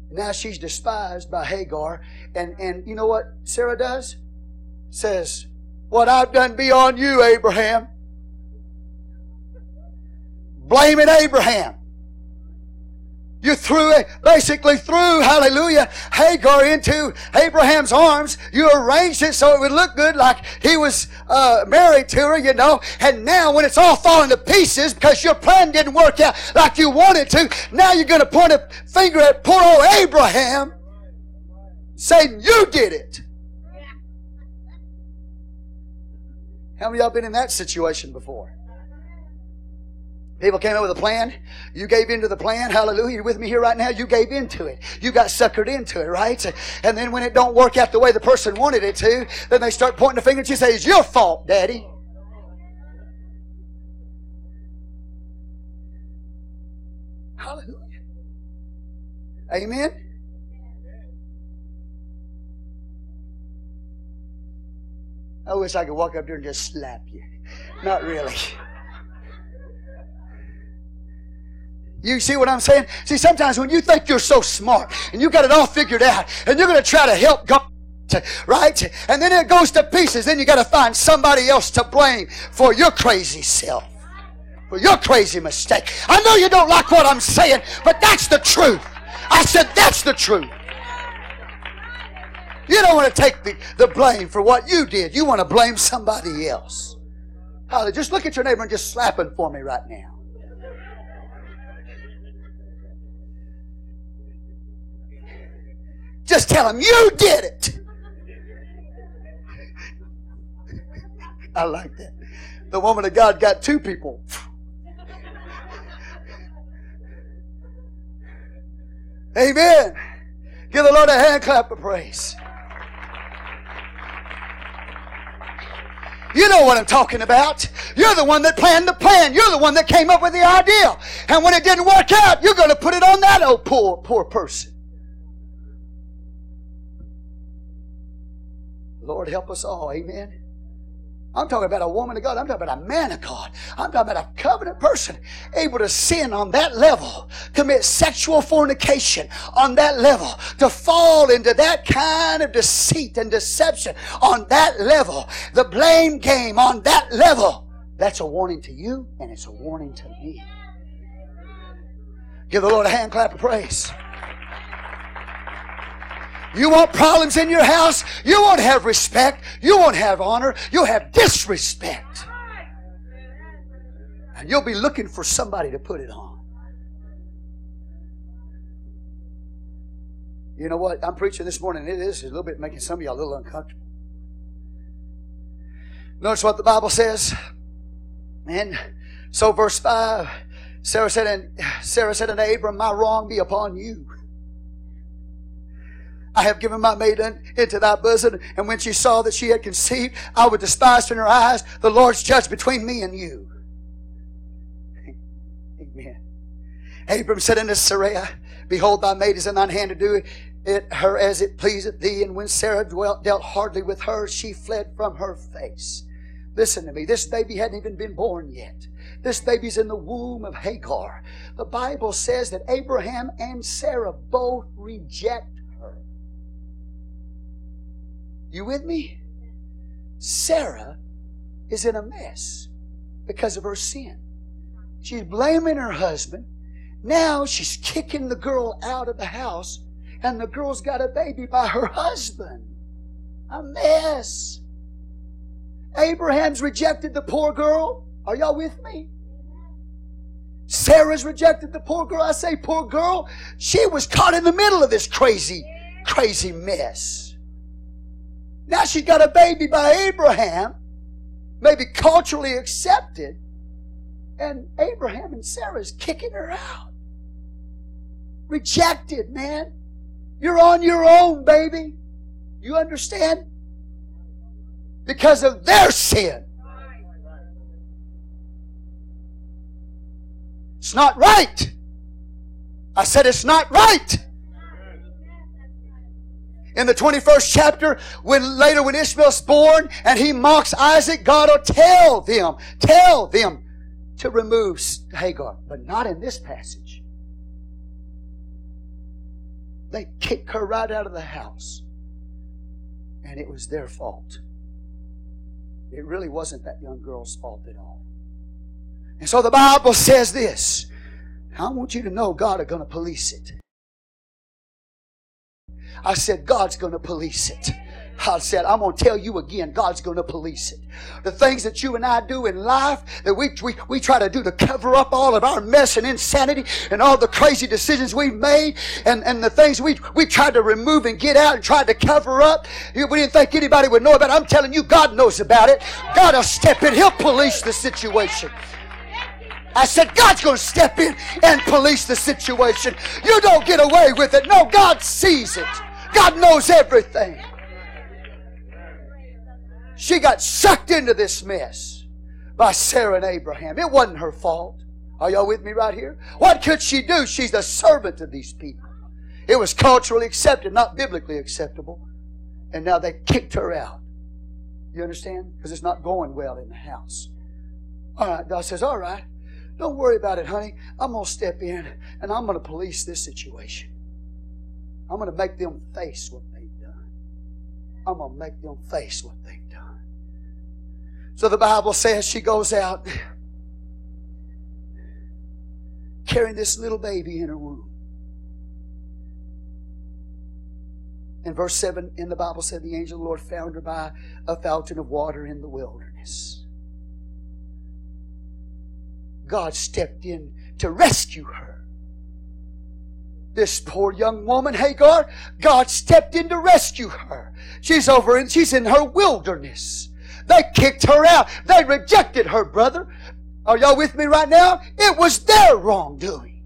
A: Now she's despised by Hagar. And, and you know what Sarah does? Says, what I've done be on you, Abraham. Blaming Abraham. You threw, it, basically threw, hallelujah, Hagar into Abraham's arms. You arranged it so it would look good like he was uh, married to her, you know. And now when it's all falling to pieces because your plan didn't work out like you wanted to, now you're going to point a finger at poor old Abraham saying you did it. How many of y'all been in that situation before? People came up with a plan. You gave into the plan. Hallelujah. You're with me here right now. You gave into it. You got suckered into it, right? And then when it don't work out the way the person wanted it to, then they start pointing the finger at you and say, it's your fault, daddy. Hallelujah. Amen. I wish I could walk up there and just slap you. Not really. You see what I'm saying? See, sometimes when you think you're so smart and you got it all figured out and you're going to try to help God, right? And then it goes to pieces. Then you got to find somebody else to blame for your crazy self, for your crazy mistake. I know you don't like what I'm saying, but that's the truth. I said that's the truth. You don't want to take the, the blame for what you did. You want to blame somebody else. Holly, just look at your neighbor and just slap him for me right now. Just tell him you did it. I like that. The woman of God got two people. Amen. Give the Lord a hand clap of praise. You know what I'm talking about. You're the one that planned the plan. You're the one that came up with the idea. And when it didn't work out, you're going to put it on that old poor, poor person. Lord help us all. Amen. I'm talking about a woman of God. I'm talking about a man of God. I'm talking about a covenant person able to sin on that level, commit sexual fornication on that level, to fall into that kind of deceit and deception on that level, the blame game on that level. That's a warning to you and it's a warning to me. Give the Lord a hand clap of praise. You want problems in your house? You won't have respect. You won't have honor. You'll have disrespect. And you'll be looking for somebody to put it on. You know what? I'm preaching this morning. It is a little bit making some of y'all a little uncomfortable. Notice what the Bible says. And so verse 5, Sarah said, and Sarah said unto Abram, My wrong be upon you. I have given my maiden into thy bosom. And when she saw that she had conceived, I was despised in her eyes. The Lord's judge between me and you. Amen. Abram said unto Sarai, Behold, thy maid is in thine hand to do it her as it pleaseth thee. And when Sarah dwelt, dealt hardly with her, she fled from her face. Listen to me. This baby hadn't even been born yet. This baby's in the womb of Hagar. The Bible says that Abraham and Sarah both reject you with me? Sarah is in a mess because of her sin. She's blaming her husband. Now she's kicking the girl out of the house, and the girl's got a baby by her husband. A mess. Abraham's rejected the poor girl. Are y'all with me? Sarah's rejected the poor girl. I say, poor girl. She was caught in the middle of this crazy, crazy mess. Now she's got a baby by Abraham, maybe culturally accepted, and Abraham and Sarah's kicking her out. Rejected, man. You're on your own, baby. You understand? Because of their sin. It's not right. I said it's not right in the 21st chapter, when later when Ishmael's born and he mocks Isaac, God will tell them, tell them to remove Hagar, but not in this passage. They kick her right out of the house. And it was their fault. It really wasn't that young girl's fault at all. And so the Bible says this. I want you to know God are going to police it. I said, God's going to police it. I said, I'm going to tell you again, God's going to police it. The things that you and I do in life that we, we, we try to do to cover up all of our mess and insanity and all the crazy decisions we've made and, and the things we, we tried to remove and get out and tried to cover up. We didn't think anybody would know about it. I'm telling you, God knows about it. God will step in. He'll police the situation. I said, God's going to step in and police the situation. You don't get away with it. No, God sees it. God knows everything. She got sucked into this mess by Sarah and Abraham. It wasn't her fault. Are y'all with me right here? What could she do? She's the servant of these people. It was culturally accepted, not biblically acceptable. And now they kicked her out. You understand? Because it's not going well in the house. All right, God says, All right, don't worry about it, honey. I'm going to step in and I'm going to police this situation. I'm going to make them face what they've done. I'm going to make them face what they've done. So the Bible says she goes out carrying this little baby in her womb. In verse 7, in the Bible said, The angel of the Lord found her by a fountain of water in the wilderness. God stepped in to rescue her. This poor young woman, Hagar, God stepped in to rescue her. She's over and she's in her wilderness. They kicked her out. They rejected her, brother. Are y'all with me right now? It was their wrongdoing.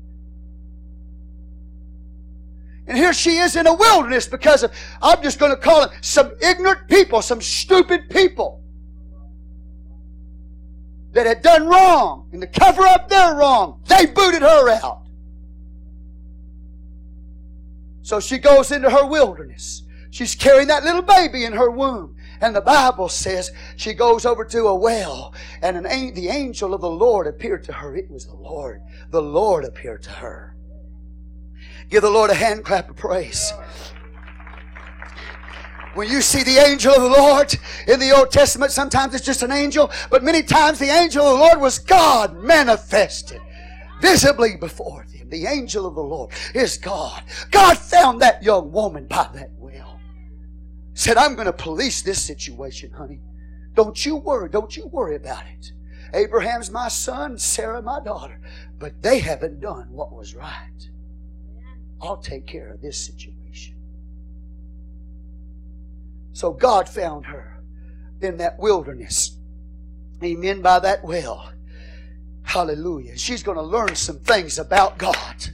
A: And here she is in a wilderness because of, I'm just going to call it some ignorant people, some stupid people that had done wrong. And to cover up their wrong, they booted her out. So she goes into her wilderness. She's carrying that little baby in her womb. And the Bible says she goes over to a well, and an, the angel of the Lord appeared to her. It was the Lord. The Lord appeared to her. Give the Lord a hand clap of praise. When you see the angel of the Lord in the Old Testament, sometimes it's just an angel, but many times the angel of the Lord was God manifested visibly before them. The angel of the Lord is God. God found that young woman by that well. Said, I'm going to police this situation, honey. Don't you worry. Don't you worry about it. Abraham's my son, Sarah my daughter, but they haven't done what was right. I'll take care of this situation. So God found her in that wilderness. Amen. By that well. Hallelujah. She's going to learn some things about God.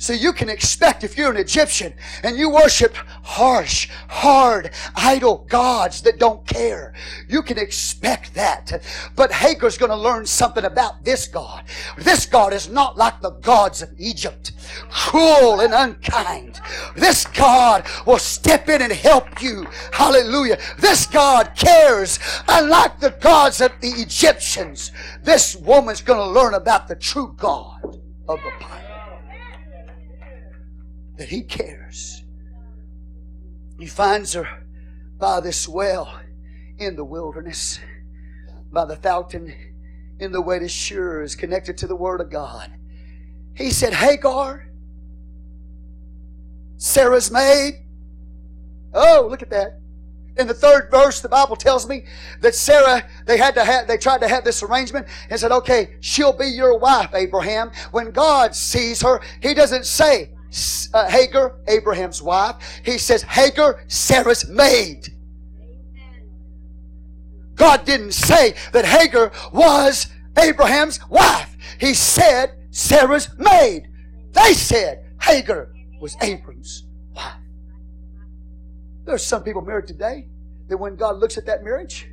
A: So you can expect if you're an Egyptian and you worship harsh, hard, idol gods that don't care, you can expect that. But Hagar's going to learn something about this God. This God is not like the gods of Egypt, cruel and unkind. This God will step in and help you. Hallelujah. This God cares. Unlike the gods of the Egyptians, this woman's going to learn about the true God of the Bible that He cares. He finds her by this well in the wilderness, by the fountain in the way to Shur is connected to the Word of God. He said, Hagar, Sarah's maid. Oh, look at that. In the third verse, the Bible tells me that Sarah, they had to have, they tried to have this arrangement and said, okay, she'll be your wife, Abraham. When God sees her, He doesn't say, uh, Hagar, Abraham's wife. He says, Hagar, Sarah's maid. God didn't say that Hagar was Abraham's wife. He said Sarah's maid. They said Hagar was Abram's wife. There's some people married today that when God looks at that marriage,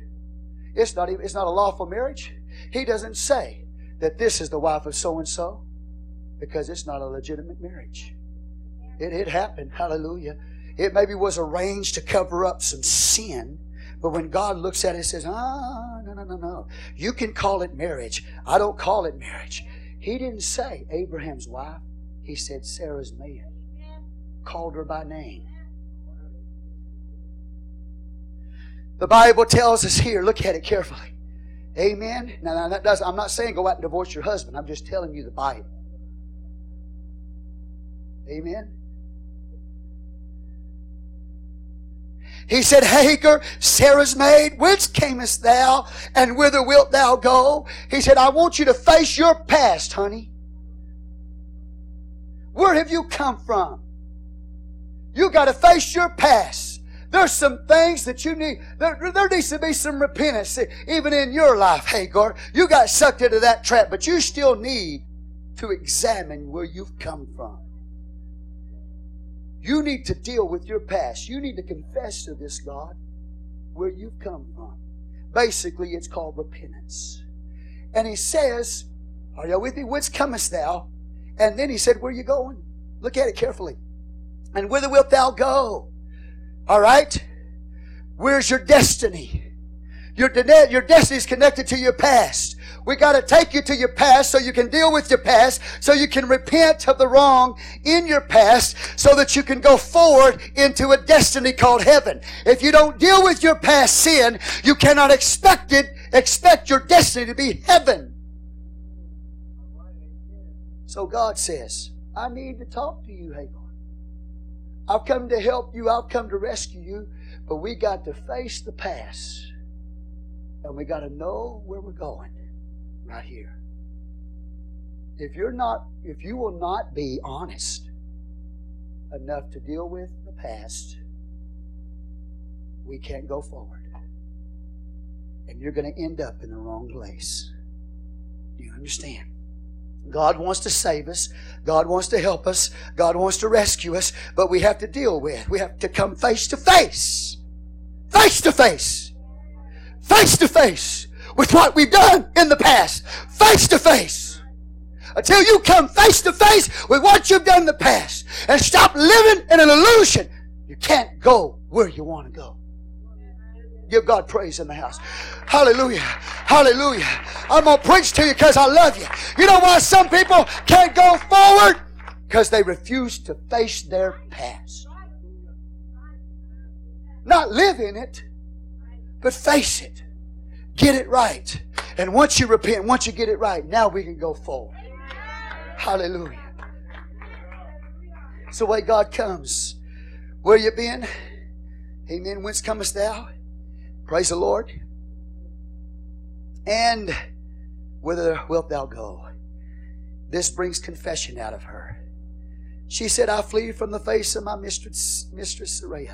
A: it's not even, it's not a lawful marriage. He doesn't say that this is the wife of so and so because it's not a legitimate marriage. It, it happened. Hallelujah. It maybe was arranged to cover up some sin. But when God looks at it, says, ah, no, no, no, no. You can call it marriage. I don't call it marriage. He didn't say Abraham's wife. He said Sarah's maid. Called her by name. The Bible tells us here, look at it carefully. Amen. Now, now that does I'm not saying go out and divorce your husband. I'm just telling you the Bible. Amen. He said, Hagar, Sarah's maid, whence camest thou, and whither wilt thou go? He said, I want you to face your past, honey. Where have you come from? You got to face your past. There's some things that you need. There, there needs to be some repentance, even in your life, Hagar. You got sucked into that trap, but you still need to examine where you've come from. You need to deal with your past. You need to confess to this God where you've come from. Basically, it's called repentance. And he says, Are you with me? Whence comest thou? And then he said, Where are you going? Look at it carefully. And whither wilt thou go? All right? Where's your destiny? Your, your destiny is connected to your past. We got to take you to your past so you can deal with your past, so you can repent of the wrong in your past, so that you can go forward into a destiny called heaven. If you don't deal with your past sin, you cannot expect it, expect your destiny to be heaven. So God says, I need to talk to you, Hagar. I've come to help you, I've come to rescue you, but we got to face the past. And we got to know where we're going right here. If you're not, if you will not be honest enough to deal with the past, we can't go forward. And you're going to end up in the wrong place. Do you understand? God wants to save us. God wants to help us. God wants to rescue us. But we have to deal with. We have to come face to face. Face to face. Face to face with what we've done in the past. Face to face. Until you come face to face with what you've done in the past and stop living in an illusion, you can't go where you want to go. Give God praise in the house. Hallelujah. Hallelujah. I'm going to preach to you because I love you. You know why some people can't go forward? Because they refuse to face their past. Not live in it, but face it. Get it right. And once you repent, once you get it right, now we can go forward. Hallelujah. It's the way God comes. Where you been? Amen. Whence comest thou? Praise the Lord. And whither wilt thou go? This brings confession out of her. She said, I flee from the face of my mistress, Mistress Sarai.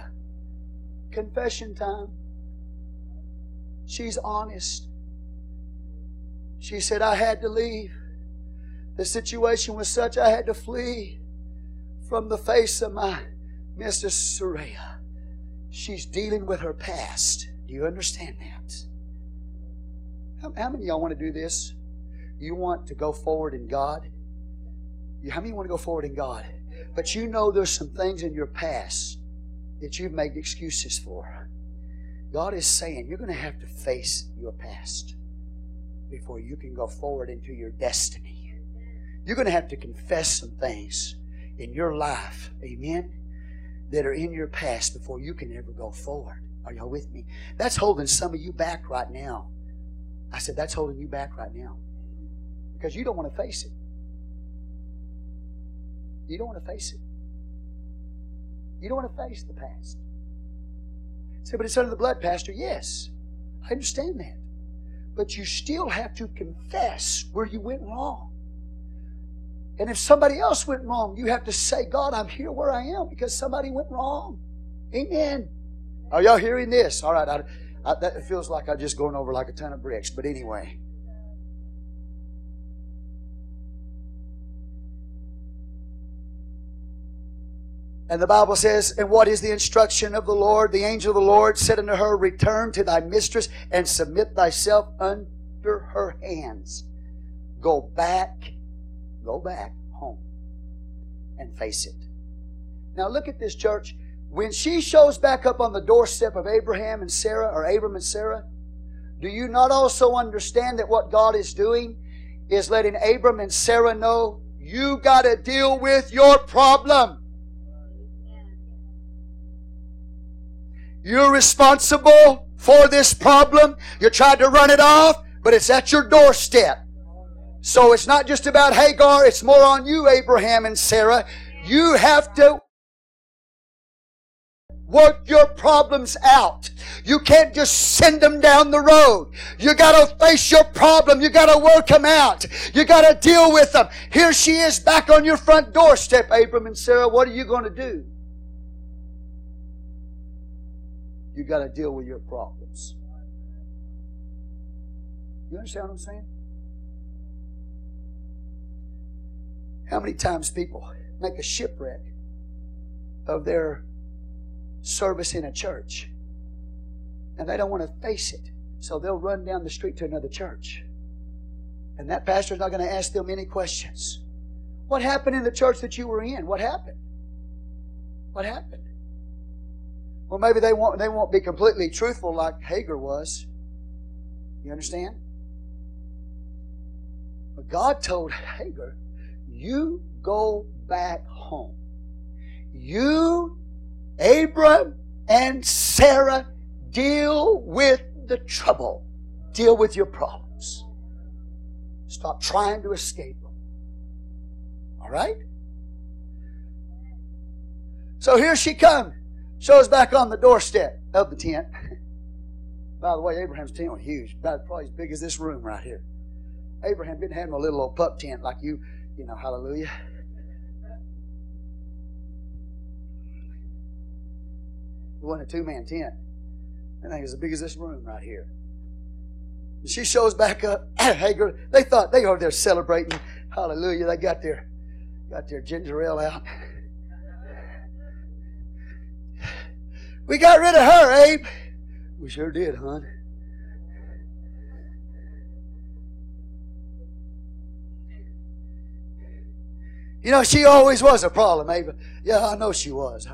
A: Confession time. She's honest. She said, I had to leave. The situation was such I had to flee from the face of my Mistress Sarai. She's dealing with her past. Do you understand that? How, how many of y'all want to do this? You want to go forward in God? How many want to go forward in God? But you know there's some things in your past that you've made excuses for. God is saying you're going to have to face your past before you can go forward into your destiny. You're going to have to confess some things in your life, amen, that are in your past before you can ever go forward. Are y'all with me? That's holding some of you back right now. I said, that's holding you back right now. Because you don't want to face it. You don't want to face it. You don't want to face the past. Say, but it's under the blood, Pastor. Yes, I understand that. But you still have to confess where you went wrong. And if somebody else went wrong, you have to say, God, I'm here where I am because somebody went wrong. Amen. Are y'all hearing this? All right. I, I, that feels like I'm just going over like a ton of bricks. But anyway. And the Bible says, And what is the instruction of the Lord? The angel of the Lord said unto her, Return to thy mistress and submit thyself under her hands. Go back, go back home and face it. Now look at this, church. When she shows back up on the doorstep of Abraham and Sarah, or Abram and Sarah, do you not also understand that what God is doing is letting Abram and Sarah know you got to deal with your problem? You're responsible for this problem. You tried to run it off, but it's at your doorstep. So it's not just about Hagar, it's more on you, Abraham and Sarah. You have to work your problems out. You can't just send them down the road. You gotta face your problem. You gotta work them out. You gotta deal with them. Here she is back on your front doorstep, Abram and Sarah. What are you gonna do? You gotta deal with your problems. You understand what I'm saying? How many times people make a shipwreck of their service in a church. And they don't want to face it. So they'll run down the street to another church. And that pastor's not going to ask them any questions. What happened in the church that you were in? What happened? What happened? Well, maybe they won't, they won't be completely truthful like Hagar was. You understand? But God told Hagar, You go back home. You Abram and Sarah deal with the trouble, deal with your problems. Stop trying to escape them. All right? So here she comes. Shows back on the doorstep of the tent. By the way, Abraham's tent was huge, about probably as big as this room right here. Abraham didn't have a little old pup tent like you, you know, hallelujah. It wasn't a two man tent. I think it was as big as this room right here. she shows back up. Hagar, they thought they were there celebrating. Hallelujah. They got their got their ginger ale out. We got rid of her, Abe. We sure did, hon. You know, she always was a problem, Abe. Yeah, I know she was.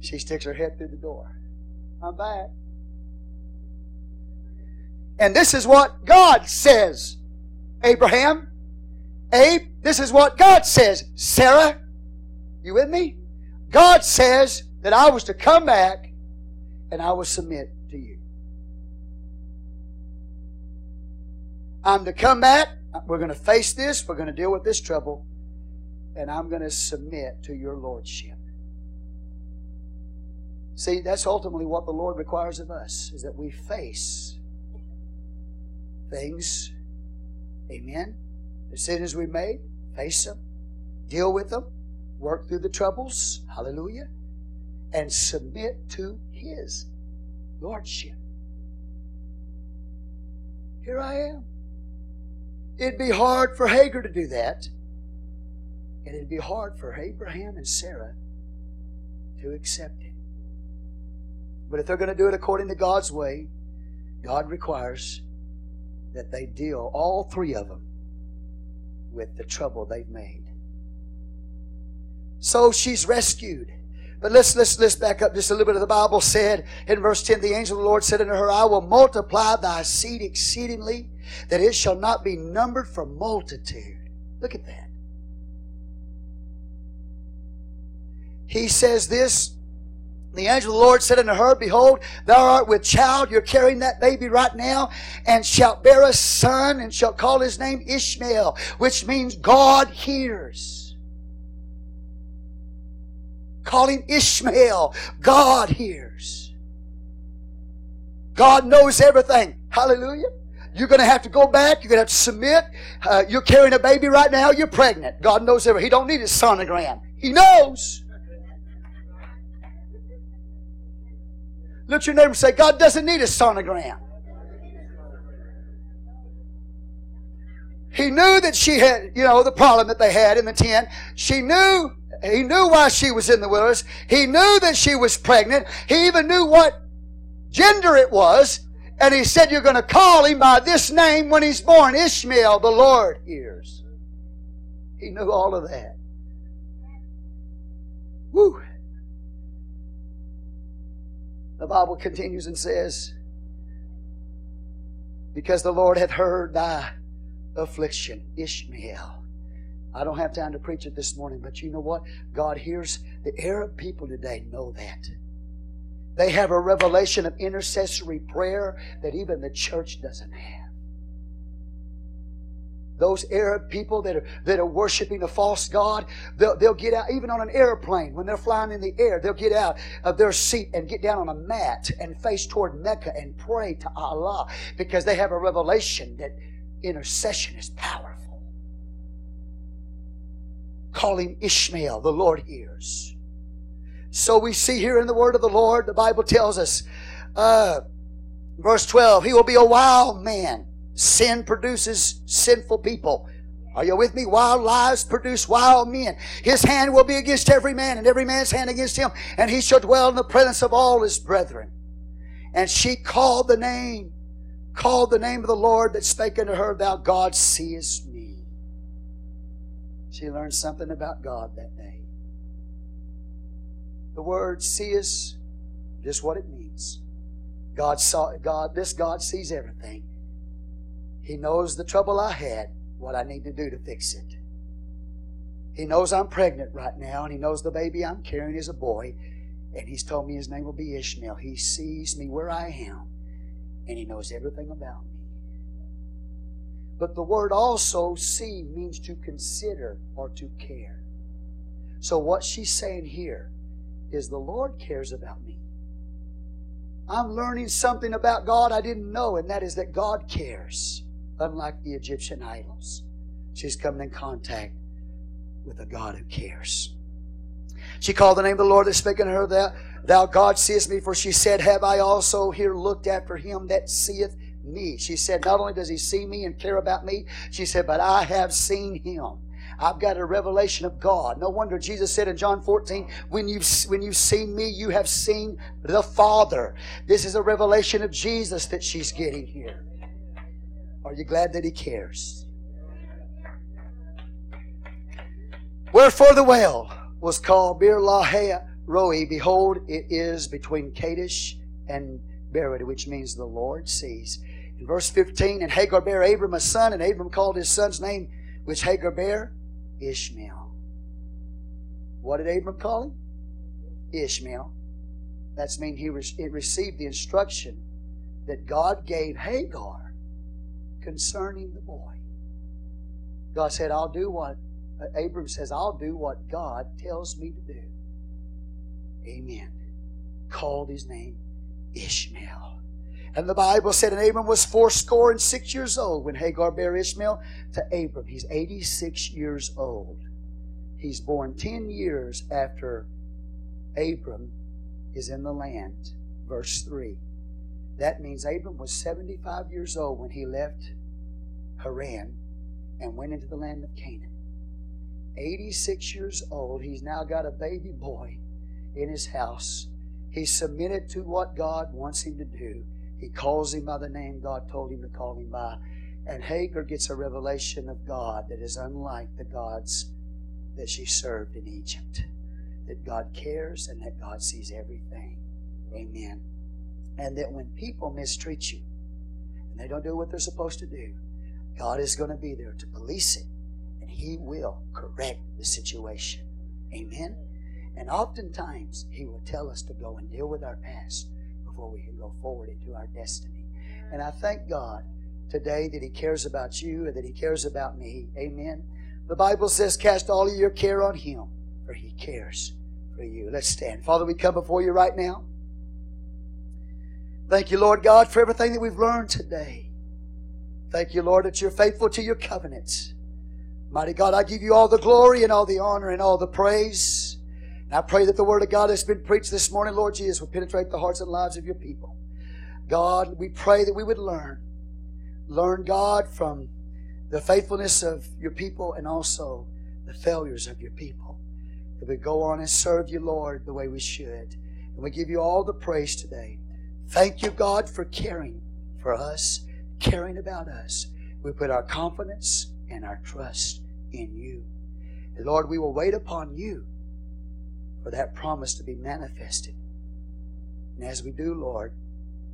A: She sticks her head through the door. I'm back. And this is what God says, Abraham. Abe, this is what God says. Sarah, you with me? God says that I was to come back and I will submit to you. I'm to come back. We're going to face this. We're going to deal with this trouble. And I'm going to submit to your lordship. See, that's ultimately what the Lord requires of us, is that we face things. Amen. Decisions we made, face them, deal with them, work through the troubles. Hallelujah. And submit to His Lordship. Here I am. It'd be hard for Hagar to do that. And it'd be hard for Abraham and Sarah to accept it. But if they're going to do it according to God's way, God requires that they deal, all three of them, with the trouble they've made. So she's rescued. But let's, let's, let's back up just a little bit of the Bible said in verse 10, the angel of the Lord said unto her, I will multiply thy seed exceedingly, that it shall not be numbered for multitude. Look at that. He says this the angel of the Lord said unto her, Behold, thou art with child, you're carrying that baby right now, and shalt bear a son, and shalt call his name Ishmael, which means God hears. Call him Ishmael, God hears. God knows everything. Hallelujah. You're going to have to go back. You're going to have to submit. Uh, you're carrying a baby right now. You're pregnant. God knows everything. He don't need a sonogram. He knows. Look your neighbor and say, God doesn't need a sonogram. He knew that she had, you know, the problem that they had in the tent. She knew, he knew why she was in the wilderness. He knew that she was pregnant. He even knew what gender it was. And he said, You're going to call him by this name when he's born Ishmael, the Lord hears. He knew all of that. Woo. The Bible continues and says, Because the Lord hath heard thy affliction, Ishmael. I don't have time to preach it this morning, but you know what? God hears the Arab people today know that. They have a revelation of intercessory prayer that even the church doesn't have. Those Arab people that are, that are worshiping a false God, they'll, they'll get out, even on an airplane, when they're flying in the air, they'll get out of their seat and get down on a mat and face toward Mecca and pray to Allah because they have a revelation that intercession is powerful. Call him Ishmael, the Lord hears. So we see here in the word of the Lord, the Bible tells us, uh, verse 12, he will be a wild man Sin produces sinful people. Are you with me? Wild lives produce wild men. His hand will be against every man, and every man's hand against him, and he shall dwell in the presence of all his brethren. And she called the name, called the name of the Lord that spake unto her, Thou God seest me. She learned something about God that day. The word seest, just what it means. God saw God, this God sees everything. He knows the trouble I had, what I need to do to fix it. He knows I'm pregnant right now, and He knows the baby I'm carrying is a boy, and He's told me his name will be Ishmael. He sees me where I am, and He knows everything about me. But the word also see means to consider or to care. So what she's saying here is the Lord cares about me. I'm learning something about God I didn't know, and that is that God cares unlike the Egyptian idols. She's coming in contact with a God who cares. She called the name of the Lord that spake unto her, Thou, thou God seest me, for she said, Have I also here looked after him that seeth me. She said, Not only does he see me and care about me, she said, but I have seen him. I've got a revelation of God. No wonder Jesus said in John 14, when you've, when you've seen me, you have seen the Father. This is a revelation of Jesus that she's getting here. Are you glad that he cares? Wherefore the well was called Beer Lahai Roi. Behold, it is between Kadesh and Bered, which means the Lord sees. In verse 15, and Hagar bare Abram a son, and Abram called his son's name, which Hagar bare, Ishmael. What did Abram call him? Ishmael. That's mean he re- received the instruction that God gave Hagar concerning the boy. God said, I'll do what, uh, Abram says, I'll do what God tells me to do. Amen. Called his name Ishmael. And the Bible said, and Abram was fourscore and six years old when Hagar bare Ishmael to Abram. He's 86 years old. He's born 10 years after Abram is in the land. Verse 3. That means Abram was 75 years old when he left Haran and went into the land of Canaan. 86 years old. He's now got a baby boy in his house. He's submitted to what God wants him to do. He calls him by the name God told him to call him by. And Hagar gets a revelation of God that is unlike the gods that she served in Egypt. That God cares and that God sees everything. Amen. And that when people mistreat you and they don't do what they're supposed to do, God is going to be there to police it and He will correct the situation. Amen. And oftentimes, He will tell us to go and deal with our past before we can go forward into our destiny. And I thank God today that He cares about you and that He cares about me. Amen. The Bible says, Cast all of your care on Him, for He cares for you. Let's stand. Father, we come before you right now. Thank you, Lord God, for everything that we've learned today. Thank you, Lord, that you're faithful to your covenants. Mighty God, I give you all the glory and all the honor and all the praise. And I pray that the word of God that's been preached this morning, Lord Jesus, will penetrate the hearts and lives of your people. God, we pray that we would learn. Learn, God, from the faithfulness of your people and also the failures of your people. That we go on and serve you, Lord, the way we should. And we give you all the praise today. Thank you, God, for caring for us, caring about us. We put our confidence and our trust in you. And Lord, we will wait upon you for that promise to be manifested. And as we do, Lord,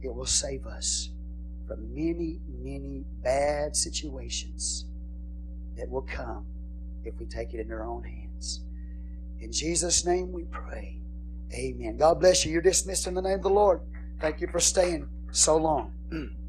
A: it will save us from many, many bad situations that will come if we take it in our own hands. In Jesus' name we pray. Amen. God bless you. You're dismissed in the name of the Lord. Thank you for staying so long.